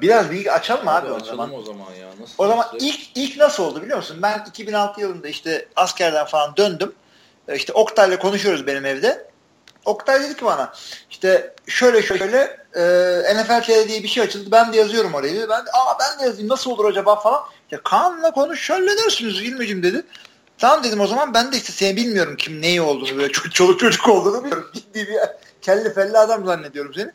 Biraz bilgi açalım abi, abi o zaman. o zaman ya. Nasıl o zaman ilk ilk nasıl oldu biliyor musun? Ben 2006 yılında işte askerden falan döndüm. E, işte Oktay'la konuşuyoruz benim evde. Oktay dedi ki bana işte şöyle şöyle e, NFL TV diye bir şey açıldı. Ben de yazıyorum orayı. Ben de, aa ben de yazayım nasıl olur acaba falan. Ya Kaan'la konuş halledersiniz İlmicim dedi. Tamam dedim o zaman ben de işte seni bilmiyorum kim neyi olduğunu böyle çoluk çocuk olduğunu bilmiyorum. Ciddi bir kelli felli adam zannediyorum seni.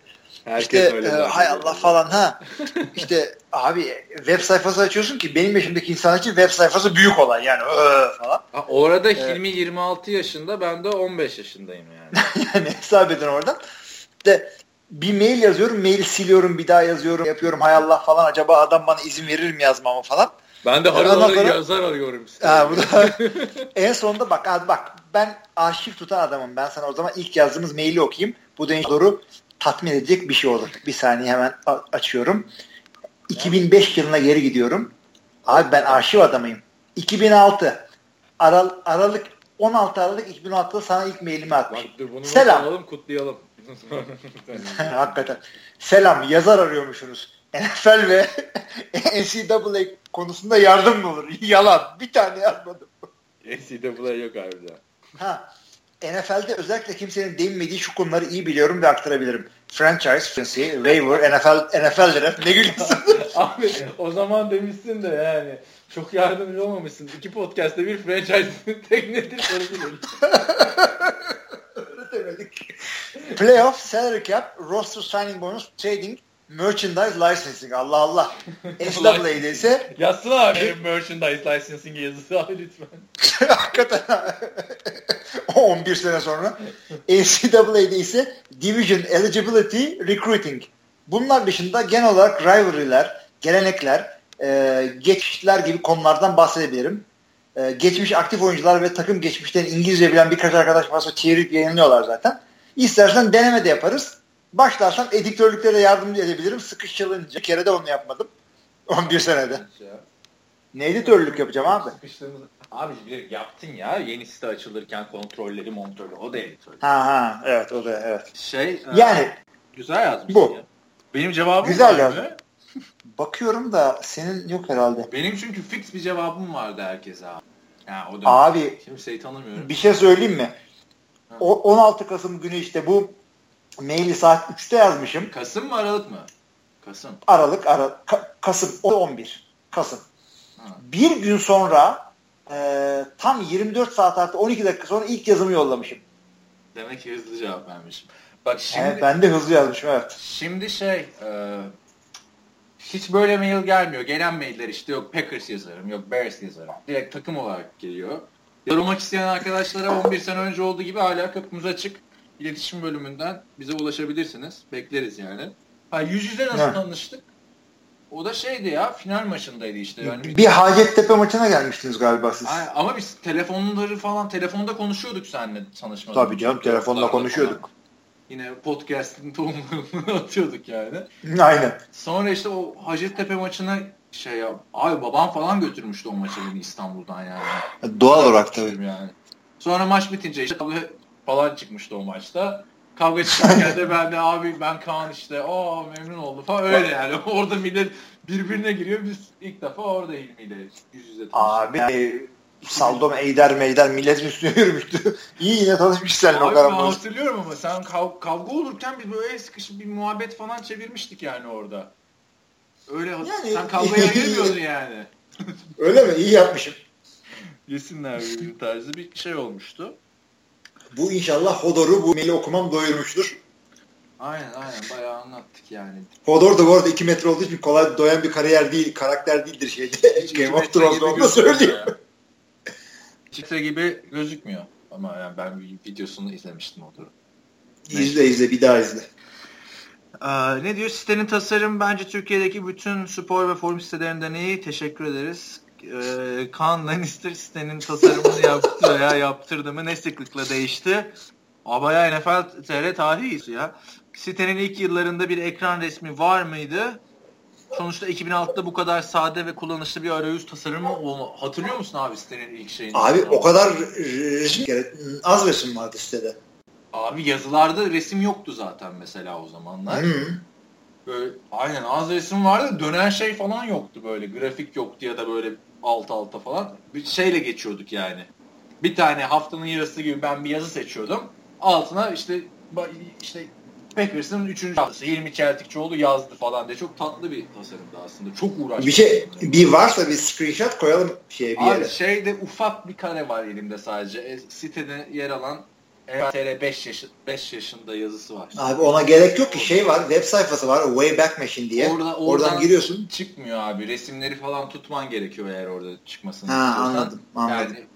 Herkes işte öyle e, hay Allah falan ha. İşte abi web sayfası açıyorsun ki benim yaşımdaki insan için web sayfası büyük olay yani öö, falan. Ha, orada evet. Hilmi 26 yaşında ben de 15 yaşındayım yani. yani hesap edin oradan. İşte bir mail yazıyorum, mail siliyorum, bir daha yazıyorum, yapıyorum hay Allah falan acaba adam bana izin verir mi yazmama falan. Ben de harıl sonra... yazar arıyorum. Ha, bu da... en sonunda bak abi bak ben arşiv tutan adamım. Ben sana o zaman ilk yazdığımız maili okuyayım. Bu da doğru tatmin edecek bir şey olur. Bir saniye hemen açıyorum. 2005 yılına geri gidiyorum. Abi ben arşiv adamıyım. 2006 Aral Aralık 16 Aralık 2016'da sana ilk mailimi atmışım. Bak, bunu Selam. Alalım, kutlayalım. Hakikaten. Selam yazar arıyormuşsunuz. NFL ve NCAA konusunda yardım mı olur? Yalan. Bir tane yazmadım. NCAA yok harbiden. Ha. NFL'de özellikle kimsenin değinmediği şu konuları iyi biliyorum ve aktarabilirim. Franchise, fantasy, waiver, NFL, NFL draft. Ne gülüyorsun? Abi o zaman demişsin de yani çok yardımcı olmamışsın. İki podcast'te bir franchise tek nedir sorabilirim. Öyle demedik. Playoff, salary cap, roster signing bonus, trading, merchandise licensing. Allah Allah. NCAA'de ise Yazsın abi merchandise licensing yazısı abi lütfen. Hakikaten 11 sene sonra. NCAA'de ise Division Eligibility Recruiting. Bunlar dışında genel olarak rivalry'ler, gelenekler, e, geçişler gibi konulardan bahsedebilirim. E, geçmiş aktif oyuncular ve takım geçmişten İngilizce bilen birkaç arkadaş varsa çevirip yayınlıyorlar zaten. İstersen deneme de yaparız. Başlarsam editörlüklere yardımcı edebilirim. Sıkışılınca. Bir kere de onu yapmadım. 11 senede. Ne editörlük yapacağım abi? Sıkıştığımız Abi yaptın ya yeni site açılırken kontrolleri montörü o da editör. Ha ha evet o da evet. Şey e, yani e, güzel yazmışsın bu. ya. Benim cevabım güzel yazdım. Bakıyorum da senin yok herhalde. Benim çünkü fix bir cevabım vardı herkese abi. Yani o dönem. Abi kimseyi tanımıyorum. Bir şey söyleyeyim mi? O, 16 Kasım günü işte bu maili saat 3'te yazmışım. Kasım mı Aralık mı? Kasım. Aralık, Aralık Ka- Kasım 11. Kasım. Ha. Bir gün sonra e, tam 24 saat artı 12 dakika sonra ilk yazımı yollamışım. Demek ki hızlı cevap vermişim. Bak şimdi, evet, ben de hızlı yazmışım evet. Şimdi şey e, hiç böyle mail gelmiyor. Gelen mailler işte yok Packers yazarım, yok Bears yazarım. Direkt takım olarak geliyor. Yorulmak isteyen arkadaşlara 11 sene önce olduğu gibi hala kapımız açık. İletişim bölümünden bize ulaşabilirsiniz. Bekleriz yani. Ha, yüz yüze nasıl ha. tanıştık? O da şeydi ya final maçındaydı işte. Yani bir, bir Hacettepe maçına gelmiştiniz galiba siz. Ay, ama biz telefonları falan telefonda konuşuyorduk seninle tanışmadan. Tabii canım telefonda konuşuyorduk. Falan. Yine podcast'ın tohumlarını atıyorduk yani. Aynen. Sonra işte o Hacettepe maçına şey ya abi babam falan götürmüştü o maçı beni İstanbul'dan yani. Doğal olarak tabii. Yani. Sonra maç bitince işte falan çıkmıştı o maçta. Kavga çıkarken de ben de abi ben Kaan işte o memnun oldu falan öyle yani. Orada millet birbirine giriyor. Biz ilk defa orada ilmiyle yüz yüze tanıştık. Abi yani, Saldom Eyder Meyder milletin üstüne yürümüştü. İyi yine tanışmış seninle o kadar. Ben hatırlıyorum ama sen kav kavga olurken biz böyle sıkışıp bir muhabbet falan çevirmiştik yani orada. Öyle yani, sen kavgaya girmiyordun yani. Öyle mi? İyi yapmışım. Yesinler bir tarzı bir şey olmuştu. Bu inşallah Hodor'u bu maili okumam doyurmuştur. Aynen aynen bayağı anlattık yani. Hodor da bu arada 2 metre olduğu için kolay doyan bir kariyer değil, karakter değildir şeyde. Game of Thrones'da onu da söyleyeyim. Çıksa gibi gözükmüyor. Ama yani ben bir videosunu izlemiştim Hodor'un. İzle izle bir daha izle. Ee, ne diyor? Sitenin tasarım bence Türkiye'deki bütün spor ve forum sitelerinden iyi. Teşekkür ederiz. Ee, Kaan Lannister sitenin tasarımını yaptı veya yaptırdı mı ne sıklıkla değişti? Abaya NFL TR tarihi ya. Sitenin ilk yıllarında bir ekran resmi var mıydı? Sonuçta 2006'da bu kadar sade ve kullanışlı bir arayüz tasarımı olma. Hatırlıyor musun abi sitenin ilk şeyini? Abi o kadar resim az resim vardı sitede. Abi yazılarda resim yoktu zaten mesela o zamanlar. Hı. Böyle aynen az resim vardı. Dönen şey falan yoktu böyle. Grafik yoktu ya da böyle alt alta falan. Bir şeyle geçiyorduk yani. Bir tane haftanın yarısı gibi ben bir yazı seçiyordum. Altına işte işte Packers'ın 3. haftası Hilmi Çeltikçioğlu yazdı falan diye çok tatlı bir tasarımdı aslında. Çok uğraştım. Bir şey bir varsa bir screenshot koyalım şeye bir Abi yere. şeyde ufak bir kare var elimde sadece. E, sitede yer alan ETR 5 yaş 5 yaşında yazısı var. Abi ona gerek yok ki şey var web sayfası var Wayback Machine diye. Orada, oradan, oradan giriyorsun. Çıkmıyor abi. Resimleri falan tutman gerekiyor eğer orada çıkmasını ha, istiyorsan. Anladım, anladım. Yani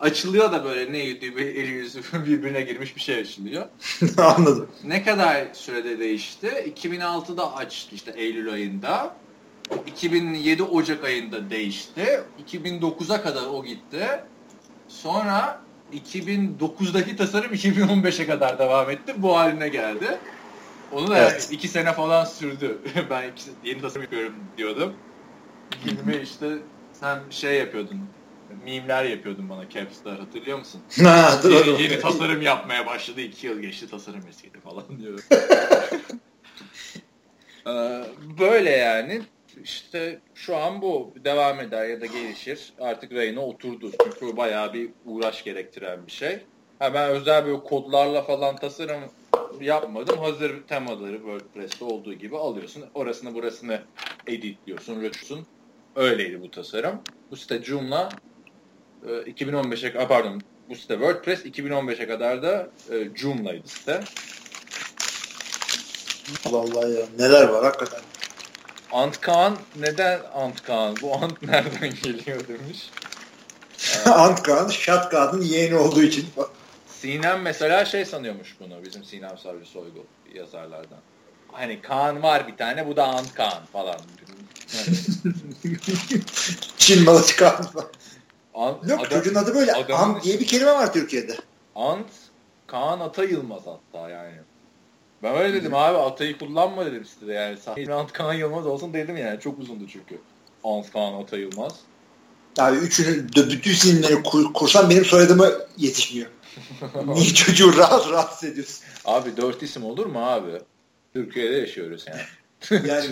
açılıyor da böyle ne eli yüzü birbirine girmiş bir şey açılıyor. anladım. Ne kadar sürede değişti? 2006'da açtı işte Eylül ayında. 2007 Ocak ayında değişti. 2009'a kadar o gitti. Sonra 2009'daki tasarım 2015'e kadar devam etti. Bu haline geldi. Onu da evet. iki sene falan sürdü. ben iki, yeni tasarım yapıyorum diyordum. Filmi işte sen şey yapıyordun. Mimler yapıyordun bana Caps'tar hatırlıyor musun? Ha, yeni, yeni tasarım yapmaya başladı. iki yıl geçti tasarım eskidi falan diyor. Ee, böyle yani işte şu an bu devam eder ya da gelişir. Artık rayına oturdu. Çünkü bayağı bir uğraş gerektiren bir şey. Ha ben özel bir kodlarla falan tasarım yapmadım. Hazır temaları WordPress'te olduğu gibi alıyorsun. Orasını burasını editliyorsun, rötüyorsun. Öyleydi bu tasarım. Bu site Joomla 2015'e pardon bu site WordPress 2015'e kadar da e, Joomla'ydı site. Vallahi ya neler var hakikaten. Antkan neden Antkan? Bu Ant nereden geliyor demiş. Antkan Şatkan'ın yeğeni olduğu için. Sinem mesela şey sanıyormuş bunu bizim Sinem Savcı Soygu yazarlardan. Hani Kaan var bir tane bu da Ant Kaan falan. Çin malı Kaan Ant, Yok adam, çocuğun adı böyle. Ant diye bir kelime var Türkiye'de. Ant Kaan Ata Yılmaz hatta yani. Ben öyle dedim abi Atay'ı kullanma dedim sitede yani. Sahil Ant Kaan Yılmaz olsun dedim yani. Çok uzundu çünkü. Ant Kaan Ata Yılmaz. Abi üçünü de bütün isimleri kur, kursam benim soyadıma yetişmiyor. Niye çocuğu rahat rahatsız ediyorsun? Abi dört isim olur mu abi? Türkiye'de yaşıyoruz yani. yani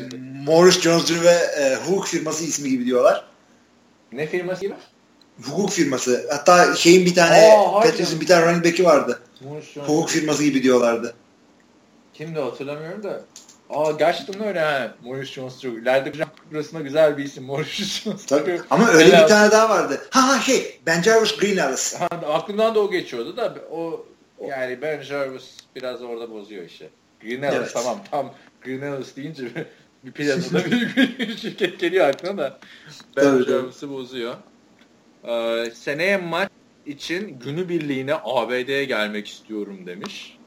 Morris Johnson ve e, hukuk firması ismi gibi diyorlar. Ne firması gibi? Hukuk firması. Hatta şeyin bir tane Patrice'in bir tane running back'i vardı. Hukuk firması gibi diyorlardı. Kimdi hatırlamıyorum da. Aa gerçekten öyle ha. Maurice Jones-Drew. İleride burasına güzel bir isim Maurice Jones. Tabii. Ama öyle bir tane daha vardı. Ha ha şey Ben Jarvis Green Ellis. Ha, aklımdan da o geçiyordu da o yani Ben Jarvis biraz orada bozuyor işi. Green Ellis evet. tamam tam Green Ellis deyince bir piyasada büyük bir şirket geliyor aklına da Ben Jarvis'i bozuyor. Ee, seneye maç için günü birliğine ABD'ye gelmek istiyorum demiş.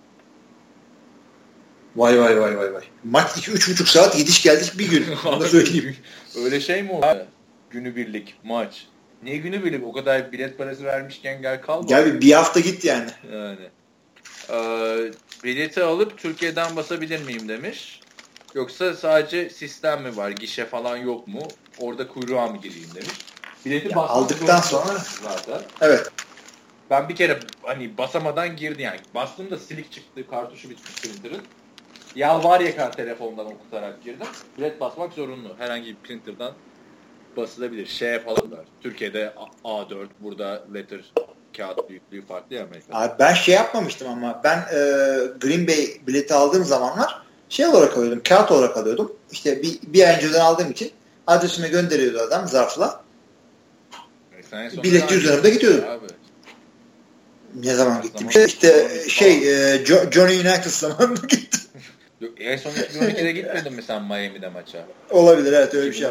Vay vay vay vay vay. Maç 2-3,5 saat gidiş geldik bir gün. Onu söyleyeyim. Öyle şey mi oldu? Günübirlik maç. Niye günübirlik? O kadar bilet parası vermişken gel kal. Gel bir hafta git yani. Yani. Ee, bileti alıp Türkiye'den basabilir miyim demiş. Yoksa sadece sistem mi var? Gişe falan yok mu? Orada kuyruğa mı gireyim demiş. Bileti ya aldıktan sonra zaten. Evet. Ben bir kere hani basamadan girdi yani. Bastığımda silik çıktı, kartuşu bitmiş printer'ın. Yalvar yakar telefondan okutarak girdim. Bilet basmak zorunlu. Herhangi bir printer'dan basılabilir. Şey falan var. Türkiye'de A4, burada letter kağıt büyüklüğü farklı ya Amerika'da. Abi ben şey yapmamıştım ama ben e, Green Bay bileti aldığım zamanlar şey olarak alıyordum, kağıt olarak alıyordum. İşte bir, bir ay önceden aldığım için adresime gönderiyordu adam zarfla. E, Biletçi üzerinde gidiyordum. Abi. Ne zaman gittim? Zaman işte şey e, Johnny United zamanında gittim. Yok, en son 2012'de gitmedin mi sen Miami'de maça? Olabilir evet öyle bir şey.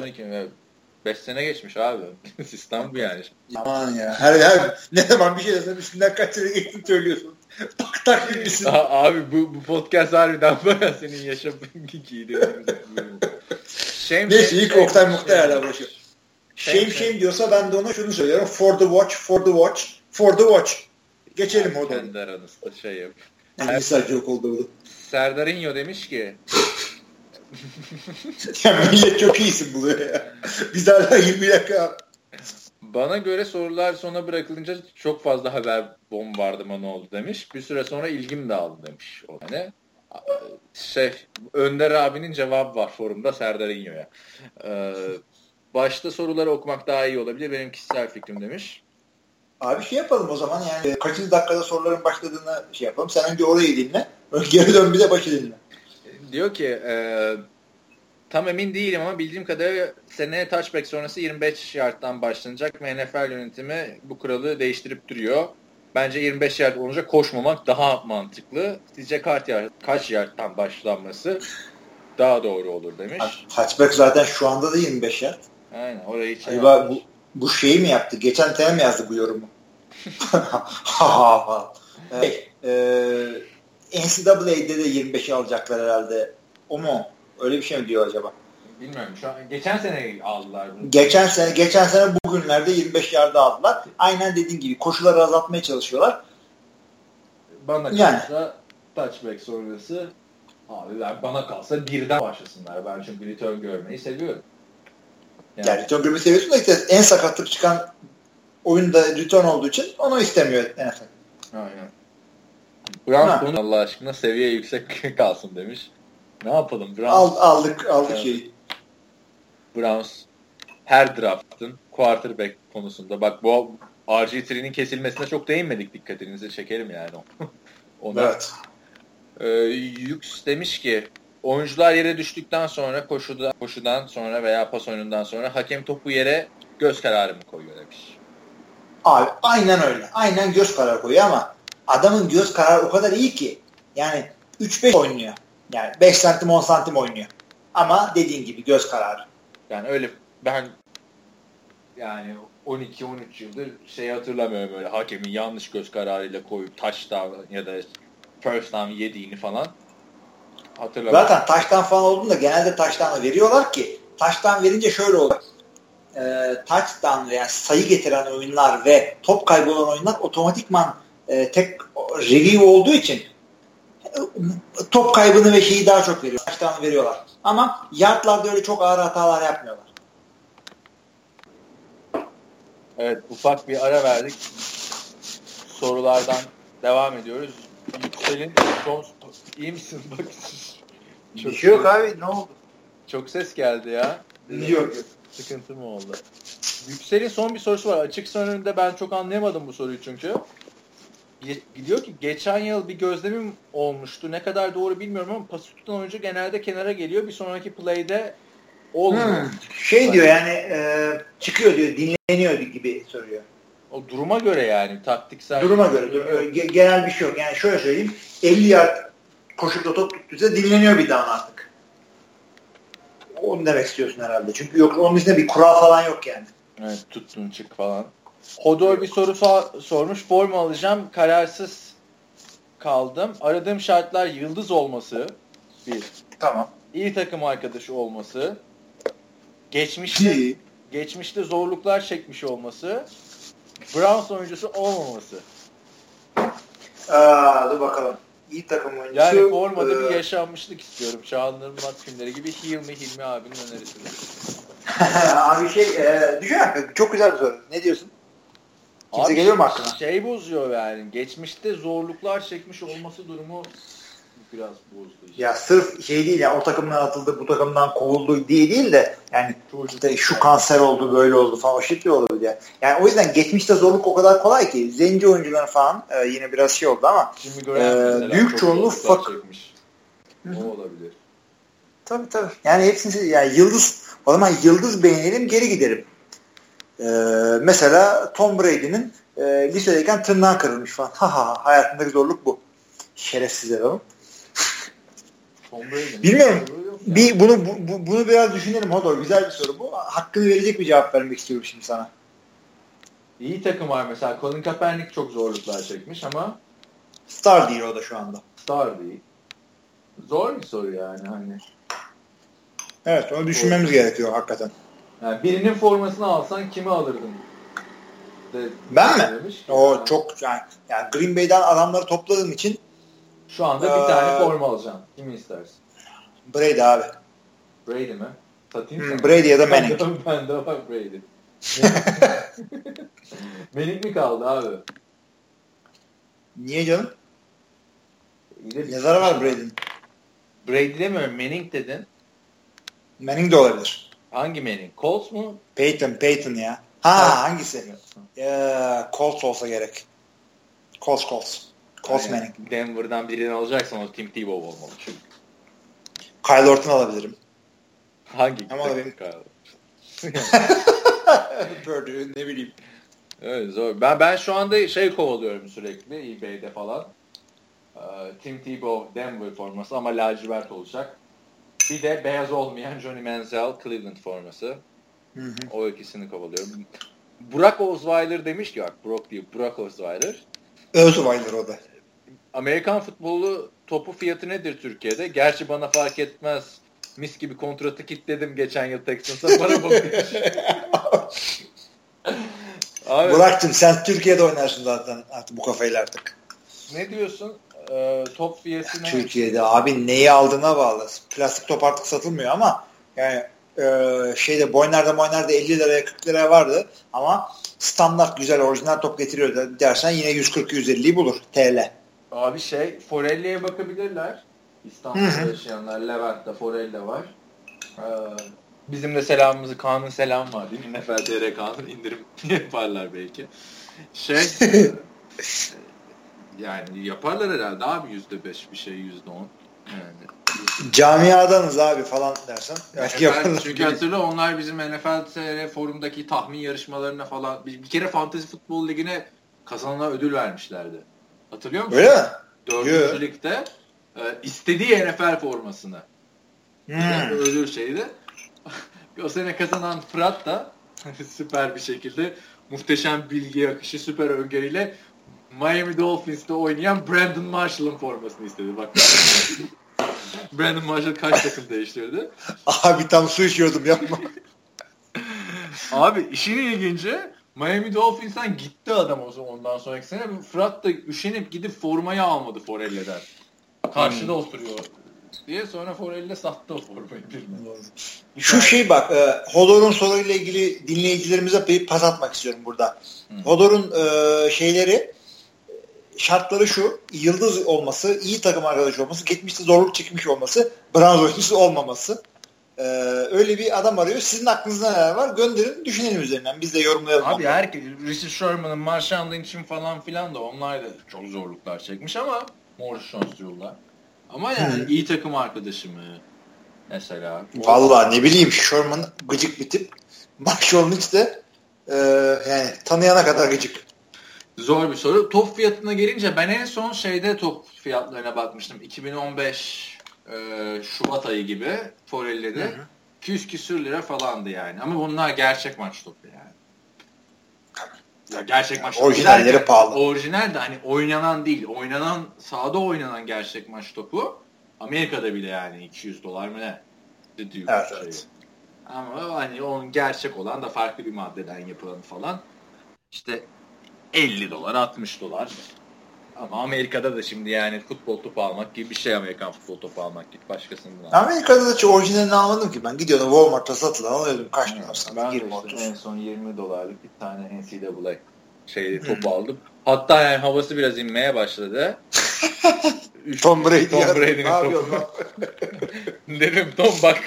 5 sene geçmiş abi. Sistem bu yani. Aman ya. Her, her, ne zaman bir şey desem üstünden kaç sene geçti söylüyorsun. tak tak gibisin. Abi bu, bu podcast harbiden baya senin yaşadığın giydiğin. Neyse ilk Oktay Muhtar hala başlıyor. Shame shame diyorsa ben de ona şunu söylüyorum. For the watch, for the watch, for the watch. Geçelim o Kendi aranızda şey yap. Yani mesaj yok oldu bu. Serdarinho demiş ki ya millet çok iyisin buluyor ya. Biz hala 20 dakika. Bana göre sorular sona bırakılınca çok fazla haber bombardımanı oldu demiş. Bir süre sonra ilgim dağıldı demiş. O hani şey Önder abinin cevabı var forumda Serdarinho'ya. Ee, başta soruları okumak daha iyi olabilir. Benim kişisel fikrim demiş. Abi şey yapalım o zaman yani kaçıncı dakikada soruların başladığını şey yapalım. Sen önce orayı dinle. Geri dön bir de başı dinle. Diyor ki e, tam emin değilim ama bildiğim kadarıyla seneye touchback sonrası 25 yardtan başlanacak ve NFL yönetimi bu kuralı değiştirip duruyor. Bence 25 yard olunca koşmamak daha mantıklı. Sizce kaç yard, kaç yardtan başlanması daha doğru olur demiş. Touchback zaten şu anda da 25 yard. Aynen orayı hiç Acaba bu, bu şeyi mi yaptı? Geçen mi yazdı bu yorumu? hey, e, NCAA'de de 25 alacaklar herhalde. O mu? Öyle bir şey mi diyor acaba? Bilmiyorum. Şu an geçen sene aldılar bunu. Geçen sene geçen sene bugünlerde 25 yarda aldılar. Aynen dediğin gibi koşuları azaltmaya çalışıyorlar. Bana kalsa yani. touchback sonrası abi ben bana kalsa birden başlasınlar. Ben çünkü return görmeyi seviyorum. Yani, yani return görmeyi seviyorsun da işte en sakatlık çıkan oyunda return olduğu için onu istemiyor NFL. Aynen. Browns bunu Allah aşkına seviye yüksek kalsın demiş. Ne yapalım? Browns, Ald, aldık aldık evet. şeyi. Browns her draftın quarterback konusunda bak bu RG3'nin kesilmesine çok değinmedik dikkatinizi çekerim yani. Ona. Evet. Ee, Yux demiş ki oyuncular yere düştükten sonra koşuda, koşudan sonra veya pas oyunundan sonra hakem topu yere göz kararı mı koyuyor demiş. Abi aynen öyle. Aynen göz kararı koyuyor ama adamın göz kararı o kadar iyi ki yani 3-5 oynuyor. Yani 5 santim 10 santim oynuyor. Ama dediğin gibi göz kararı. Yani öyle ben yani 12-13 yıldır şey hatırlamıyorum öyle hakemin yanlış göz kararıyla koyup touchdown ya da first down yediğini falan hatırlamıyorum. Zaten touchdown falan olduğunda genelde touchdown'ı veriyorlar ki touchdown verince şöyle olur. E, touchdown yani sayı getiren oyunlar ve top kaybolan oyunlar otomatikman e, tek review olduğu için top kaybını ve şeyi daha çok veriyor. Touchdown veriyorlar. Ama yardlarda öyle çok ağır hatalar yapmıyorlar. Evet ufak bir ara verdik. Sorulardan devam ediyoruz. Yüksel'in son... İyi misin? Bak. Çok şey yok abi ne oldu? Çok ses geldi ya. Yok. Sıkıntı mı oldu? Yüksel'in son bir sorusu var. Açık önünde ben çok anlayamadım bu soruyu çünkü. Diyor ki geçen yıl bir gözlemim olmuştu. Ne kadar doğru bilmiyorum ama pası tutan oyuncu genelde kenara geliyor. Bir sonraki play'de olmuyor. Hmm. Şey diyor yani e, çıkıyor diyor dinleniyor gibi soruyor. O duruma göre yani taktiksel. Duruma göre. Durum, genel bir şey yok. Yani şöyle söyleyeyim. 50 yard koşup da top tuttuysa dinleniyor bir daha artık. Onu demek istiyorsun herhalde. Çünkü yok onun içinde bir kural falan yok yani. Evet tuttun çık falan. Hodor bir soru so- sormuş. Form alacağım. Kararsız kaldım. Aradığım şartlar yıldız olması. Bir. Tamam. İyi takım arkadaşı olması. Geçmişte İyi. geçmişte zorluklar çekmiş olması. Browns oyuncusu olmaması. Aa, dur bakalım. İyi takım oyuncusu. Yani formada e... bir yaşanmışlık istiyorum. Çağan Irmak filmleri gibi Hilmi Hilmi abinin önerisi. Abi şey e, düşün çok güzel bir soru. Ne diyorsun? Kimse Abi geliyor mu aklına? Şey bozuyor yani. Geçmişte zorluklar çekmiş olması durumu biraz bozdu. Işte. Ya sırf şey değil ya o takımdan atıldı bu takımdan kovuldu diye değil de yani işte şu kanser oldu böyle oldu falan o şey olabilir yani. Yani o yüzden geçmişte zorluk o kadar kolay ki zenci oyuncuların falan e, yine biraz şey oldu ama e, büyük çoğunluğu fak o olabilir. Tabii tabii. Yani hepsini yani yıldız o zaman yıldız beğenelim geri giderim. Ee, mesela Tom Brady'nin e, lisedeyken tırnağı kırılmış falan. Ha ha hayatındaki zorluk bu. Şerefsizler oğlum. Bilmiyorum. Bir bunu bu, bunu biraz düşünelim Hodor. Güzel bir soru bu. Hakkını verecek bir cevap vermek istiyorum şimdi sana. İyi takım var mesela. Colin Kaepernick çok zorluklar çekmiş ama Star değil o da şu anda. Star değil. Zor bir soru yani hani. Evet onu düşünmemiz gerekiyor hakikaten. Yani birinin formasını alsan kimi alırdın? De, ben mi? Demiş. O yani. çok yani, yani Green Bay'den adamları topladığım için şu anda ee, bir tane forma alacağım. Kimi istersin? Brady abi. Brady mi? Satayım hmm, Brady ya da Manning. ben de var Brady. Manning mi kaldı abi? Niye canım? Yazarı var Brady'nin. Brady demiyorum Manning dedin. Manning de olabilir. Hangi Manning? Colts mu? Peyton, Peyton ya. Ha evet. hangisi? Ya, Colts olsa gerek. Colts, Colts. Colts yani Manning. Denver'dan birini alacaksan o Tim Tebow olmalı çünkü. Kyle Orton alabilirim. Hangi? Ama benim Kyle Purdue ne bileyim. Evet zor. Ben ben şu anda şey kovalıyorum sürekli eBay'de falan. Ee, Tim Tebow Denver forması ama lacivert olacak. Bir de beyaz olmayan Johnny Manziel Cleveland forması. Hı hı. O ikisini kovalıyorum. Burak Osweiler demiş ki bak Burak değil Burak Osweiler. Osweiler o da. Amerikan futbolu topu fiyatı nedir Türkiye'de? Gerçi bana fark etmez. Mis gibi kontratı kitledim geçen yıl Texans'a para bakıyor. Burak'cığım sen Türkiye'de oynarsın zaten artık bu kafayla artık. Ne diyorsun? Ee, top fiyatı ne? Türkiye'de abi neyi aldığına bağlı. Plastik top artık satılmıyor ama yani e, şeyde boynlarda boynlarda 50 liraya 40 liraya vardı ama standart güzel orijinal top getiriyor dersen yine 140-150'yi bulur TL. Abi şey Forelli'ye bakabilirler. İstanbul'da yaşayanlar Levent'te Forelli var. Ee, bizim de selamımızı Kaan'ın selam var değil mi? Nefel TR Kaan'ın indirim yaparlar belki. Şey yani yaparlar herhalde abi yüzde beş bir şey yüzde on. Yani Camiadanız abi falan dersen. NFL, çünkü hatırla onlar bizim NFL TR forumdaki tahmin yarışmalarına falan bir, bir kere Fantasy Futbol Ligi'ne kazanana ödül vermişlerdi. Hatırlıyor musun? Öyle mi? Dördüncü ligde e, istediği NFL formasını. Hmm. Ödül şeydi. o sene kazanan Fırat da süper bir şekilde muhteşem bilgi akışı süper öngörüyle Miami Dolphins'te oynayan Brandon Marshall'ın formasını istedi. Bak. Brandon Marshall kaç takım değiştirdi? Abi tam su içiyordum yapma. Abi işin ilginci Miami Dolphins'ten gitti adam o zaman ondan sonraki sene. Fırat da üşenip gidip formayı almadı Forelli'den. Karşıda hmm. oturuyor diye sonra Forelli sattı o formayı birine. Şu şey bak, e, Hodor'un soruyla ilgili dinleyicilerimize bir pas atmak istiyorum burada. Hmm. Hodor'un e, şeyleri şartları şu. Yıldız olması, iyi takım arkadaşı olması, geçmişte zorluk çekmiş olması, Browns oyuncusu olmaması. Ee, öyle bir adam arıyor. Sizin aklınızda neler var? Gönderin, düşünelim üzerinden. Biz de yorumlayalım. Abi herkes, Richard Sherman'ın, Marshawn Lynch'in falan filan da onlar da çok zorluklar çekmiş ama Morris Jones diyorlar. Ama yani Hı. iyi takım arkadaşı mı? Mesela. Valla ne bileyim Sherman gıcık bir tip. Marshawn Lynch de e, yani tanıyana kadar gıcık. Zor bir soru. Top fiyatına gelince ben en son şeyde top fiyatlarına bakmıştım. 2015 e, Şubat ayı gibi Forelli'de. 200 küsür lira falandı yani. Ama bunlar gerçek maç topu yani. Ya gerçek maç Orijinalleri pahalı. Orijinal de hani oynanan değil. Oynanan sahada oynanan gerçek maç topu. Amerika'da bile yani 200 dolar mı ne? Evet, şey. evet. Ama hani onun gerçek olan da farklı bir maddeden yapılan falan. İşte 50 dolar, 60 dolar. Ama Amerika'da da şimdi yani futbol topu almak gibi bir şey Amerikan futbol topu almak gibi başkasından almak. Amerika'da da hiç orijinalini almadım ki ben. Gidiyordum Walmart'ta satılan alıyordum. Kaç dolar sana? Ben 20 işte en son 20 dolarlık bir tane NCAA şey topu hmm. aldım. Hatta yani havası biraz inmeye başladı. Tom Brady. Tom Brady'nin topu. Dedim Tom bak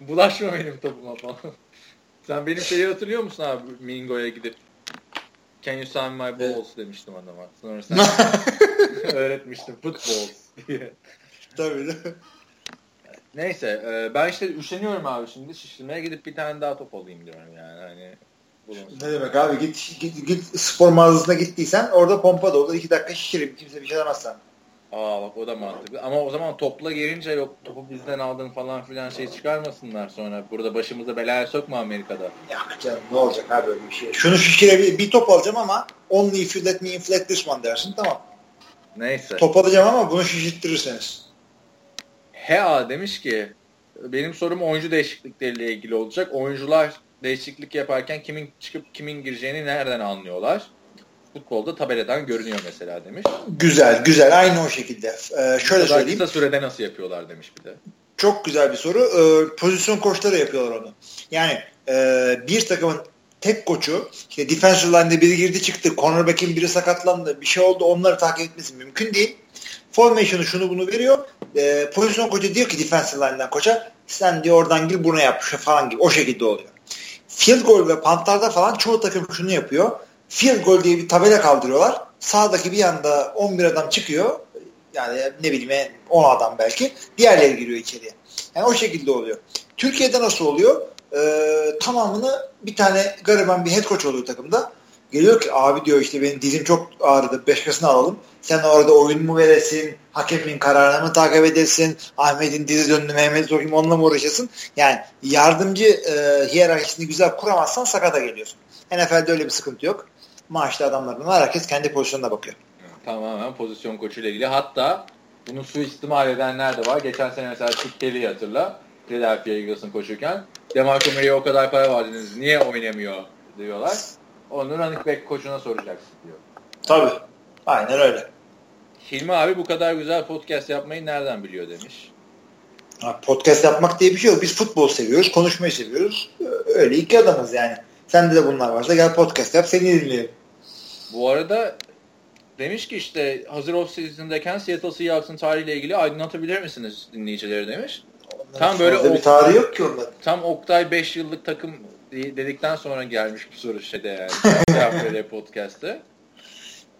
bulaşma benim topuma falan. Sen benim şeyi hatırlıyor musun abi Mingo'ya gidip Can you sign my balls demiştim adama. Sonra sen öğretmiştim footballs diye. Tabii. Neyse e, ben işte üşeniyorum abi şimdi şişirmeye gidip bir tane daha top alayım diyorum yani hani. Bulunsun. Ne demek abi git, git, git spor mağazasına gittiysen orada pompa doldur iki dakika şişireyim kimse bir şey demez sana. Aa bak o da mantıklı. Ama o zaman topla gelince yok topu bizden aldın falan filan şey çıkarmasınlar sonra. Burada başımıza belaya sokma Amerika'da. Ya canım ne olacak abi böyle bir şey. Şunu şişirebilir bir top alacağım ama only if you let me inflate this one dersin tamam. Neyse. Top alacağım ama bunu şişittirirseniz. HA demiş ki benim sorum oyuncu değişiklikleriyle ilgili olacak. Oyuncular değişiklik yaparken kimin çıkıp kimin gireceğini nereden anlıyorlar? Futbolda tabeladan görünüyor mesela demiş. Güzel, güzel. Aynı o şekilde. Ee, şöyle söyleyeyim. Kısa sürede nasıl yapıyorlar demiş bir de. Çok güzel bir soru. Ee, pozisyon koçları yapıyorlar onu. Yani e, bir takımın tek koçu işte defensive line'de biri girdi çıktı. Cornerback'in biri sakatlandı. Bir şey oldu. Onları takip etmesi mümkün değil. Formation'ı şunu bunu veriyor. E, pozisyon koçu diyor ki defensive line'den koça sen diyor oradan gir buna yap falan gibi. O şekilde oluyor. Field goal ve pantlarda falan çoğu takım şunu yapıyor. Field goal diye bir tabela kaldırıyorlar. Sağdaki bir yanda 11 adam çıkıyor. Yani ne bileyim 10 adam belki. Diğerleri giriyor içeriye. Yani o şekilde oluyor. Türkiye'de nasıl oluyor? Ee, tamamını bir tane gariban bir head coach oluyor takımda. Geliyor ki abi diyor işte benim dizim çok ağrıdı. Başkasını alalım. Sen orada oyun mu veresin? Hakemin kararını mı takip edersin? Ahmet'in dizi döndü Mehmet sokayım onunla mı uğraşırsın? Yani yardımcı e, hiyerarşisini güzel kuramazsan sakata geliyorsun. NFL'de öyle bir sıkıntı yok. Maaşlı adamlardan var. Herkes kendi pozisyonuna bakıyor. Tamamen pozisyon koçuyla ilgili. Hatta bunu suistimal edenler de var. Geçen sene mesela Chip Kelly'i hatırla. Philadelphia Eagles'ın koşurken. DeMarco Murray'e o kadar para verdiniz. Niye oynamıyor diyorlar. Onu running back koçuna soracaksın diyor. Tabii. Aynen öyle. Hilmi abi bu kadar güzel podcast yapmayı nereden biliyor demiş. Podcast yapmak diye bir şey yok. Biz futbol seviyoruz, konuşmayı seviyoruz. Öyle iki adamız yani. Sende de bunlar varsa gel podcast yap seni dinleyelim. Bu arada demiş ki işte hazır off season'dayken Seattle Seahawks'ın tarihiyle ilgili aydınlatabilir misiniz dinleyicileri demiş. Tam böyle bir tarihi yok ki onların. Tam Oktay 5 yıllık takım dedikten sonra gelmiş bir soru şeyde yani. podcast'te.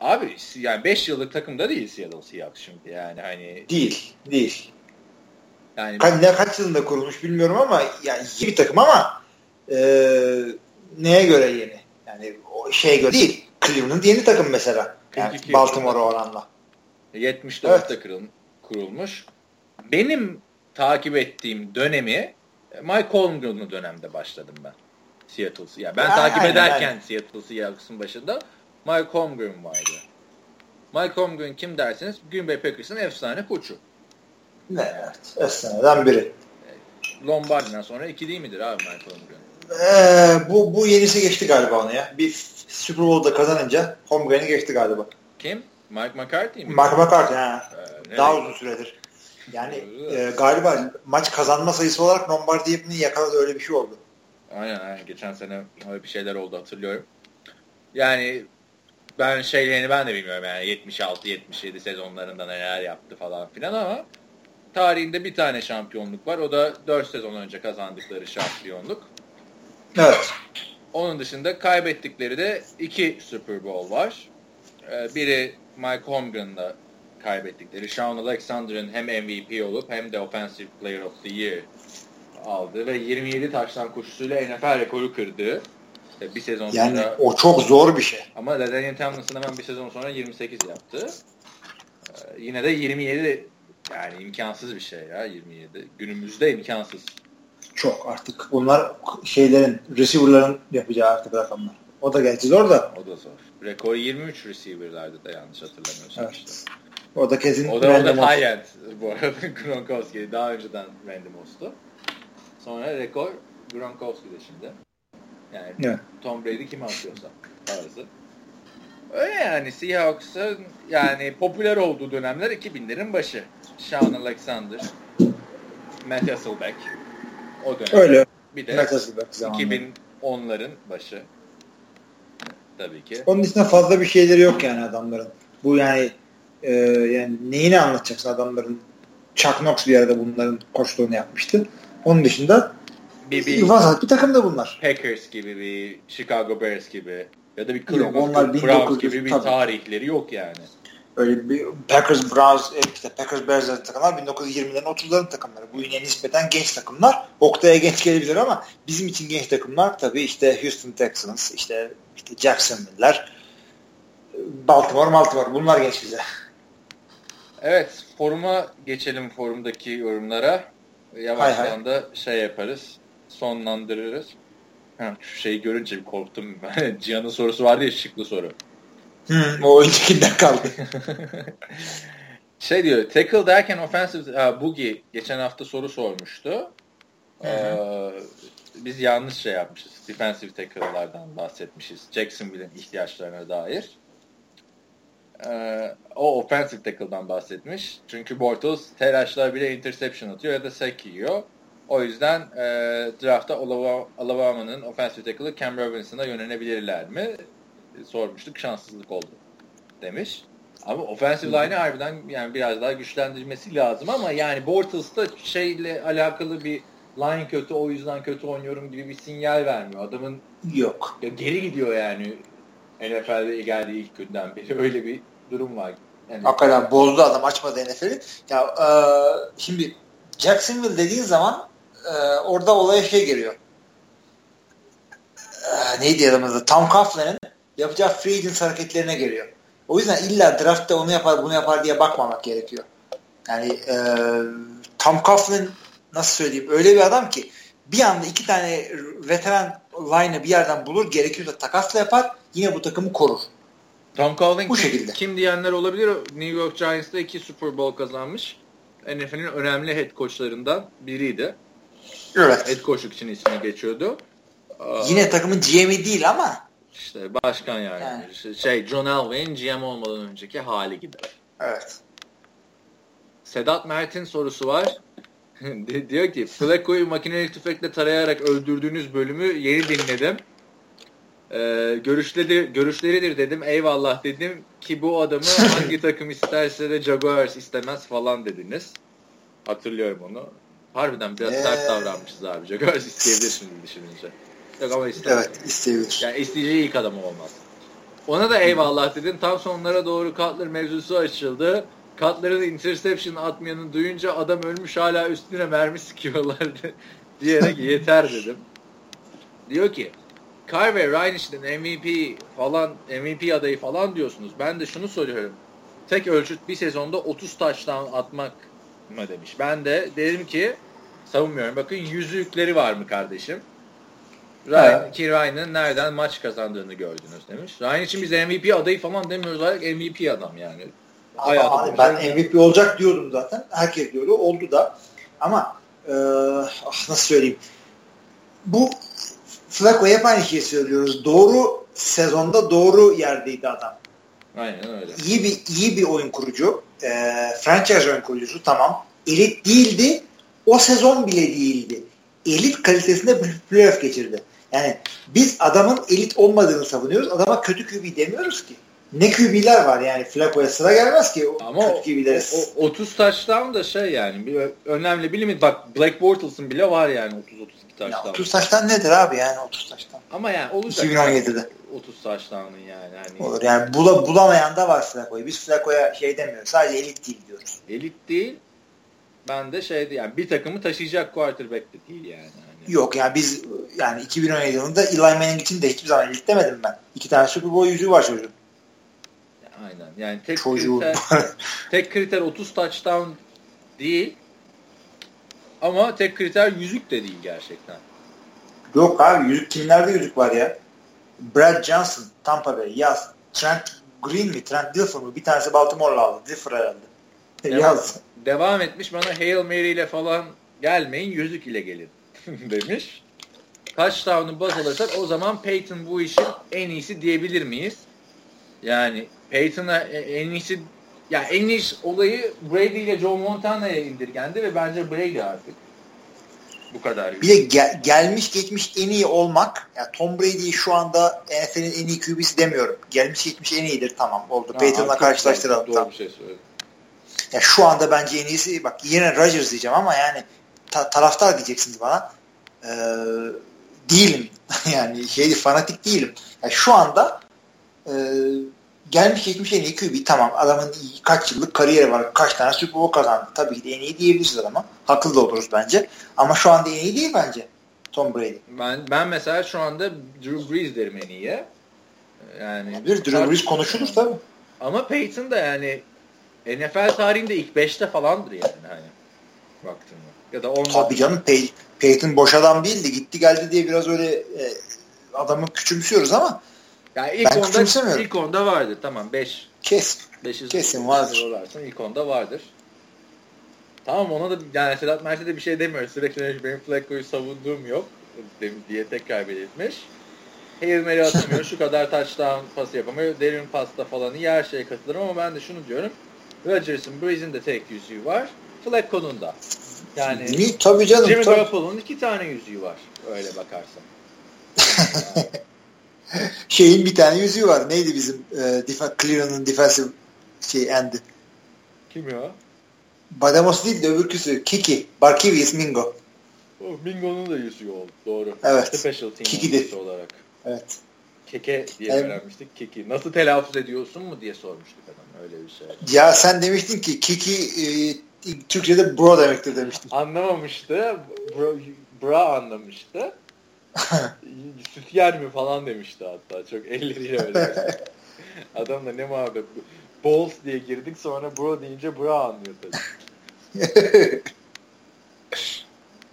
Abi yani 5 yıllık takımda değil Seattle Seahawks şimdi yani hani. Değil. Değil. Yani kaç, ne kaç yılında kurulmuş bilmiyorum ama yani iyi bir takım ama e, neye göre yeni? Yani o şeye göre değil. Cleveland yeni takım mesela. Yani Baltimore'a oranla. 74'te evet. kurulmuş. Benim takip ettiğim dönemi Mike Holmgren'ın dönemde başladım ben. Seattle'sı. Yani ben yani, takip aynen, ederken aynen. Seattle Seahawks'ın başında Mike Holmgren vardı. Mike Holmgren kim derseniz Green Bay Packers'ın efsane koçu. Ne evet. Efsaneden biri. Lombardi'den sonra iki değil midir abi Mike Holmgren? Ee, bu, bu yenisi geçti galiba onu ya. Bir Super Bowl'da kazanınca Holmgren'i geçti galiba. Kim? Mike McCarthy mi? Mike McCarthy ha. Ee, Daha uzun süredir. Yani e, galiba maç kazanma sayısı olarak Lombardi'nin yakaladı öyle bir şey oldu. Aynen aynen. Geçen sene öyle bir şeyler oldu hatırlıyorum. Yani ben şeylerini ben de bilmiyorum yani 76-77 sezonlarında neler yaptı falan filan ama tarihinde bir tane şampiyonluk var. O da 4 sezon önce kazandıkları şampiyonluk. Evet. Onun dışında kaybettikleri de iki Super Bowl var. Ee, biri Mike Holmgren'la kaybettikleri. Sean Alexander'ın hem MVP olup hem de Offensive Player of the Year aldı ve 27 taştan koşusuyla NFL rekoru kırdı. Bir sezon yani sonra... o çok zor bir şey. Ama Daniel Tomlinson hemen bir sezon sonra 28 yaptı. Ee, yine de 27 yani imkansız bir şey ya 27. Günümüzde imkansız. Çok artık bunlar şeylerin receiver'ların yapacağı artık rakamlar. O da gerçi zor da. O da zor. Rekor 23 receiver'lardı da yanlış hatırlamıyorsam evet. işte. O da kesin O da, o da high end bu arada Gronkowski. Daha önceden Randy Moss'tu. Sonra rekor Gronkowski'de şimdi. Yani evet. Tom Brady kim atıyorsa tarzı. Öyle yani Seahawks'ın yani popüler olduğu dönemler 2000'lerin başı. Sean Alexander, Matt Hasselbeck o dönem. Öyle. Bir de 2010'ların başı. Tabii ki. Onun dışında fazla bir şeyleri yok yani adamların. Bu yani e, yani neyini anlatacaksın adamların Chuck Knox bir arada bunların koçluğunu yapmıştı. Onun dışında bir, bir vasat bir takım da bunlar. Packers gibi bir Chicago Bears gibi ya da bir Cleveland onlar Browns gibi bir tabii. tarihleri yok yani. Öyle bir Packers, Browns, e, işte Packers, Bears takımlar 1920'lerin 30'ların takımları. Bu yine nispeten genç takımlar. Oktay'a genç gelebilir ama bizim için genç takımlar tabii işte Houston Texans, işte, işte Jacksonville'ler, Baltimore, Baltimore bunlar genç bize. Evet, foruma geçelim forumdaki yorumlara. Yavaştan da şey yaparız, sonlandırırız. Ha, şu şeyi görünce bir korktum. Cihan'ın sorusu vardı ya şıklı soru. Hmm, o öncekinden kaldı. şey diyor tackle derken offensive uh, Boogie geçen hafta soru sormuştu. Ee, biz yanlış şey yapmışız. Defensive tackle'lardan bahsetmişiz. Jacksonville'in ihtiyaçlarına dair. Ee, o offensive tackle'dan bahsetmiş. Çünkü Bortles telaşlar bile interception atıyor ya da sack yiyor. O yüzden e, draftta Alabama'nın offensive tackle'ı Cam Robinson'a yönelebilirler mi? Sormuştuk. Şanssızlık oldu demiş. Ama offensive line'i harbiden yani biraz daha güçlendirmesi lazım ama yani Bortles'ta şeyle alakalı bir line kötü o yüzden kötü oynuyorum gibi bir sinyal vermiyor. Adamın yok. Ya geri gidiyor yani NFL'de geldiği ilk günden beri öyle bir durum var. Yani, Hakikaten bozdu adam açmadı NFL'i. Ya e, şimdi Jacksonville dediğin zaman e, orada olaya şey geliyor. E, neydi adamın Tom Coughlin'in yapacağı free agent hareketlerine geliyor. O yüzden illa draftta onu yapar bunu yapar diye bakmamak gerekiyor. Yani e, Tom Coughlin nasıl söyleyeyim öyle bir adam ki bir anda iki tane veteran line'ı bir yerden bulur gerekiyorsa takasla yapar yine bu takımı korur. Tom Coughlin Bu kim, şekilde. kim diyenler olabilir. New York Giants'ta iki Super Bowl kazanmış. NFL'in önemli head coachlarından biriydi. Evet. Head coachluk için ismi geçiyordu. Yine takımın GM'i değil ama. İşte başkan yani. yani. Şey John Elway'in GM olmadan önceki hali gibi. Evet. Sedat Mert'in sorusu var. diyor ki Flacco'yu makineli tüfekle tarayarak öldürdüğünüz bölümü yeni dinledim. Ee, görüşleri, görüşleridir dedim. Eyvallah dedim ki bu adamı hangi takım isterse de Jaguars istemez falan dediniz. Hatırlıyorum onu. Harbiden biraz ee... sert davranmışız abi. Jaguars isteyebilir şimdi düşününce. Ama istemez. Evet isteyebilir. Yani isteyeceği ilk adam olmaz. Ona da eyvallah dedim. Tam sonlara doğru Cutler mevzusu açıldı. Cutler'ın interception atmayanı duyunca adam ölmüş hala üstüne mermi sıkıyorlar diyerek yeter dedim. Diyor ki Carver Ryan işte MVP falan MVP adayı falan diyorsunuz. Ben de şunu soruyorum. Tek ölçüt bir sezonda 30 taştan atmak mı demiş. Ben de dedim ki savunmuyorum. Bakın yüzükleri var mı kardeşim? Ryan, ki Ryan'ın nereden maç kazandığını gördünüz demiş. Ryan için biz MVP adayı falan demiyoruz. MVP adam yani. Abi, ben MVP olacak diyordum zaten. Herkes diyordu. Oldu da. Ama e, ah nasıl söyleyeyim. Bu Flacco hep aynı şeyi söylüyoruz. Doğru sezonda doğru yerdeydi adam. Aynen öyle. İyi bir iyi bir oyun kurucu. E, franchise oyun kurucusu tamam. Elit değildi. O sezon bile değildi. Elit kalitesinde playoff geçirdi. Yani biz adamın elit olmadığını savunuyoruz. Adama kötü QB demiyoruz ki. Ne QB'ler var yani Flacco'ya sıra gelmez ki Ama kötü QB'lere. O, o, 30 taştan da şey yani bir önemli bir limit. Bak Black Bortles'ın bile var yani 30-30 taştan. Ya 30 taştan nedir abi yani 30 taştan? Ama yani olacak. 2017'de. 30 taştanın yani. Hani... Olur yani bula, bulamayan da var Flaco'yu. Biz Flaco'ya şey demiyoruz. Sadece elit değil diyoruz. Elit değil. Ben de şeydi yani bir takımı taşıyacak quarterback de değil yani. Yok yani biz yani 2017 yılında Eli Manning için de hiçbir zaman elit demedim ben. İki tane Super Bowl yüzüğü var çocuğun. Aynen. Yani tek Çocuğu. kriter, tek kriter 30 touchdown değil ama tek kriter yüzük de değil gerçekten. Yok abi yüzük kimlerde yüzük var ya? Brad Johnson Tampa Bay yaz. Trent Green mi? Trent Dilfer mi? Bir tanesi Baltimore'la aldı. Dilfer herhalde. Devam, yaz. Devam etmiş bana Hail Mary ile falan gelmeyin yüzük ile gelin demiş. Kaç tavrını baz alırsak o zaman Peyton bu işin en iyisi diyebilir miyiz? Yani Peyton'a en iyisi ya en iyi olayı Brady ile Joe Montana'ya indirgendi ve bence Brady artık. Bu kadar. Bir de gel, gelmiş geçmiş en iyi olmak. Yani Tom Brady'yi şu anda NFL'in en iyi QB'si demiyorum. Gelmiş geçmiş en iyidir tamam oldu. Peyton'la karşılaştıralım. Doğru tamam. bir şey söyledim. Ya şu anda bence en iyisi bak yine Rodgers diyeceğim ama yani ta, taraftar diyeceksiniz bana. Ee, değilim. yani şey fanatik değilim. Yani şu anda e, gelmiş geçmiş en iyi QB tamam adamın kaç yıllık kariyeri var kaç tane Super Bowl kazandı tabii ki de en iyi diyebiliriz ama haklı da oluruz bence ama şu anda en iyi değil bence Tom Brady. Ben, ben mesela şu anda Drew Brees derim en iyi. Yani bir Drew Brees konuşulur tabii. Ama Peyton da yani NFL tarihinde ilk 5'te falandır yani hani baktığında. Ya da onda Tabii canım Pey Peyton boş adam değildi. Gitti geldi diye biraz öyle e, adamı küçümsüyoruz ama Yani ilk ben onda, ilk onda vardır. Tamam 5. Kes. Kesin vardır. Olarsın, ilk onda vardır. Tamam ona da yani Sedat Mert'e de bir şey demiyor. Sürekli benim Flacco'yu savunduğum yok diye tekrar belirtmiş. Hail Mary atamıyor. şu kadar touchdown pas yapamıyor. Derin pasta falan iyi her şeye katılırım ama ben de şunu diyorum. Rodgers'ın Breeze'in de tek yüzüğü var. Flacco'nun da. Yani Niye? Tabii canım. Jimmy Garoppolo'nun iki tane yüzüğü var. Öyle bakarsan. Şeyin bir tane yüzüğü var. Neydi bizim e, Cleveland'ın defensive şey endi? Kim ya? Badamos değil de öbürküsü. Kiki. Barkivius Mingo. Oh, Mingo'nun da yüzüğü oldu. Doğru. Evet. Special team Kiki olarak. Evet. Keke diye evet. öğrenmiştik. Kiki. Nasıl telaffuz ediyorsun mu diye sormuştuk adam. Öyle bir şey. Ya sen demiştin ki Kiki e, Türkçe'de bro demektir demiştin. Anlamamıştı. Bro, bra anlamıştı. Süt yer mi falan demişti hatta. Çok elleriyle öyle. Adam da ne muhabbet. Balls diye girdik sonra bro deyince bra anlıyor tabii.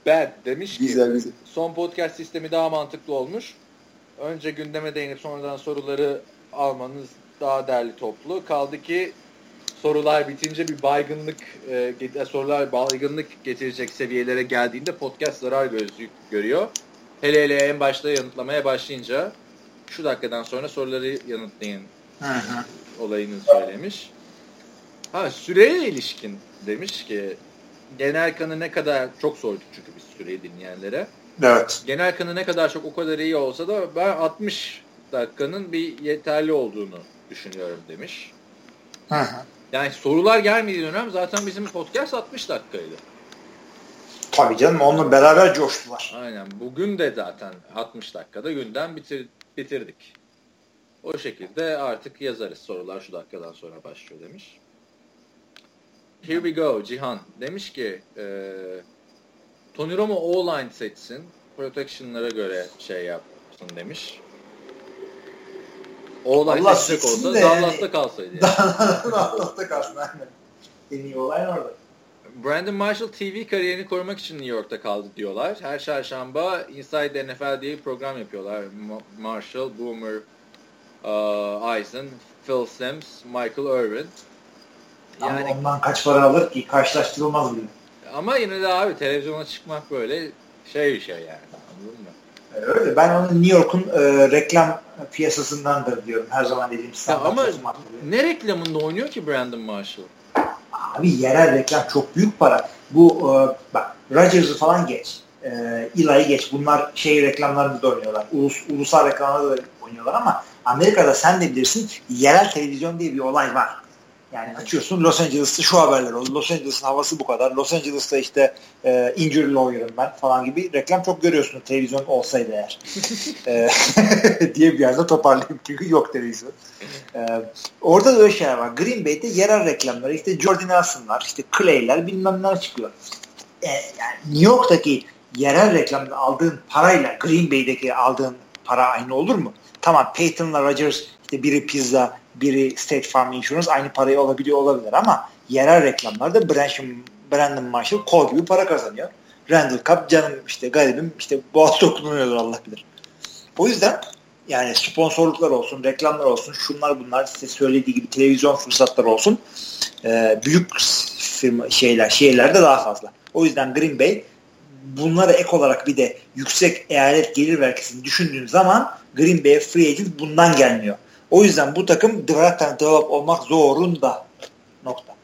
Bad demiş ki güzel, güzel. son podcast sistemi daha mantıklı olmuş. Önce gündeme değinip sonradan soruları almanız daha değerli toplu. Kaldı ki sorular bitince bir baygınlık e, sorular baygınlık getirecek seviyelere geldiğinde podcast zarar gözü görüyor. Hele hele en başta yanıtlamaya başlayınca şu dakikadan sonra soruları yanıtlayın hı hı. olayını söylemiş. Ha süreye ilişkin demiş ki genel kanı ne kadar çok sorduk çünkü biz süreyi dinleyenlere. Evet. Genel kanı ne kadar çok o kadar iyi olsa da ben 60 dakikanın bir yeterli olduğunu düşünüyorum demiş. Hı hı. Yani sorular gelmediği dönem zaten bizim podcast 60 dakikaydı. Tabii canım onunla beraber coştular. Aynen. Bugün de zaten 60 dakikada günden bitir, bitirdik. O şekilde artık yazarız sorular şu dakikadan sonra başlıyor demiş. Here we go Cihan. Demiş ki e, Tony Romo O-line seçsin. Protection'lara göre şey yapsın demiş. O-line seçecek olsa Dallas'ta kalsaydı. Yani. Dallas'ta kalsın aynen. En iyi olay orada. Brandon Marshall TV kariyerini korumak için New York'ta kaldı diyorlar. Her çarşamba Inside NFL diye bir program yapıyorlar. Marshall, Boomer, uh, Eisen, Phil Sims, Michael Irvin. Yani, ama ondan kaç para alır ki? Karşılaştırılmaz bile. Ama yine de abi televizyona çıkmak böyle şey bir şey yani. Anladın mı? E, öyle. Ben onu New York'un e, reklam piyasasındandır diyorum. Her zaman dediğim standart. Ama ne reklamında oynuyor ki Brandon Marshall? Abi yerel reklam çok büyük para. Bu e, bak Rodgers'ı falan geç. E, Eli'yi geç. Bunlar şey reklamlarında da oynuyorlar. Ulus, ulusal reklamlarda da oynuyorlar ama Amerika'da sen de bilirsin yerel televizyon diye bir olay var. Yani açıyorsun Los Angeles'ta şu haberler oldu. Los Angeles'ın havası bu kadar. Los Angeles'ta işte e, injury lawyer'ım ben falan gibi reklam çok görüyorsun televizyon olsaydı eğer. e, diye bir yerde toparlayayım çünkü yok televizyon. E, orada da öyle şeyler var. Green Bay'de yerel reklamlar işte Jordan Nelson'lar işte Clay'ler bilmem neler çıkıyor. E, yani New York'taki yerel reklamda aldığın parayla Green Bay'deki aldığın para aynı olur mu? Tamam Peyton'la Rodgers işte biri pizza, biri State Farm Insurance aynı parayı olabiliyor olabilir ama yerel reklamlarda Brandon Marshall kol gibi para kazanıyor. Randall Cup canım işte garibim işte boğaz dokunuyordur Allah bilir. O yüzden yani sponsorluklar olsun, reklamlar olsun, şunlar bunlar size söylediği gibi televizyon fırsatları olsun. E, büyük firma şeyler, şehirlerde daha fazla. O yüzden Green Bay bunlara ek olarak bir de yüksek eyalet gelir vergisini düşündüğün zaman Green Bay free agent bundan gelmiyor. O yüzden bu takım and develop olmak zorunda. Nokta.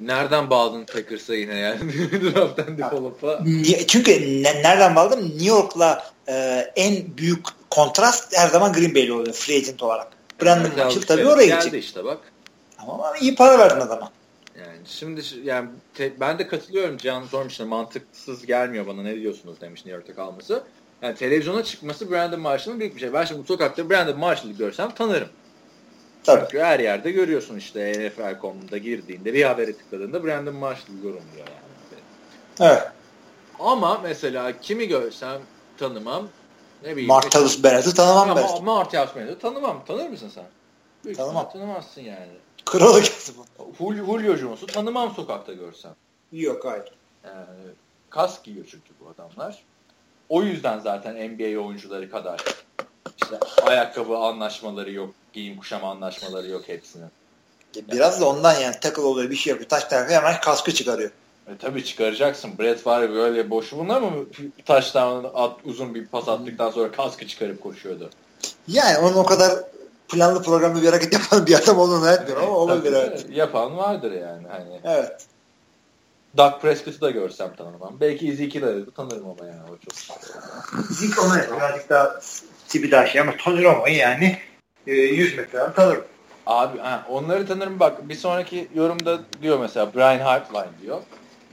Nereden bağladın Packers'a yine yani? draft and develop'a. Çünkü ne, nereden bağladım? New York'la e, en büyük kontrast her zaman Green Bay'li oluyor free agent olarak. Brandon evet, Marshall tabii oraya gidecek. işte bak. Ama iyi para verdin adama. Yani şimdi yani te, ben de katılıyorum Can sormuşlar mantıksız gelmiyor bana ne diyorsunuz demiş New York'ta kalması. Yani televizyona çıkması Brandon Marshall'ın büyük bir şey. Ben şimdi sokakta Brandon Marshall'ı görsem tanırım. Tabii. Çünkü her yerde görüyorsun işte NFL.com'da girdiğinde bir habere tıkladığında Brandon Marshall yorumluyor yani. Evet. Ama mesela kimi görsem tanımam. Ne bileyim. Martellus Bennett'i tanımam ben. Ama Martellus Bennett'i tanımam. Tanır mısın sen? Büyük tanımam. Tanımazsın yani. Kralı geldi bu. Julio Jones'u tanımam sokakta görsem. Yok hayır. Yani, kask giyiyor çünkü bu adamlar. O yüzden zaten NBA oyuncuları kadar İşte ayakkabı anlaşmaları yok, giyim kuşam anlaşmaları yok hepsinin. Biraz da ondan yani takıl oluyor bir şey yapıyor. Taş tarafı hemen kaskı çıkarıyor. E tabii çıkaracaksın. Brett Favre böyle boşu bunlar mı taştan at, uzun bir pas attıktan sonra kaskı çıkarıp koşuyordu. Yani onun o kadar planlı programlı bir hareket yapan bir adam olduğunu etmiyorum ama olabilir evet. Yapan vardır yani. Hani. Evet. Doug Prescott'ı da görsem tanımam. Belki Ezekiel'i de tanırım ama yani o çok. Zeke onu birazcık daha tipi daha şey ama Tony Romo'yu yani e, 100 metreden tanırım. Abi ha, onları tanırım bak bir sonraki yorumda diyor mesela Brian Hartline diyor.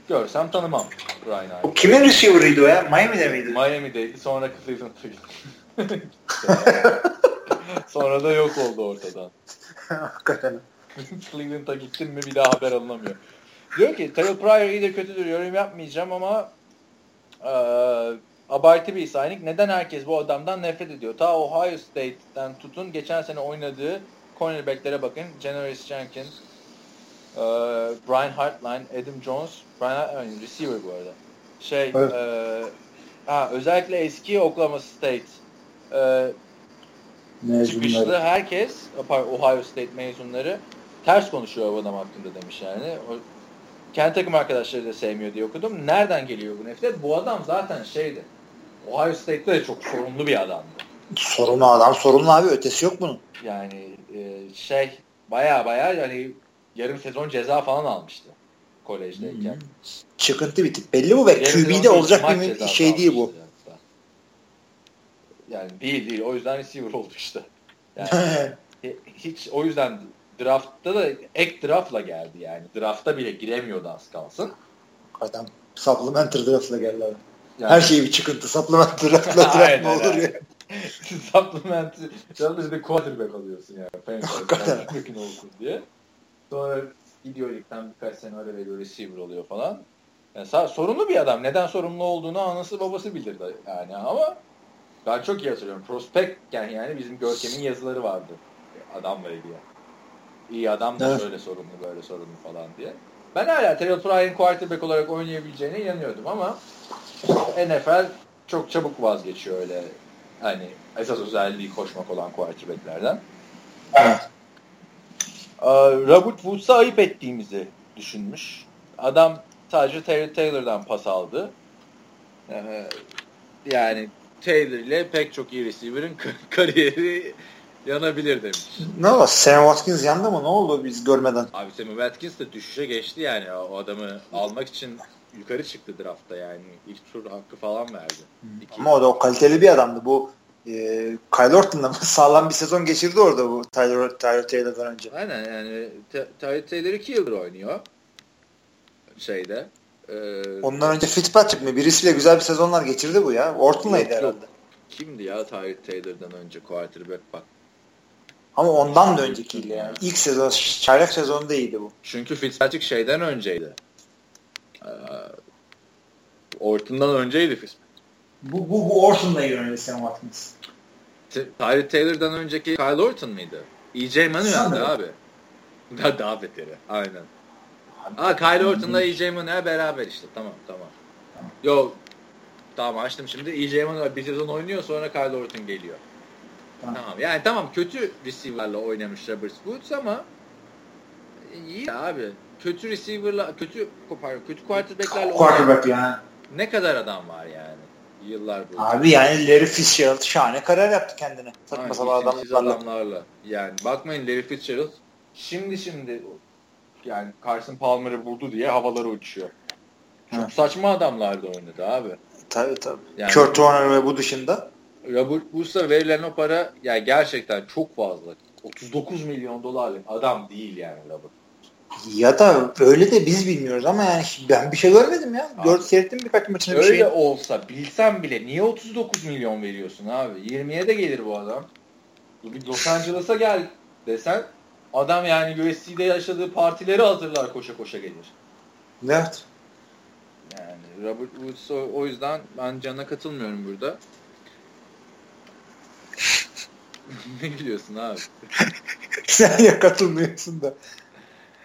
Görsem tanımam Brian Hartline. O kimin receiver'ıydı o ya? Miami'de miydi? Miami'deydi sonra Cleveland'da Sonra da yok oldu ortadan. Hakikaten. Cleveland'a gittim mi bir daha haber alınamıyor. Diyor ki Terrell Pryor iyi de kötüdür yorum yapmayacağım ama e, abartı bir signing. Neden herkes bu adamdan nefret ediyor? Ta Ohio State'den tutun geçen sene oynadığı cornerbacklere bakın. Janoris Jenkins, e, Brian Hartline, Adam Jones, Brian Hartline, receiver bu arada. Şey, evet. e, ha, özellikle eski Oklahoma State e, çıkışlı herkes, Ohio State mezunları ters konuşuyor bu adam hakkında demiş yani. O, kendi takım arkadaşları da sevmiyor diye okudum. Nereden geliyor bu nefret? Bu adam zaten şeydi. Ohio State'de de çok sorumlu bir adamdı. Sorumlu adam, sorumlu abi ötesi yok bunun. Yani e, şey baya baya yani yarım sezon ceza falan almıştı kolejdeyken. Hmm. Çıkıntı bir tip. Belli bu ve QB'de olacak bir şey değil bu. Yani değil değil. O yüzden receiver oldu işte. Yani hiç o yüzden draftta da ek draftla geldi yani. Drafta bile giremiyordu az kalsın. Adam supplementary draftla geldi abi. Yani, Her şey bir çıkıntı. Supplementary draftla draft mı olur ya? supplementary yalnız bir quarterback alıyorsun yani. Hakikaten. Mümkün olsun diye. Sonra gidiyor ligden birkaç sene ara veriyor receiver oluyor falan. Yani sorumlu bir adam. Neden sorumlu olduğunu anası babası bilir yani ama ben çok iyi hatırlıyorum. Prospect yani, yani bizim Görkem'in yazıları vardı. Adamla ilgili. İyi adam da evet. şöyle sorumlu böyle sorumlu falan diye. Ben hala Terrell Pryor'ın quarterback olarak oynayabileceğine inanıyordum ama NFL çok çabuk vazgeçiyor öyle hani esas özelliği koşmak olan quarterbacklerden. Evet. Robert Woods'a ayıp ettiğimizi düşünmüş. Adam sadece Terry Taylor'dan pas aldı. Ee, yani Taylor ile pek çok iyi receiver'ın kariyeri yanabilir demiş. Ne oldu? Sam Watkins yandı mı? Ne oldu biz görmeden? Abi Sam Watkins de düşüşe geçti yani. O adamı almak için yukarı çıktı draftta yani. İlk tur hakkı falan verdi. İki. Ama o da o kaliteli bir adamdı. Bu e, Kyle Orton'la sağlam bir sezon geçirdi orada bu Tyler, Tyler Taylor'dan önce. Aynen yani Tyler Taylor iki yıldır oynuyor. Şeyde. E, Ondan önce Fitzpatrick mi? Birisiyle güzel bir sezonlar geçirdi bu ya. Orton'laydı herhalde. Kimdi ya Tyler Taylor'dan önce quarterback bak ama ondan da öncekiydi yani. İlk sezon, çaylak sezonu iyiydi bu. Çünkü Fitzpatrick şeyden önceydi. Ee, Orton'dan önceydi Fitzpatrick. Bu, bu, bu Orton'la yöneldi Sam Watkins. Tyree Taylor'dan önceki Kyle Orton mıydı? E.J. Manuel'di abi. Daha, daha beteri. Aynen. Aa Kyle Orton'la E.J. Manuel beraber işte. Tamam tamam. tamam. Yo tamam açtım şimdi. E.J. Manuel bir sezon oynuyor sonra Kyle Orton geliyor. Tamam. Yani tamam kötü receiver'la oynamış Robert Woods ama iyi abi. Kötü receiver'la kötü pardon, kötü quarterback'lerle quarterback yani. Ne kadar adam var yani yıllar boyunca. Abi yani Larry Fitzgerald şahane kariyer yaptı kendine. Saçma sapan adamlarla. adamlarla. Yani bakmayın Larry Fitzgerald şimdi şimdi yani Carson Palmer'ı buldu diye havaları uçuyor. Çok Hı. saçma adamlardı oynadı abi. Tabii tabii. Yani, Kurt Warner ve bu dışında. Robert Woods'a verilen o para yani gerçekten çok fazla. 39 milyon dolarlık adam değil yani Robert. Ya da öyle de biz bilmiyoruz ama yani ben bir şey görmedim ya. Gör, seyrettim birkaç maçını bir şey. Öyle olsa bilsem bile niye 39 milyon veriyorsun abi? 20'ye de gelir bu adam. Bir Los Angeles'a gel desen adam yani USC'de yaşadığı partileri hazırlar koşa koşa gelir. Evet. Yani Robert Woods o, o yüzden ben Can'a katılmıyorum burada. ne gülüyorsun abi? Sen ya katılmıyorsun da.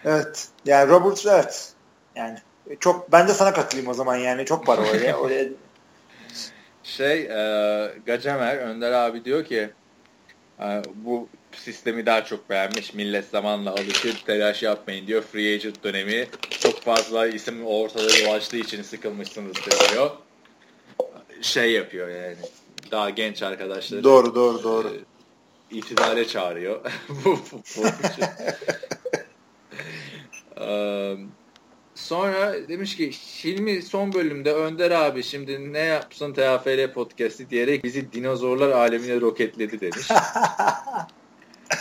Evet. Yani Robert evet. Yani çok ben de sana katılayım o zaman yani çok para oraya. oraya. Şey e, Gacemer Önder abi diyor ki bu sistemi daha çok beğenmiş. Millet zamanla alışır, telaş yapmayın diyor. Free agent dönemi çok fazla isim ortada dolaştığı için sıkılmışsınız diyor. Şey yapıyor yani. Daha genç arkadaşlar. Doğru doğru doğru. E, itidale çağırıyor. bu futbol için. Sonra demiş ki Hilmi son bölümde Önder abi şimdi ne yapsın TFL podcast'i diyerek bizi dinozorlar alemine roketledi demiş.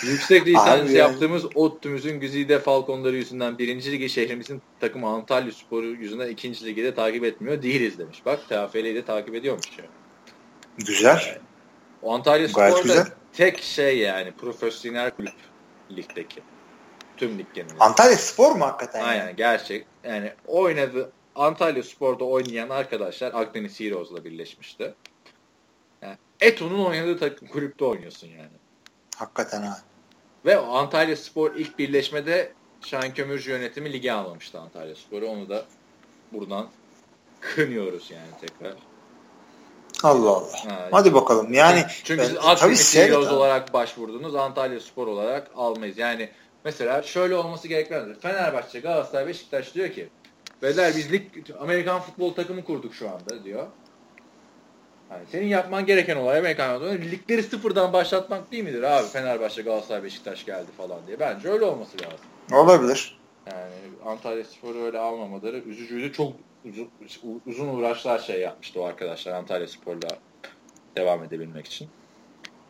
Yüksek lisans yaptığımız ODTÜ'müzün Güzide Falconları yüzünden birinci ligi şehrimizin takımı Antalya Sporu yüzünden ikinci ligi de takip etmiyor değiliz demiş. Bak TFL'yi de takip ediyormuş ya. Güzel. O Antalya Spor'da tek şey yani profesyonel kulüp ligdeki. Tüm lig genelinde. Antalya Spor mu hakikaten? Aynen yani? gerçek. Yani oynadı Antalya Spor'da oynayan arkadaşlar Akdeniz Heroes'la birleşmişti. Yani Eto'nun oynadığı takım kulüpte oynuyorsun yani. Hakikaten ha. Ve Antalya Spor ilk birleşmede Şahin Kömürcü yönetimi lige almamıştı Antalya Spor'u. Onu da buradan kınıyoruz yani tekrar. Allah Allah. Ha, Hadi bakalım. Yani çünkü siz Akdeniz Heroes olarak başvurdunuz. Antalya Spor olarak almayız. Yani Mesela şöyle olması gerekmez. Fenerbahçe, Galatasaray, Beşiktaş diyor ki Beyler biz lig, Amerikan futbol takımı kurduk şu anda diyor. Yani senin yapman gereken olay Amerikan futbolu. Ligleri sıfırdan başlatmak değil midir abi? Fenerbahçe, Galatasaray, Beşiktaş geldi falan diye. Bence öyle olması lazım. Olabilir. Yani Antalya Spor'u öyle almamaları üzücüydü. Çok uzun, uzun uğraşlar şey yapmıştı o arkadaşlar Antalya Spor'la devam edebilmek için.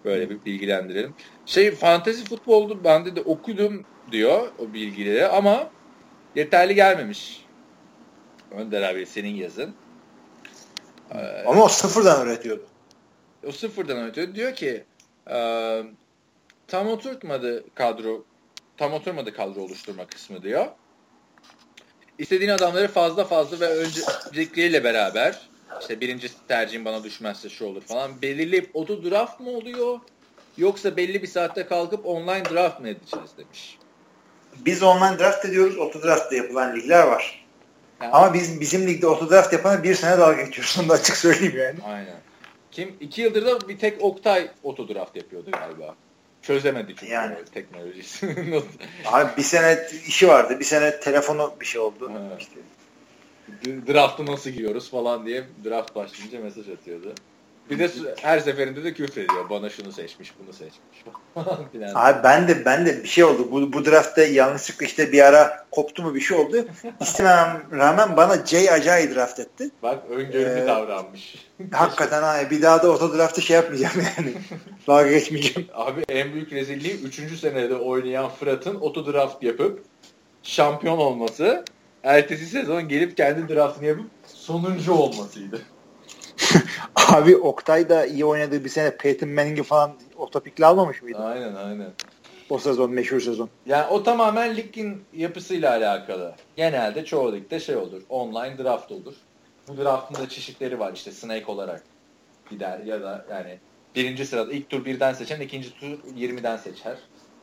Böyle bir bilgilendirelim. Şey fantezi futboldu bende de okudum diyor o bilgileri ama yeterli gelmemiş. Önder abi senin yazın. Ee, ama o sıfırdan üretiyordu. O sıfırdan üretiyordu. Diyor ki e, tam oturtmadı kadro tam oturmadı kadro oluşturma kısmı diyor. İstediğin adamları fazla fazla ve öncelikleriyle beraber işte birinci tercihim bana düşmezse şu olur falan. Belirleyip oto draft mı oluyor? Yoksa belli bir saatte kalkıp online draft mı edeceğiz demiş. Biz online draft ediyoruz. Oto draft da yapılan ligler var. Yani, Ama biz bizim ligde oto draft yapana bir sene dalga geçiyoruz. Onu da açık söyleyeyim yani. Aynen. Kim? iki yıldır da bir tek Oktay oto draft yapıyordu galiba. Çözemedi çünkü yani. teknolojisi. Abi bir sene işi vardı. Bir sene telefonu bir şey oldu. Evet. İşte draft'ı nasıl giyiyoruz falan diye draft başlayınca mesaj atıyordu. Bir de her seferinde de küfür ediyor. Bana şunu seçmiş, bunu seçmiş. Abi ben de ben de bir şey oldu. Bu, bu draftta yanlışlıkla işte bir ara koptu mu bir şey oldu. İstemem rağmen bana Jay Acai draft etti. Bak öngörülü ee, davranmış. hakikaten abi bir daha da oto draftı şey yapmayacağım yani. Dalga geçmeyeceğim. Abi en büyük rezilliği 3. senede oynayan Fırat'ın oto draft yapıp şampiyon olması ertesi sezon gelip kendi draftını yapıp sonuncu olmasıydı. Abi Oktay da iyi oynadığı bir sene Peyton Manning'i falan o topikle almamış mıydı? Aynen aynen. O sezon meşhur sezon. Yani o tamamen ligin yapısıyla alakalı. Genelde çoğu ligde şey olur. Online draft olur. Bu draftın da çeşitleri var işte snake olarak gider ya da yani birinci sırada ilk tur birden seçen ikinci tur 20'den seçer.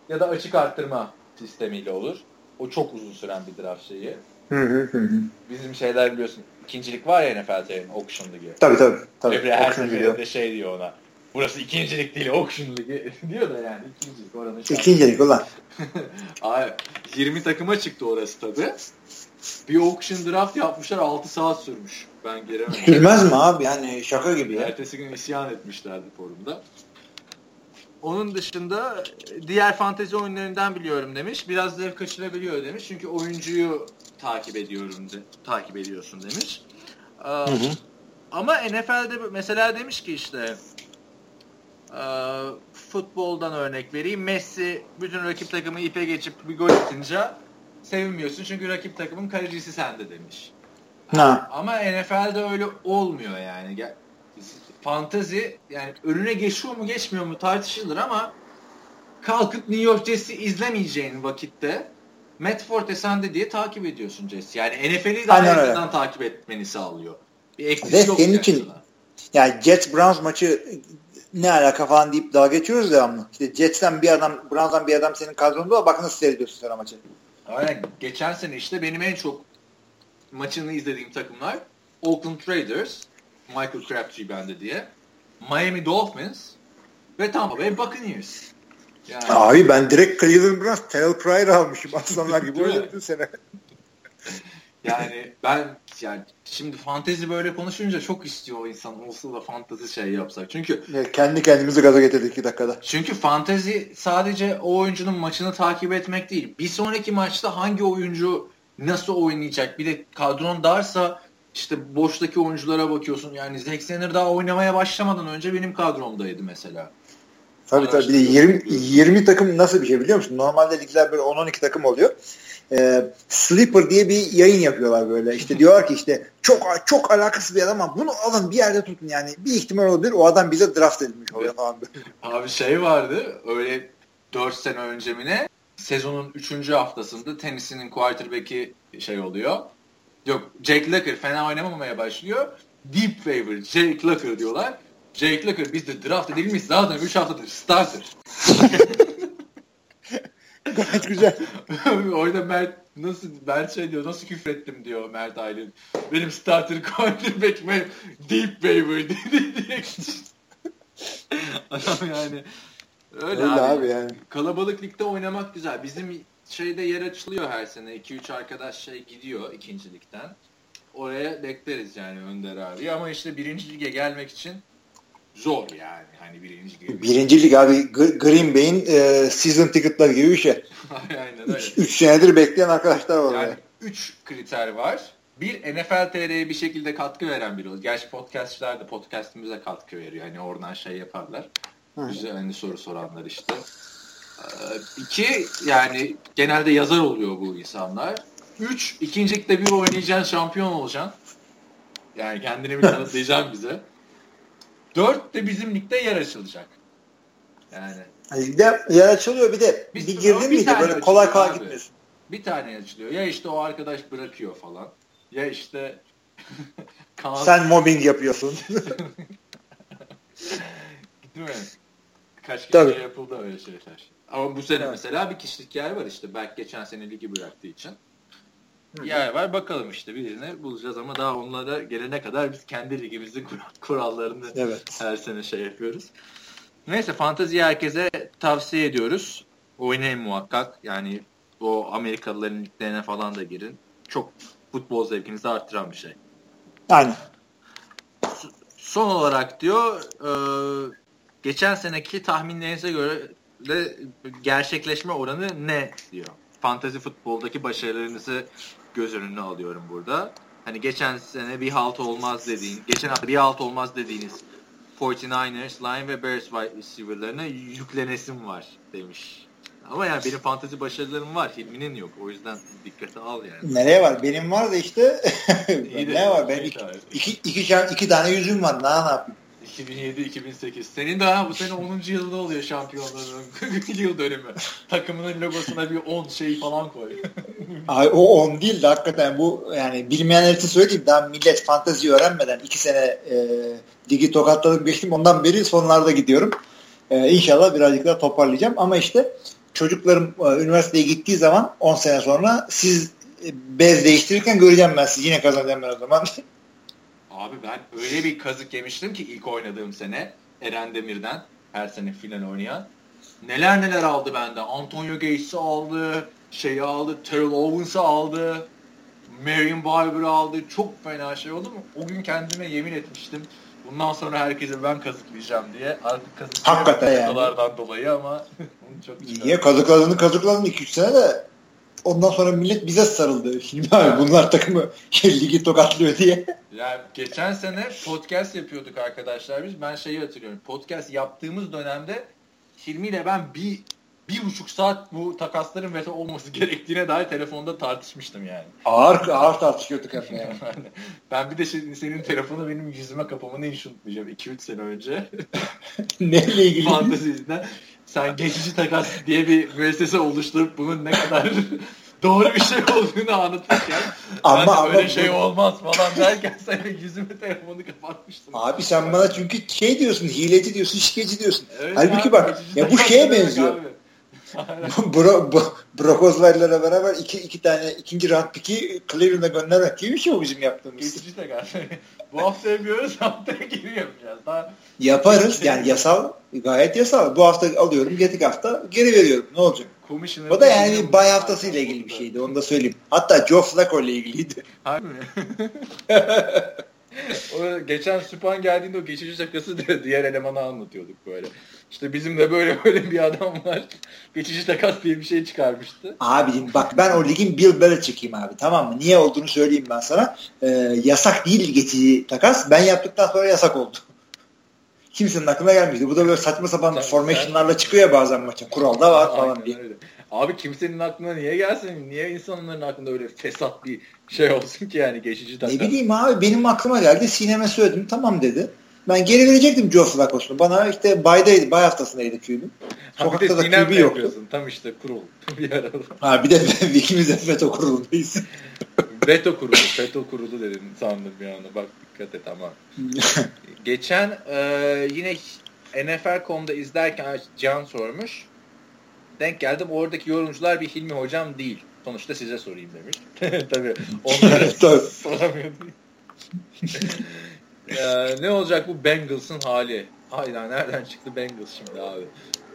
Ya da açık arttırma sistemiyle olur. O çok uzun süren bir draft şeyi. Bizim şeyler biliyorsun. ikincilik var ya NFL'nin Auction Ligi. Tabii tabii. tabii. Emre her seferinde şey diyor ona. Burası ikincilik değil Auction Ligi diyor da yani ikincilik oranın. İkincilik ulan. Abi 20 takıma çıktı orası tabii. Bir auction draft yapmışlar 6 saat sürmüş. Ben giremedim. Sürmez mi abi? Yani şaka gibi ya. Ertesi gün isyan etmişlerdi forumda. Onun dışında diğer fantezi oyunlarından biliyorum demiş. Biraz zevk kaçırabiliyor demiş. Çünkü oyuncuyu takip ediyorum de, takip ediyorsun demiş. Ee, hı hı. Ama NFL'de mesela demiş ki işte e, futboldan örnek vereyim. Messi bütün rakip takımı ipe geçip bir gol atınca sevinmiyorsun çünkü rakip takımın kalecisi sende demiş. Ha. Ama NFL'de öyle olmuyor yani fantezi yani önüne geçiyor mu geçmiyor mu tartışılır ama kalkıp New York Jets'i izlemeyeceğin vakitte Matt Forte sende diye takip ediyorsun Jets. Yani NFL'i daha yakından takip etmeni sağlıyor. Bir eklisi yok senin için sana. yani Jets Browns maçı ne alaka falan deyip daha geçiyoruz devamlı. İşte Jets'ten bir adam, Browns'dan bir adam senin kadronda bak nasıl seyrediyorsun sen maçı. Aynen. Geçen sene işte benim en çok maçını izlediğim takımlar Oakland Raiders, Michael Crabtree bende diye. Miami Dolphins ve Tampa Bay Buccaneers. Yani. Abi ben direkt Cleveland Browns Terrell Pryor almışım aslanlar gibi oynadı sene. yani ben yani şimdi fantezi böyle konuşunca çok istiyor o insan olsa da fantezi şey yapsak. Çünkü evet, kendi kendimizi gaza getirdik iki dakikada. Çünkü fantezi sadece o oyuncunun maçını takip etmek değil. Bir sonraki maçta hangi oyuncu nasıl oynayacak? Bir de kadron darsa işte boştaki oyunculara bakıyorsun. Yani Zack daha oynamaya başlamadan önce benim kadromdaydı mesela. Tabii tabii. Bir de 20, 20 takım nasıl bir şey biliyor musun? Normalde ligler böyle 10-12 takım oluyor. Ee, Sleeper diye bir yayın yapıyorlar böyle. İşte diyorlar ki işte çok çok alakasız bir adam ama bunu alın bir yerde tutun yani. Bir ihtimal olabilir. O adam bize draft edilmiş oluyor falan böyle. Abi şey vardı öyle 4 sene önce mi ne? Sezonun 3. haftasında tenisinin quarterback'i şey oluyor. Yok Jake Locker fena oynamamaya başlıyor. Deep favor Jake Locker diyorlar. Jake Locker bizde draft edilmiş zaten 3 haftadır starter. Gayet güzel. Orada Mert nasıl Mert şey diyor nasıl küfrettim diyor Mert Aylin. Benim starter quarterback'ime deep waiver dedi diye. Adam yani öyle, öyle abi. abi yani. Kalabalık ligde oynamak güzel. Bizim şeyde yer açılıyor her sene. 2-3 arkadaş şey gidiyor ikincilikten. Oraya bekleriz yani Önder abi. Ama işte birinci lige gelmek için zor yani. Hani birinci lig. Birinci lig abi Green Bay'in e, season ticket'ları gibi bir şey. Aynen öyle. 3 senedir bekleyen arkadaşlar var. Yani 3 kriter var. Bir NFL TR'ye bir şekilde katkı veren biri olur. Gerçi podcastçiler de podcastimize katkı veriyor. Hani oradan şey yaparlar. Hı. Güzel hani soru soranlar işte. Ee, iki yani genelde yazar oluyor bu insanlar. Üç ikincilikte bir oynayacaksın şampiyon olacaksın. Yani kendini bir tanıtlayacaksın bize. Dört de bizim ligde yer açılacak. Yani. Ligde yer açılıyor bir de bir, bir girdin miydi böyle kolay kolay gitmiyorsun. Bir tane açılıyor. Ya işte o arkadaş bırakıyor falan. Ya işte Kaan... Sen mobbing yapıyorsun. Değil mi? Kaç kişi Tabii. yapıldı öyle şeyler. Ama bu sene evet. mesela bir kişilik yer var işte. Berk geçen sene ligi bıraktığı için. Yer var bakalım işte birini bulacağız ama daha onlara gelene kadar biz kendi ligimizin kurallarını evet. her sene şey yapıyoruz. Neyse fantaziyi herkese tavsiye ediyoruz. Oynayın muhakkak. Yani o Amerikalıların liglerine falan da girin. Çok futbol zevkinizi arttıran bir şey. Aynen. Son olarak diyor e, geçen seneki tahminlerinize göre de gerçekleşme oranı ne diyor. Fantazi futboldaki başarılarınızı göz önüne alıyorum burada. Hani geçen sene bir halt olmaz dediğin, geçen hafta bir halt olmaz dediğiniz 49ers, Lion ve Bears wide receiver'larına yüklenesim var demiş. Ama yani benim fantezi başarılarım var. Hilmi'nin yok. O yüzden dikkate al yani. Nereye var? Benim var da işte. ne var? Ben iki, iki, iki, iki, iki tane yüzüm var. Ne yapayım? 2007-2008. Senin daha bu sene 10. yılda oluyor şampiyonların yıl dönümü. Takımının logosuna bir 10 şey falan koy. Ay, o 10 değil de hakikaten bu yani bilmeyenler için söyleyeyim daha millet fantezi öğrenmeden 2 sene e, digi tokatladık geçtim ondan beri sonlarda gidiyorum. E, inşallah birazcık daha toparlayacağım ama işte çocuklarım e, üniversiteye gittiği zaman 10 sene sonra siz e, bez değiştirirken göreceğim ben sizi yine kazanacağım ben o zaman. Abi ben öyle bir kazık yemiştim ki ilk oynadığım sene Eren Demir'den her sene final oynayan. Neler neler aldı benden. Antonio Gates'i aldı, şeyi aldı, Terrell Owens'ı aldı, Marion Barber'ı aldı. Çok fena şey oldu mu? O gün kendime yemin etmiştim. Bundan sonra herkese ben kazıklayacağım diye. Artık kazıklayamıyorum yani. dolayı ama çok Niye kazıkladığını kazıkladın 2-3 sene de ondan sonra millet bize sarıldı. Şimdi abi bunlar takımı ligi tokatlıyor diye. Yani geçen sene podcast yapıyorduk arkadaşlar biz. Ben şeyi hatırlıyorum. Podcast yaptığımız dönemde Hilmi ile ben bir bir buçuk saat bu takasların veto olması gerektiğine dair telefonda tartışmıştım yani. Ağır ağır tartışıyorduk hep yani. ben bir de senin, senin telefonu benim yüzüme kapamanı hiç unutmayacağım. 2-3 sene önce. Neyle ilgili? Fantezisinden. Sen geçici takas diye bir müessese oluşturup bunun ne kadar doğru bir şey olduğunu anlatırken ama, ben ama öyle şey olmaz falan derken sen yüzüme telefonu kapatmıştın. Abi sen bana çünkü şey diyorsun hileci diyorsun şikeci diyorsun. Evet Halbuki abi, bak ya bu şeye benziyor. Abi. Bro, Bro, Brock Osweiler'la beraber iki, iki tane ikinci round piki Cleveland'a göndermek gibi bir şey o bizim yaptığımız. Geçici takas. Bu hafta yapıyoruz haftaya geri yapacağız. Daha Yaparız. Yani yasal gayet yasal. Bu hafta alıyorum. Getik hafta geri veriyorum. Ne olacak? O da yani bay haftası ile ilgili bir şeydi. Onu da söyleyeyim. Hatta Joe Flacco ile ilgiliydi. Harbi mi? o geçen Süpan geldiğinde o geçici takası da diğer elemana anlatıyorduk böyle. İşte bizim de böyle böyle bir adam var. Geçici takas diye bir şey çıkarmıştı. Abicim bak ben o ligin Bill Belichick'iyim abi tamam mı? Niye olduğunu söyleyeyim ben sana. Ee, yasak değil geçici takas. Ben yaptıktan sonra yasak oldu. Kimsenin aklına gelmişti. Bu da böyle saçma sapan sen, formationlarla çıkıyor ya bazen maça. Kuralda var falan diye. Öyle. Abi kimsenin aklına niye gelsin? Niye insanların aklında öyle fesat bir şey olsun ki yani geçici takas? Ne bileyim abi benim aklıma geldi. Sineme söyledim tamam dedi. Ben geri verecektim Joe Flacco'sunu. Bana işte baydaydı, bay haftasındaydı QB'm. Sokakta da QB yoktu. Tam işte kurul. bir arada. Ha bir de ikimiz de FETÖ kurulundayız. veto kurulu, FETÖ kurulu dedin sandım bir anda. Bak dikkat et ama. Geçen e, yine NFL.com'da izlerken Can sormuş. Denk geldim oradaki yorumcular bir Hilmi hocam değil. Sonuçta size sorayım demiş. Tabii onları soramıyordum. Ee, ne olacak bu Bengals'ın hali? Hayda nereden çıktı Bengals şimdi abi?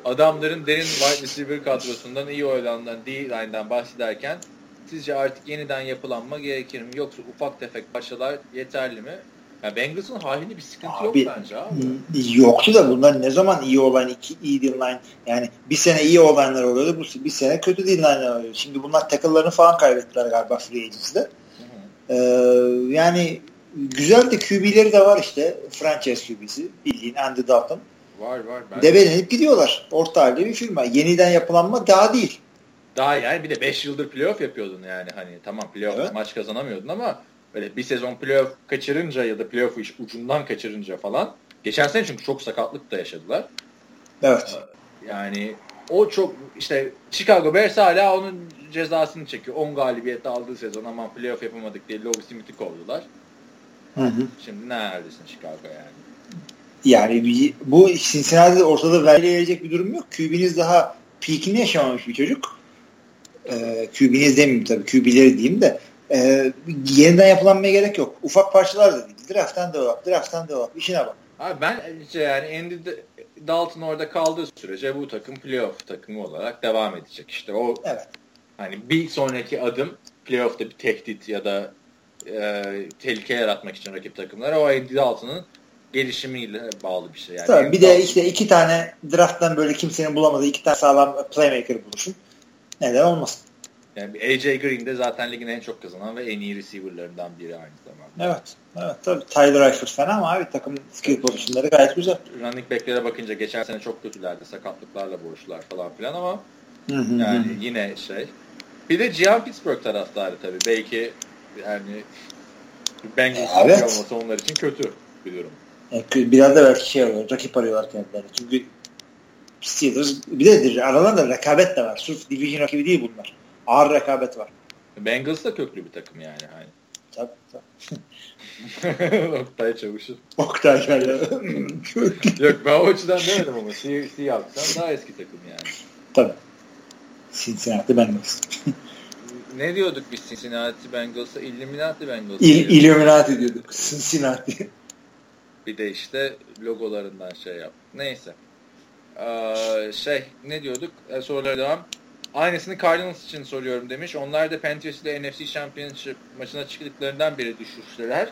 Adamların derin wide receiver kadrosundan iyi oylanan D-line'den bahsederken sizce artık yeniden yapılanma gerekir mi? Yoksa ufak tefek parçalar yeterli mi? Ya Bengals'ın halinde bir sıkıntı abi, yok bence abi. Yoktu da bunlar ne zaman iyi olan iki iyi D-line yani bir sene iyi olanlar oluyordu bu bir sene kötü D-line'ler oluyor. Şimdi bunlar tackle'larını falan kaybettiler galiba free agency'de. Ee, yani güzel de QB'leri de var işte. Franchise QB'si bildiğin Andy Dalton. Var var. Ben Debelenip gidiyorlar. Orta halde bir firma. Yeniden yapılanma daha değil. Daha yani bir de 5 yıldır playoff yapıyordun yani. Hani tamam playoff evet. maç kazanamıyordun ama böyle bir sezon playoff kaçırınca ya da playoff iş ucundan kaçırınca falan. Geçen sene çünkü çok sakatlık da yaşadılar. Evet. Ee, yani o çok işte Chicago Bears hala onun cezasını çekiyor. 10 galibiyet aldığı sezon ama playoff yapamadık diye Logan Smith'i kovdular. Hı hı. Şimdi neredesin Chicago yani? Yani bu Cincinnati'de ortada verilecek bir durum yok. QB'niz daha peakini yaşamamış bir çocuk. Ee, QB'niz demeyeyim tabii. QB'leri diyeyim de e, yeniden yapılanmaya gerek yok. Ufak parçalar da değil. Draft'tan devam. Draft'tan devam. İşine bak. Abi ben işte yani Andy Dalton orada kaldığı sürece bu takım playoff takımı olarak devam edecek. İşte o evet. hani bir sonraki adım playoff'ta bir tehdit ya da e, tehlike yaratmak için rakip takımlara o Andy Dalton'ın gelişimiyle bağlı bir şey. Yani Tabii, bir de işte iki tane drafttan böyle kimsenin bulamadığı iki tane sağlam playmaker buluşun. Neden olmasın? Yani AJ Green de zaten ligin en çok kazanan ve en iyi receiver'larından biri aynı zamanda. Evet. Evet tabii. Tyler Eifert fena ama abi takım skill pozisyonları gayet güzel. Running back'lere bakınca geçen sene çok kötülerdi. Sakatlıklarla boğuştular falan filan ama yani yine şey. Bir de Gian Pittsburgh taraftarı tabii. Belki yani Bengals evet. olması onlar için kötü bir durum. Yani biraz da belki şey oluyor. Rakip arıyorlar kendilerini. Çünkü Steelers bir de aralarında rekabet de var. Sırf division rakibi değil bunlar. Ağır rekabet var. Bengals da köklü bir takım yani. Hani. Tabii tabii. Oktay Çavuş'un. Oktay geldi. Yok ben o açıdan demedim ama Seahawks'tan daha eski takım yani. Tabii. Cincinnati Bengals. Ne diyorduk biz Cincinnati Bengals'a? Illuminati Bengals. İl, Illuminati diyorduk. Cincinnati. Bir de işte logolarından şey yap. Neyse. Ee, şey ne diyorduk? Ee, sorulara devam. Aynısını Cardinals için soruyorum demiş. Onlar da Patriots ile NFC Championship maçına çıktıklarından beri düşüştüler.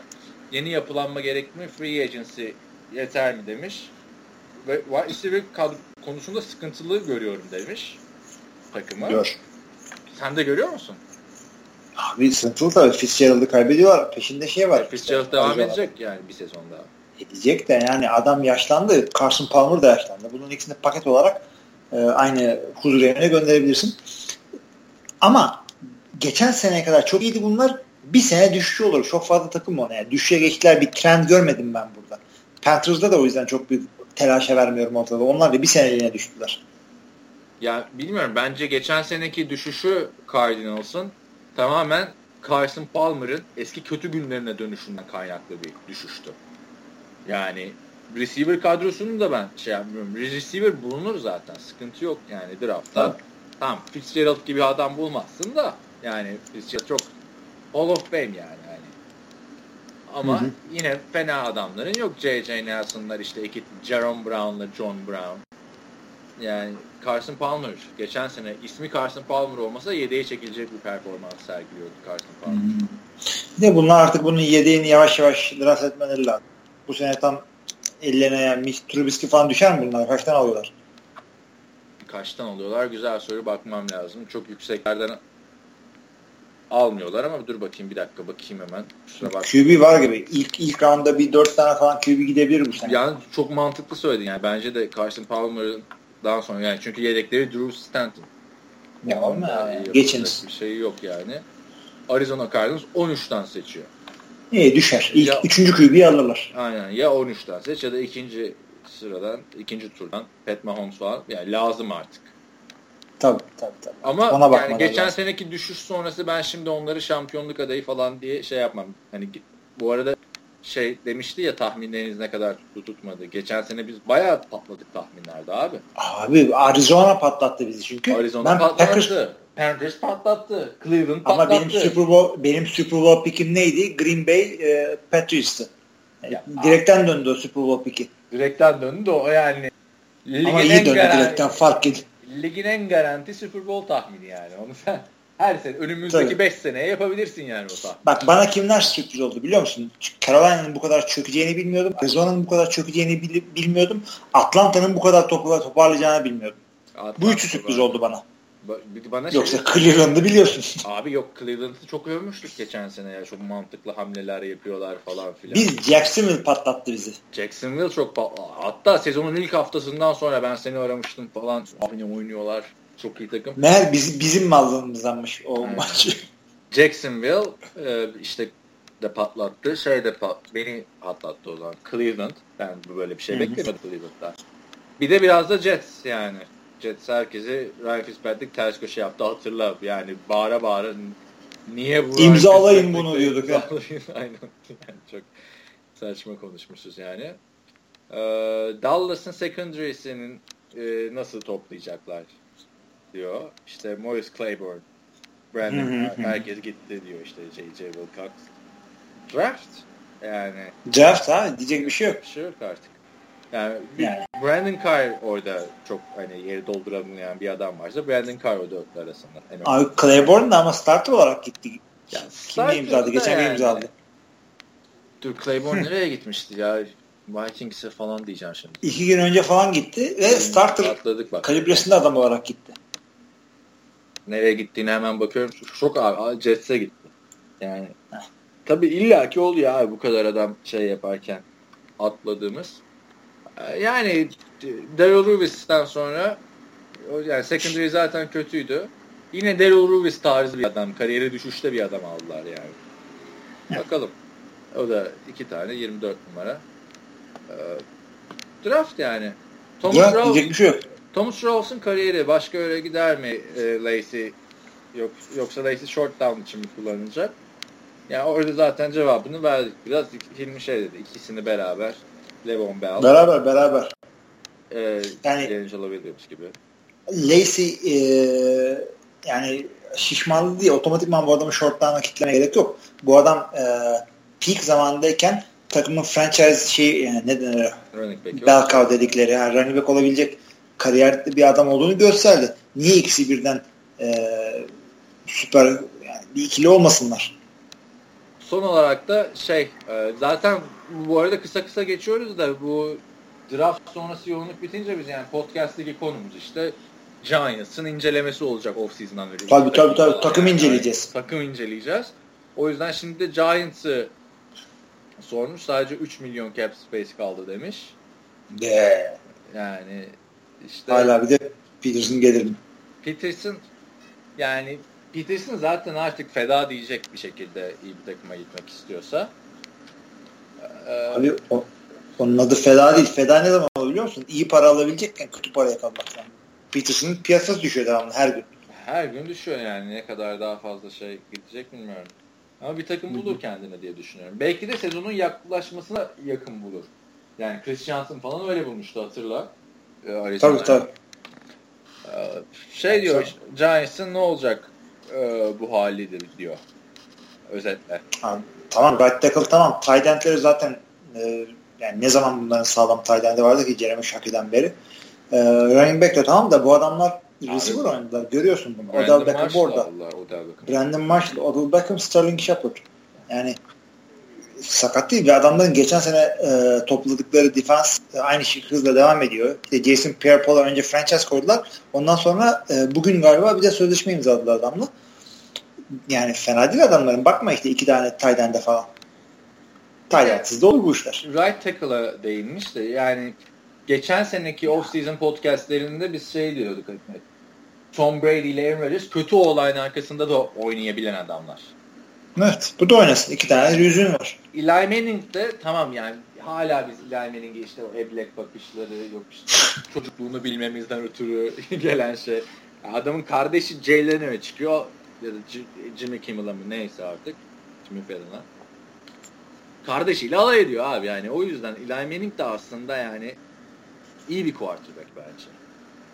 Yeni yapılanma gerek mi? Free agency yeter mi demiş. Ve wide receiver konusunda sıkıntılı görüyorum demiş takımı. Gör. Sen de görüyor musun? Abi tabii. Fitzgerald'ı kaybediyorlar. Peşinde şey var. Fitzgerald işte. devam edecek yani bir sezon daha. Edecek de yani adam yaşlandı. Carson Palmer da yaşlandı. Bunun ikisini paket olarak e, aynı huzur evine gönderebilirsin. Ama geçen seneye kadar çok iyiydi bunlar. Bir sene düşüşü olur. Çok fazla takım ona. Yani düşüşe geçtiler. Bir trend görmedim ben burada. Panthers'da da o yüzden çok büyük telaşa vermiyorum ortada. Onlar da bir seneliğine düştüler. Ya bilmiyorum. Bence geçen seneki düşüşü Cardinals'ın tamamen Carson Palmer'ın eski kötü günlerine dönüşünden kaynaklı bir düşüştü. Yani receiver kadrosunu da ben şey yapmıyorum. Receiver bulunur zaten. Sıkıntı yok yani draftta. tamam Fitzgerald gibi adam bulmazsın da yani Fitzgerald çok Hall of Fame yani. yani. Ama hı hı. yine fena adamların yok. J.J. Nelson'lar işte iki Jerome Brown'la John Brown. Yani Carson Palmer geçen sene ismi Carson Palmer olmasa yedeğe çekilecek bir performans sergiliyordu Carson Palmer. Hmm. De bunlar artık bunun yedeğini yavaş yavaş draft etmeleri lazım. Bu sene tam ellerine yani Trubisky falan düşer mi bunlar? Kaçtan alıyorlar? Kaçtan alıyorlar? Güzel soru bakmam lazım. Çok yükseklerden almıyorlar ama dur bakayım bir dakika bakayım hemen. Kusura bak. QB var gibi. İlk ilk roundda bir dört tane falan QB gidebilir bu sene. Yani çok mantıklı söyledin yani. Bence de Carson Palmer'ın daha sonra yani çünkü yedekleri Drew Stanton. Ya ama. Geçiniz. Bir şey yok yani. Arizona Cardinals 13'ten seçiyor. İyi düşer. İlk ya, üçüncü QB'yi alırlar. Aynen ya 13'ten seç ya da ikinci sıradan, ikinci turdan Pat Mahomes falan. Yani lazım artık. Tabii tabii tabii. Ama Ona yani geçen lazım. seneki düşüş sonrası ben şimdi onları şampiyonluk adayı falan diye şey yapmam. Hani bu arada şey demişti ya tahminleriniz ne kadar tutmadı. Geçen sene biz bayağı patladık tahminlerde abi. Abi Arizona patlattı bizi çünkü. Arizona ben patlattı. Packers, Panthers patlattı. Cleveland patlattı. Ama benim Super Bowl benim Super Bowl pickim neydi? Green Bay e, Patriots'tı. Yani direkten döndü o Super Bowl picki. Direkten döndü o yani. Ama iyi döndü direkten fark edin. Ligin en garanti Super Bowl tahmini yani. Onu sen her sene önümüzdeki 5 seneye yapabilirsin yani o tahmin. Bak bana kimler sürpriz oldu biliyor musun? Carolina'nın bu kadar çökeceğini bilmiyordum. Arizona'nın bu kadar çökeceğini bilmiyordum. Atlanta'nın bu kadar toparlayacağını bilmiyordum. Atlanta bu üçü sürpriz oldu bana. Bana şey Yoksa şey, Cleveland'ı biliyorsun. Abi yok Cleveland'ı çok övmüştük geçen sene ya. Çok mantıklı hamleler yapıyorlar falan filan. Biz Jacksonville patlattı bizi. Jacksonville çok patlattı. Hatta sezonun ilk haftasından sonra ben seni aramıştım falan. Oynuyor oynuyorlar. Çok iyi takım. Meğer biz, bizim mallığımızdanmış o evet. maç. Jacksonville e, işte de patlattı. Şey de pat, beni patlattı o zaman. Cleveland. Ben böyle bir şey beklemiyordum Cleveland'dan. Bir de biraz da Jets yani. Jets herkesi Ryan Fitzpatrick ters köşe yaptı hatırla. Yani bağıra bağıra niye bu İmzalayın bunu diyorduk ya. Aynen. Yani çok saçma konuşmuşuz yani. Ee, Dallas'ın secondary'sinin e, nasıl toplayacaklar diyor. İşte Morris Claiborne, Brandon herkes gitti diyor işte J.J. Wilcox. Draft yani. Draft ha diyecek bir şey yok. Bir şey yok artık. Yani, yani. Brandon Carr orada çok hani yeri dolduramayan bir adam varsa Brandon Carr o dörtlü arasında. Yani Abi Claiborne da ama starter olarak gitti. Yani Kimle imzaladı? Geçen yani. imzaladı. Dur Claiborne nereye gitmişti ya? Vikings'e falan diyeceğim şimdi. İki gün önce falan gitti ve starter Atladık bak. kalibresinde adam olarak gitti. Nereye gittiğini hemen bakıyorum. Çok abi Jets'e gitti. Yani tabi illaki oluyor abi bu kadar adam şey yaparken atladığımız. Yani Daryl Ruvis'ten sonra yani secondary zaten kötüydü. Yine Daryl Ruvis tarzı bir adam. Kariyeri düşüşte bir adam aldılar yani. Bakalım. O da iki tane 24 numara. Ee, draft yani. Thomas diyecek bir şey yok. Thomas Rawles'ın kariyeri başka öyle gider mi e, Lacey? Yok, yoksa Lacey short down için mi kullanılacak? Yani orada zaten cevabını verdik. Biraz Hilmi şey dedi. ikisini beraber Levon Bell. Beraber beraber. Ee, yani Angela Williams gibi. Lacey e, yani şişmanlı değil. Otomatikman bu adamı shortlarına kitlemeye gerek yok. Bu adam e, peak zamandayken takımın franchise şey yani ne denir? Running back. Bell cow dedikleri yani running back olabilecek kariyerde bir adam olduğunu gösterdi. Niye ikisi birden e, süper yani bir ikili olmasınlar? Son olarak da şey e, zaten bu arada kısa kısa geçiyoruz da bu draft sonrası yoğunluk bitince biz yani podcast'taki konumuz işte Giants'ın incelemesi olacak off-season'dan önce. Tabii tabii tabii takım yani. inceleyeceğiz. takım inceleyeceğiz. O yüzden şimdi de Giants'ı sormuş. Sadece 3 milyon cap space kaldı demiş. De. Yani işte hala bir de Peterson gelir mi? Peterson yani Peterson zaten artık feda diyecek bir şekilde iyi bir takıma gitmek istiyorsa. Ee, Abi o, onun adı feda değil. Feda ne zaman olur biliyor musun? İyi para alabilecekken kötü para kalmak yani. Peterson'ın piyasası düşüyor devamlı her gün. Her gün düşüyor yani. Ne kadar daha fazla şey gidecek bilmiyorum. Ama bir takım bulur kendine diye düşünüyorum. Belki de sezonun yaklaşmasına yakın bulur. Yani Chris Johnson falan öyle bulmuştu hatırla. Ee, tabii tabii. Ee, Şey diyor. Giants'ın ne olacak e, bu halidir diyor. Özetle. Ha, tamam right tackle tamam. Tight zaten e, yani ne zaman bunların sağlam tight endi vardı ki Jeremy Shaki'den beri. E, running back de tamam da bu adamlar receiver oynadılar. Görüyorsun bunu. Brandon Odell Beckham orada. Brandon Marshall, Odell Beckham, Sterling Shepard. Yani sakat değil ve adamların geçen sene e, topladıkları defans e, aynı şey hızla devam ediyor. İşte Jason Pierre-Paul'a önce franchise koydular. Ondan sonra e, bugün galiba bir de sözleşme imzaladılar adamla. Yani fena değil adamların. Bakma işte iki tane tight falan. Tight de olur bu işler. Right tackle'a değinmiş de yani geçen seneki off-season podcastlerinde biz şey diyorduk. Tom Brady ile Aaron Rodgers kötü olayın arkasında da oynayabilen adamlar. Evet. Bu da oynasın. İki tane yüzüğün var. Eli Manning de tamam yani hala biz Eli Manning'e işte o eblek bakışları yok işte çocukluğunu bilmemizden ötürü gelen şey. Adamın kardeşi Jay Leno'ya çıkıyor ya da Jimmy Kimmel'a mı neyse artık. Jimmy Fallon'a. Kardeşiyle alay ediyor abi yani. O yüzden Eli Manning de aslında yani iyi bir quarterback bence.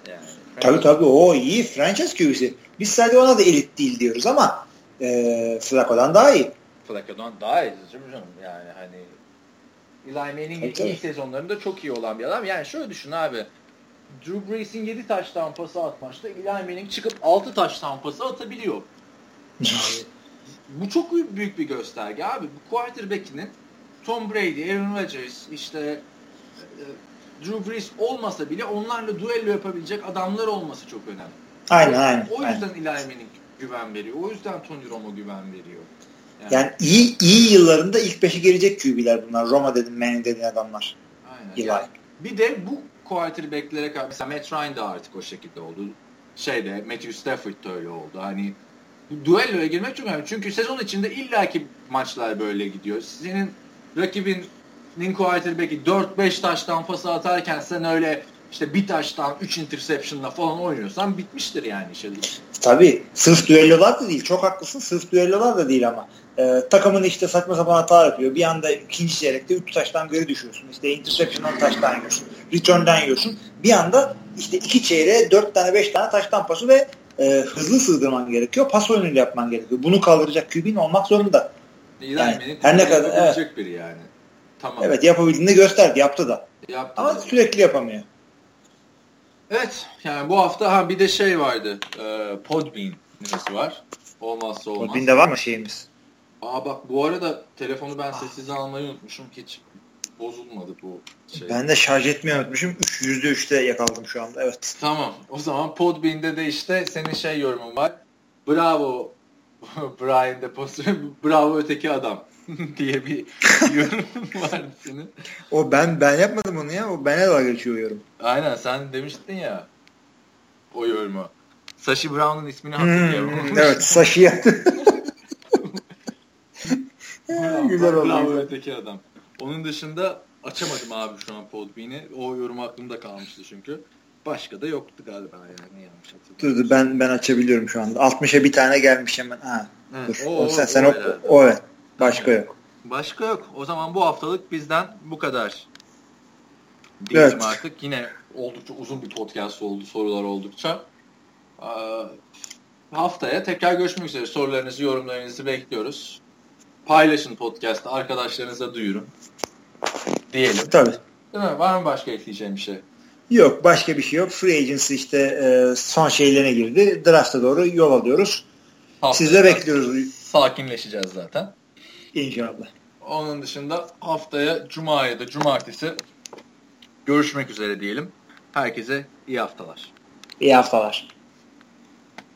Yani. Tabii tabii o iyi franchise QB'si. Biz sadece ona da elit değil diyoruz ama e, Flacco'dan daha iyi. Flacco'dan daha iyi canım yani hani Eli Manning'in ilk ilk sezonlarında çok iyi olan bir adam. Yani şöyle düşün abi. Drew Brees'in 7 taş tampası atmıştı. Eli Manning çıkıp 6 taş tampası atabiliyor. Yani, bu çok büyük bir gösterge abi. Bu quarterback'inin Tom Brady, Aaron Rodgers, işte e, Drew Brees olmasa bile onlarla duello yapabilecek adamlar olması çok önemli. Aynen aynen. O yüzden aynen. Eli Manning güven veriyor. O yüzden Tony Romo güven veriyor. Yani, yani iyi iyi yıllarında ilk beşi gelecek QB'ler bunlar. Roma dedim, Manning dediğin adamlar. Aynen. Eli. Yani bir de bu quarterbacklere karşı mesela Matt Ryan da artık o şekilde oldu. Şeyde Matthew Stafford da öyle oldu. Hani duelloya girmek çok önemli. Çünkü sezon içinde illaki maçlar böyle gidiyor. Senin rakibinin quarterback'i 4-5 taştan pası atarken sen öyle işte bir taştan 3 interception'la falan oynuyorsan bitmiştir yani işte. Tabii. Sırf düellolar da değil. Çok haklısın. Sırf düellolar da değil ama. Ee, takımın işte saçma sapan hata yapıyor. Bir anda ikinci çeyrekte 3 taştan geri düşüyorsun. İşte interception'dan taştan yiyorsun. Return'dan yiyorsun. Bir anda işte iki çeyreğe 4 tane 5 tane taştan pası ve e, hızlı sığdırman gerekiyor. Pas oyunuyla yapman gerekiyor. Bunu kaldıracak QB'nin olmak zorunda. Yani, her ne kadar evet. biri yani. Tamam. Evet yapabildiğini gösterdi. Yaptı da. Yaptı Ama da. sürekli yapamıyor. Evet. Yani bu hafta ha bir de şey vardı. E, Podbean var. Olmazsa olmaz. Podbean'de var mı şeyimiz? Aa bak bu arada telefonu ben sessize almayı unutmuşum. Hiç bozulmadı bu şey. Ben de şarj etmeyi unutmuşum. %3'te yakaladım şu anda. Evet. Tamam. O zaman Podbean'de de işte senin şey yorumun var. Bravo Brian de Bravo öteki adam diye bir yorum var senin. O ben ben yapmadım onu ya. O bana da geçiyor yorum. Aynen sen demiştin ya o yorumu. Sashi Brown'un ismini hatırlıyorum. Hmm, evet Sashi yaptı. Güzel oldu. Bravo öteki adam. Onun dışında açamadım abi şu an Podbean'i. O yorum aklımda kalmıştı çünkü. Başka da yoktu galiba yani yanlış hatırlıyorum. Dur ben ben açabiliyorum şu anda. 60'a bir tane gelmiş hemen. Ha. Dur. O, o, sen, o, sen o, o, o evet. Başka yok. Başka yok. O zaman bu haftalık bizden bu kadar. Diyelim evet. artık. Yine oldukça uzun bir podcast oldu sorular oldukça. Ee, haftaya tekrar görüşmek üzere. Sorularınızı, yorumlarınızı bekliyoruz. Paylaşın podcast'ı. Arkadaşlarınıza duyurun. Diyelim. Tabii. Değil mi? Var mı başka ekleyeceğim bir şey? Yok. Başka bir şey yok. Free agency işte e, son şeylerine girdi. Draft'a doğru yol alıyoruz. Sizle bekliyoruz. Sakinleşeceğiz zaten. İnşallah. Onun dışında haftaya Cuma ya da Cumartesi görüşmek üzere diyelim. Herkese iyi haftalar. İyi haftalar.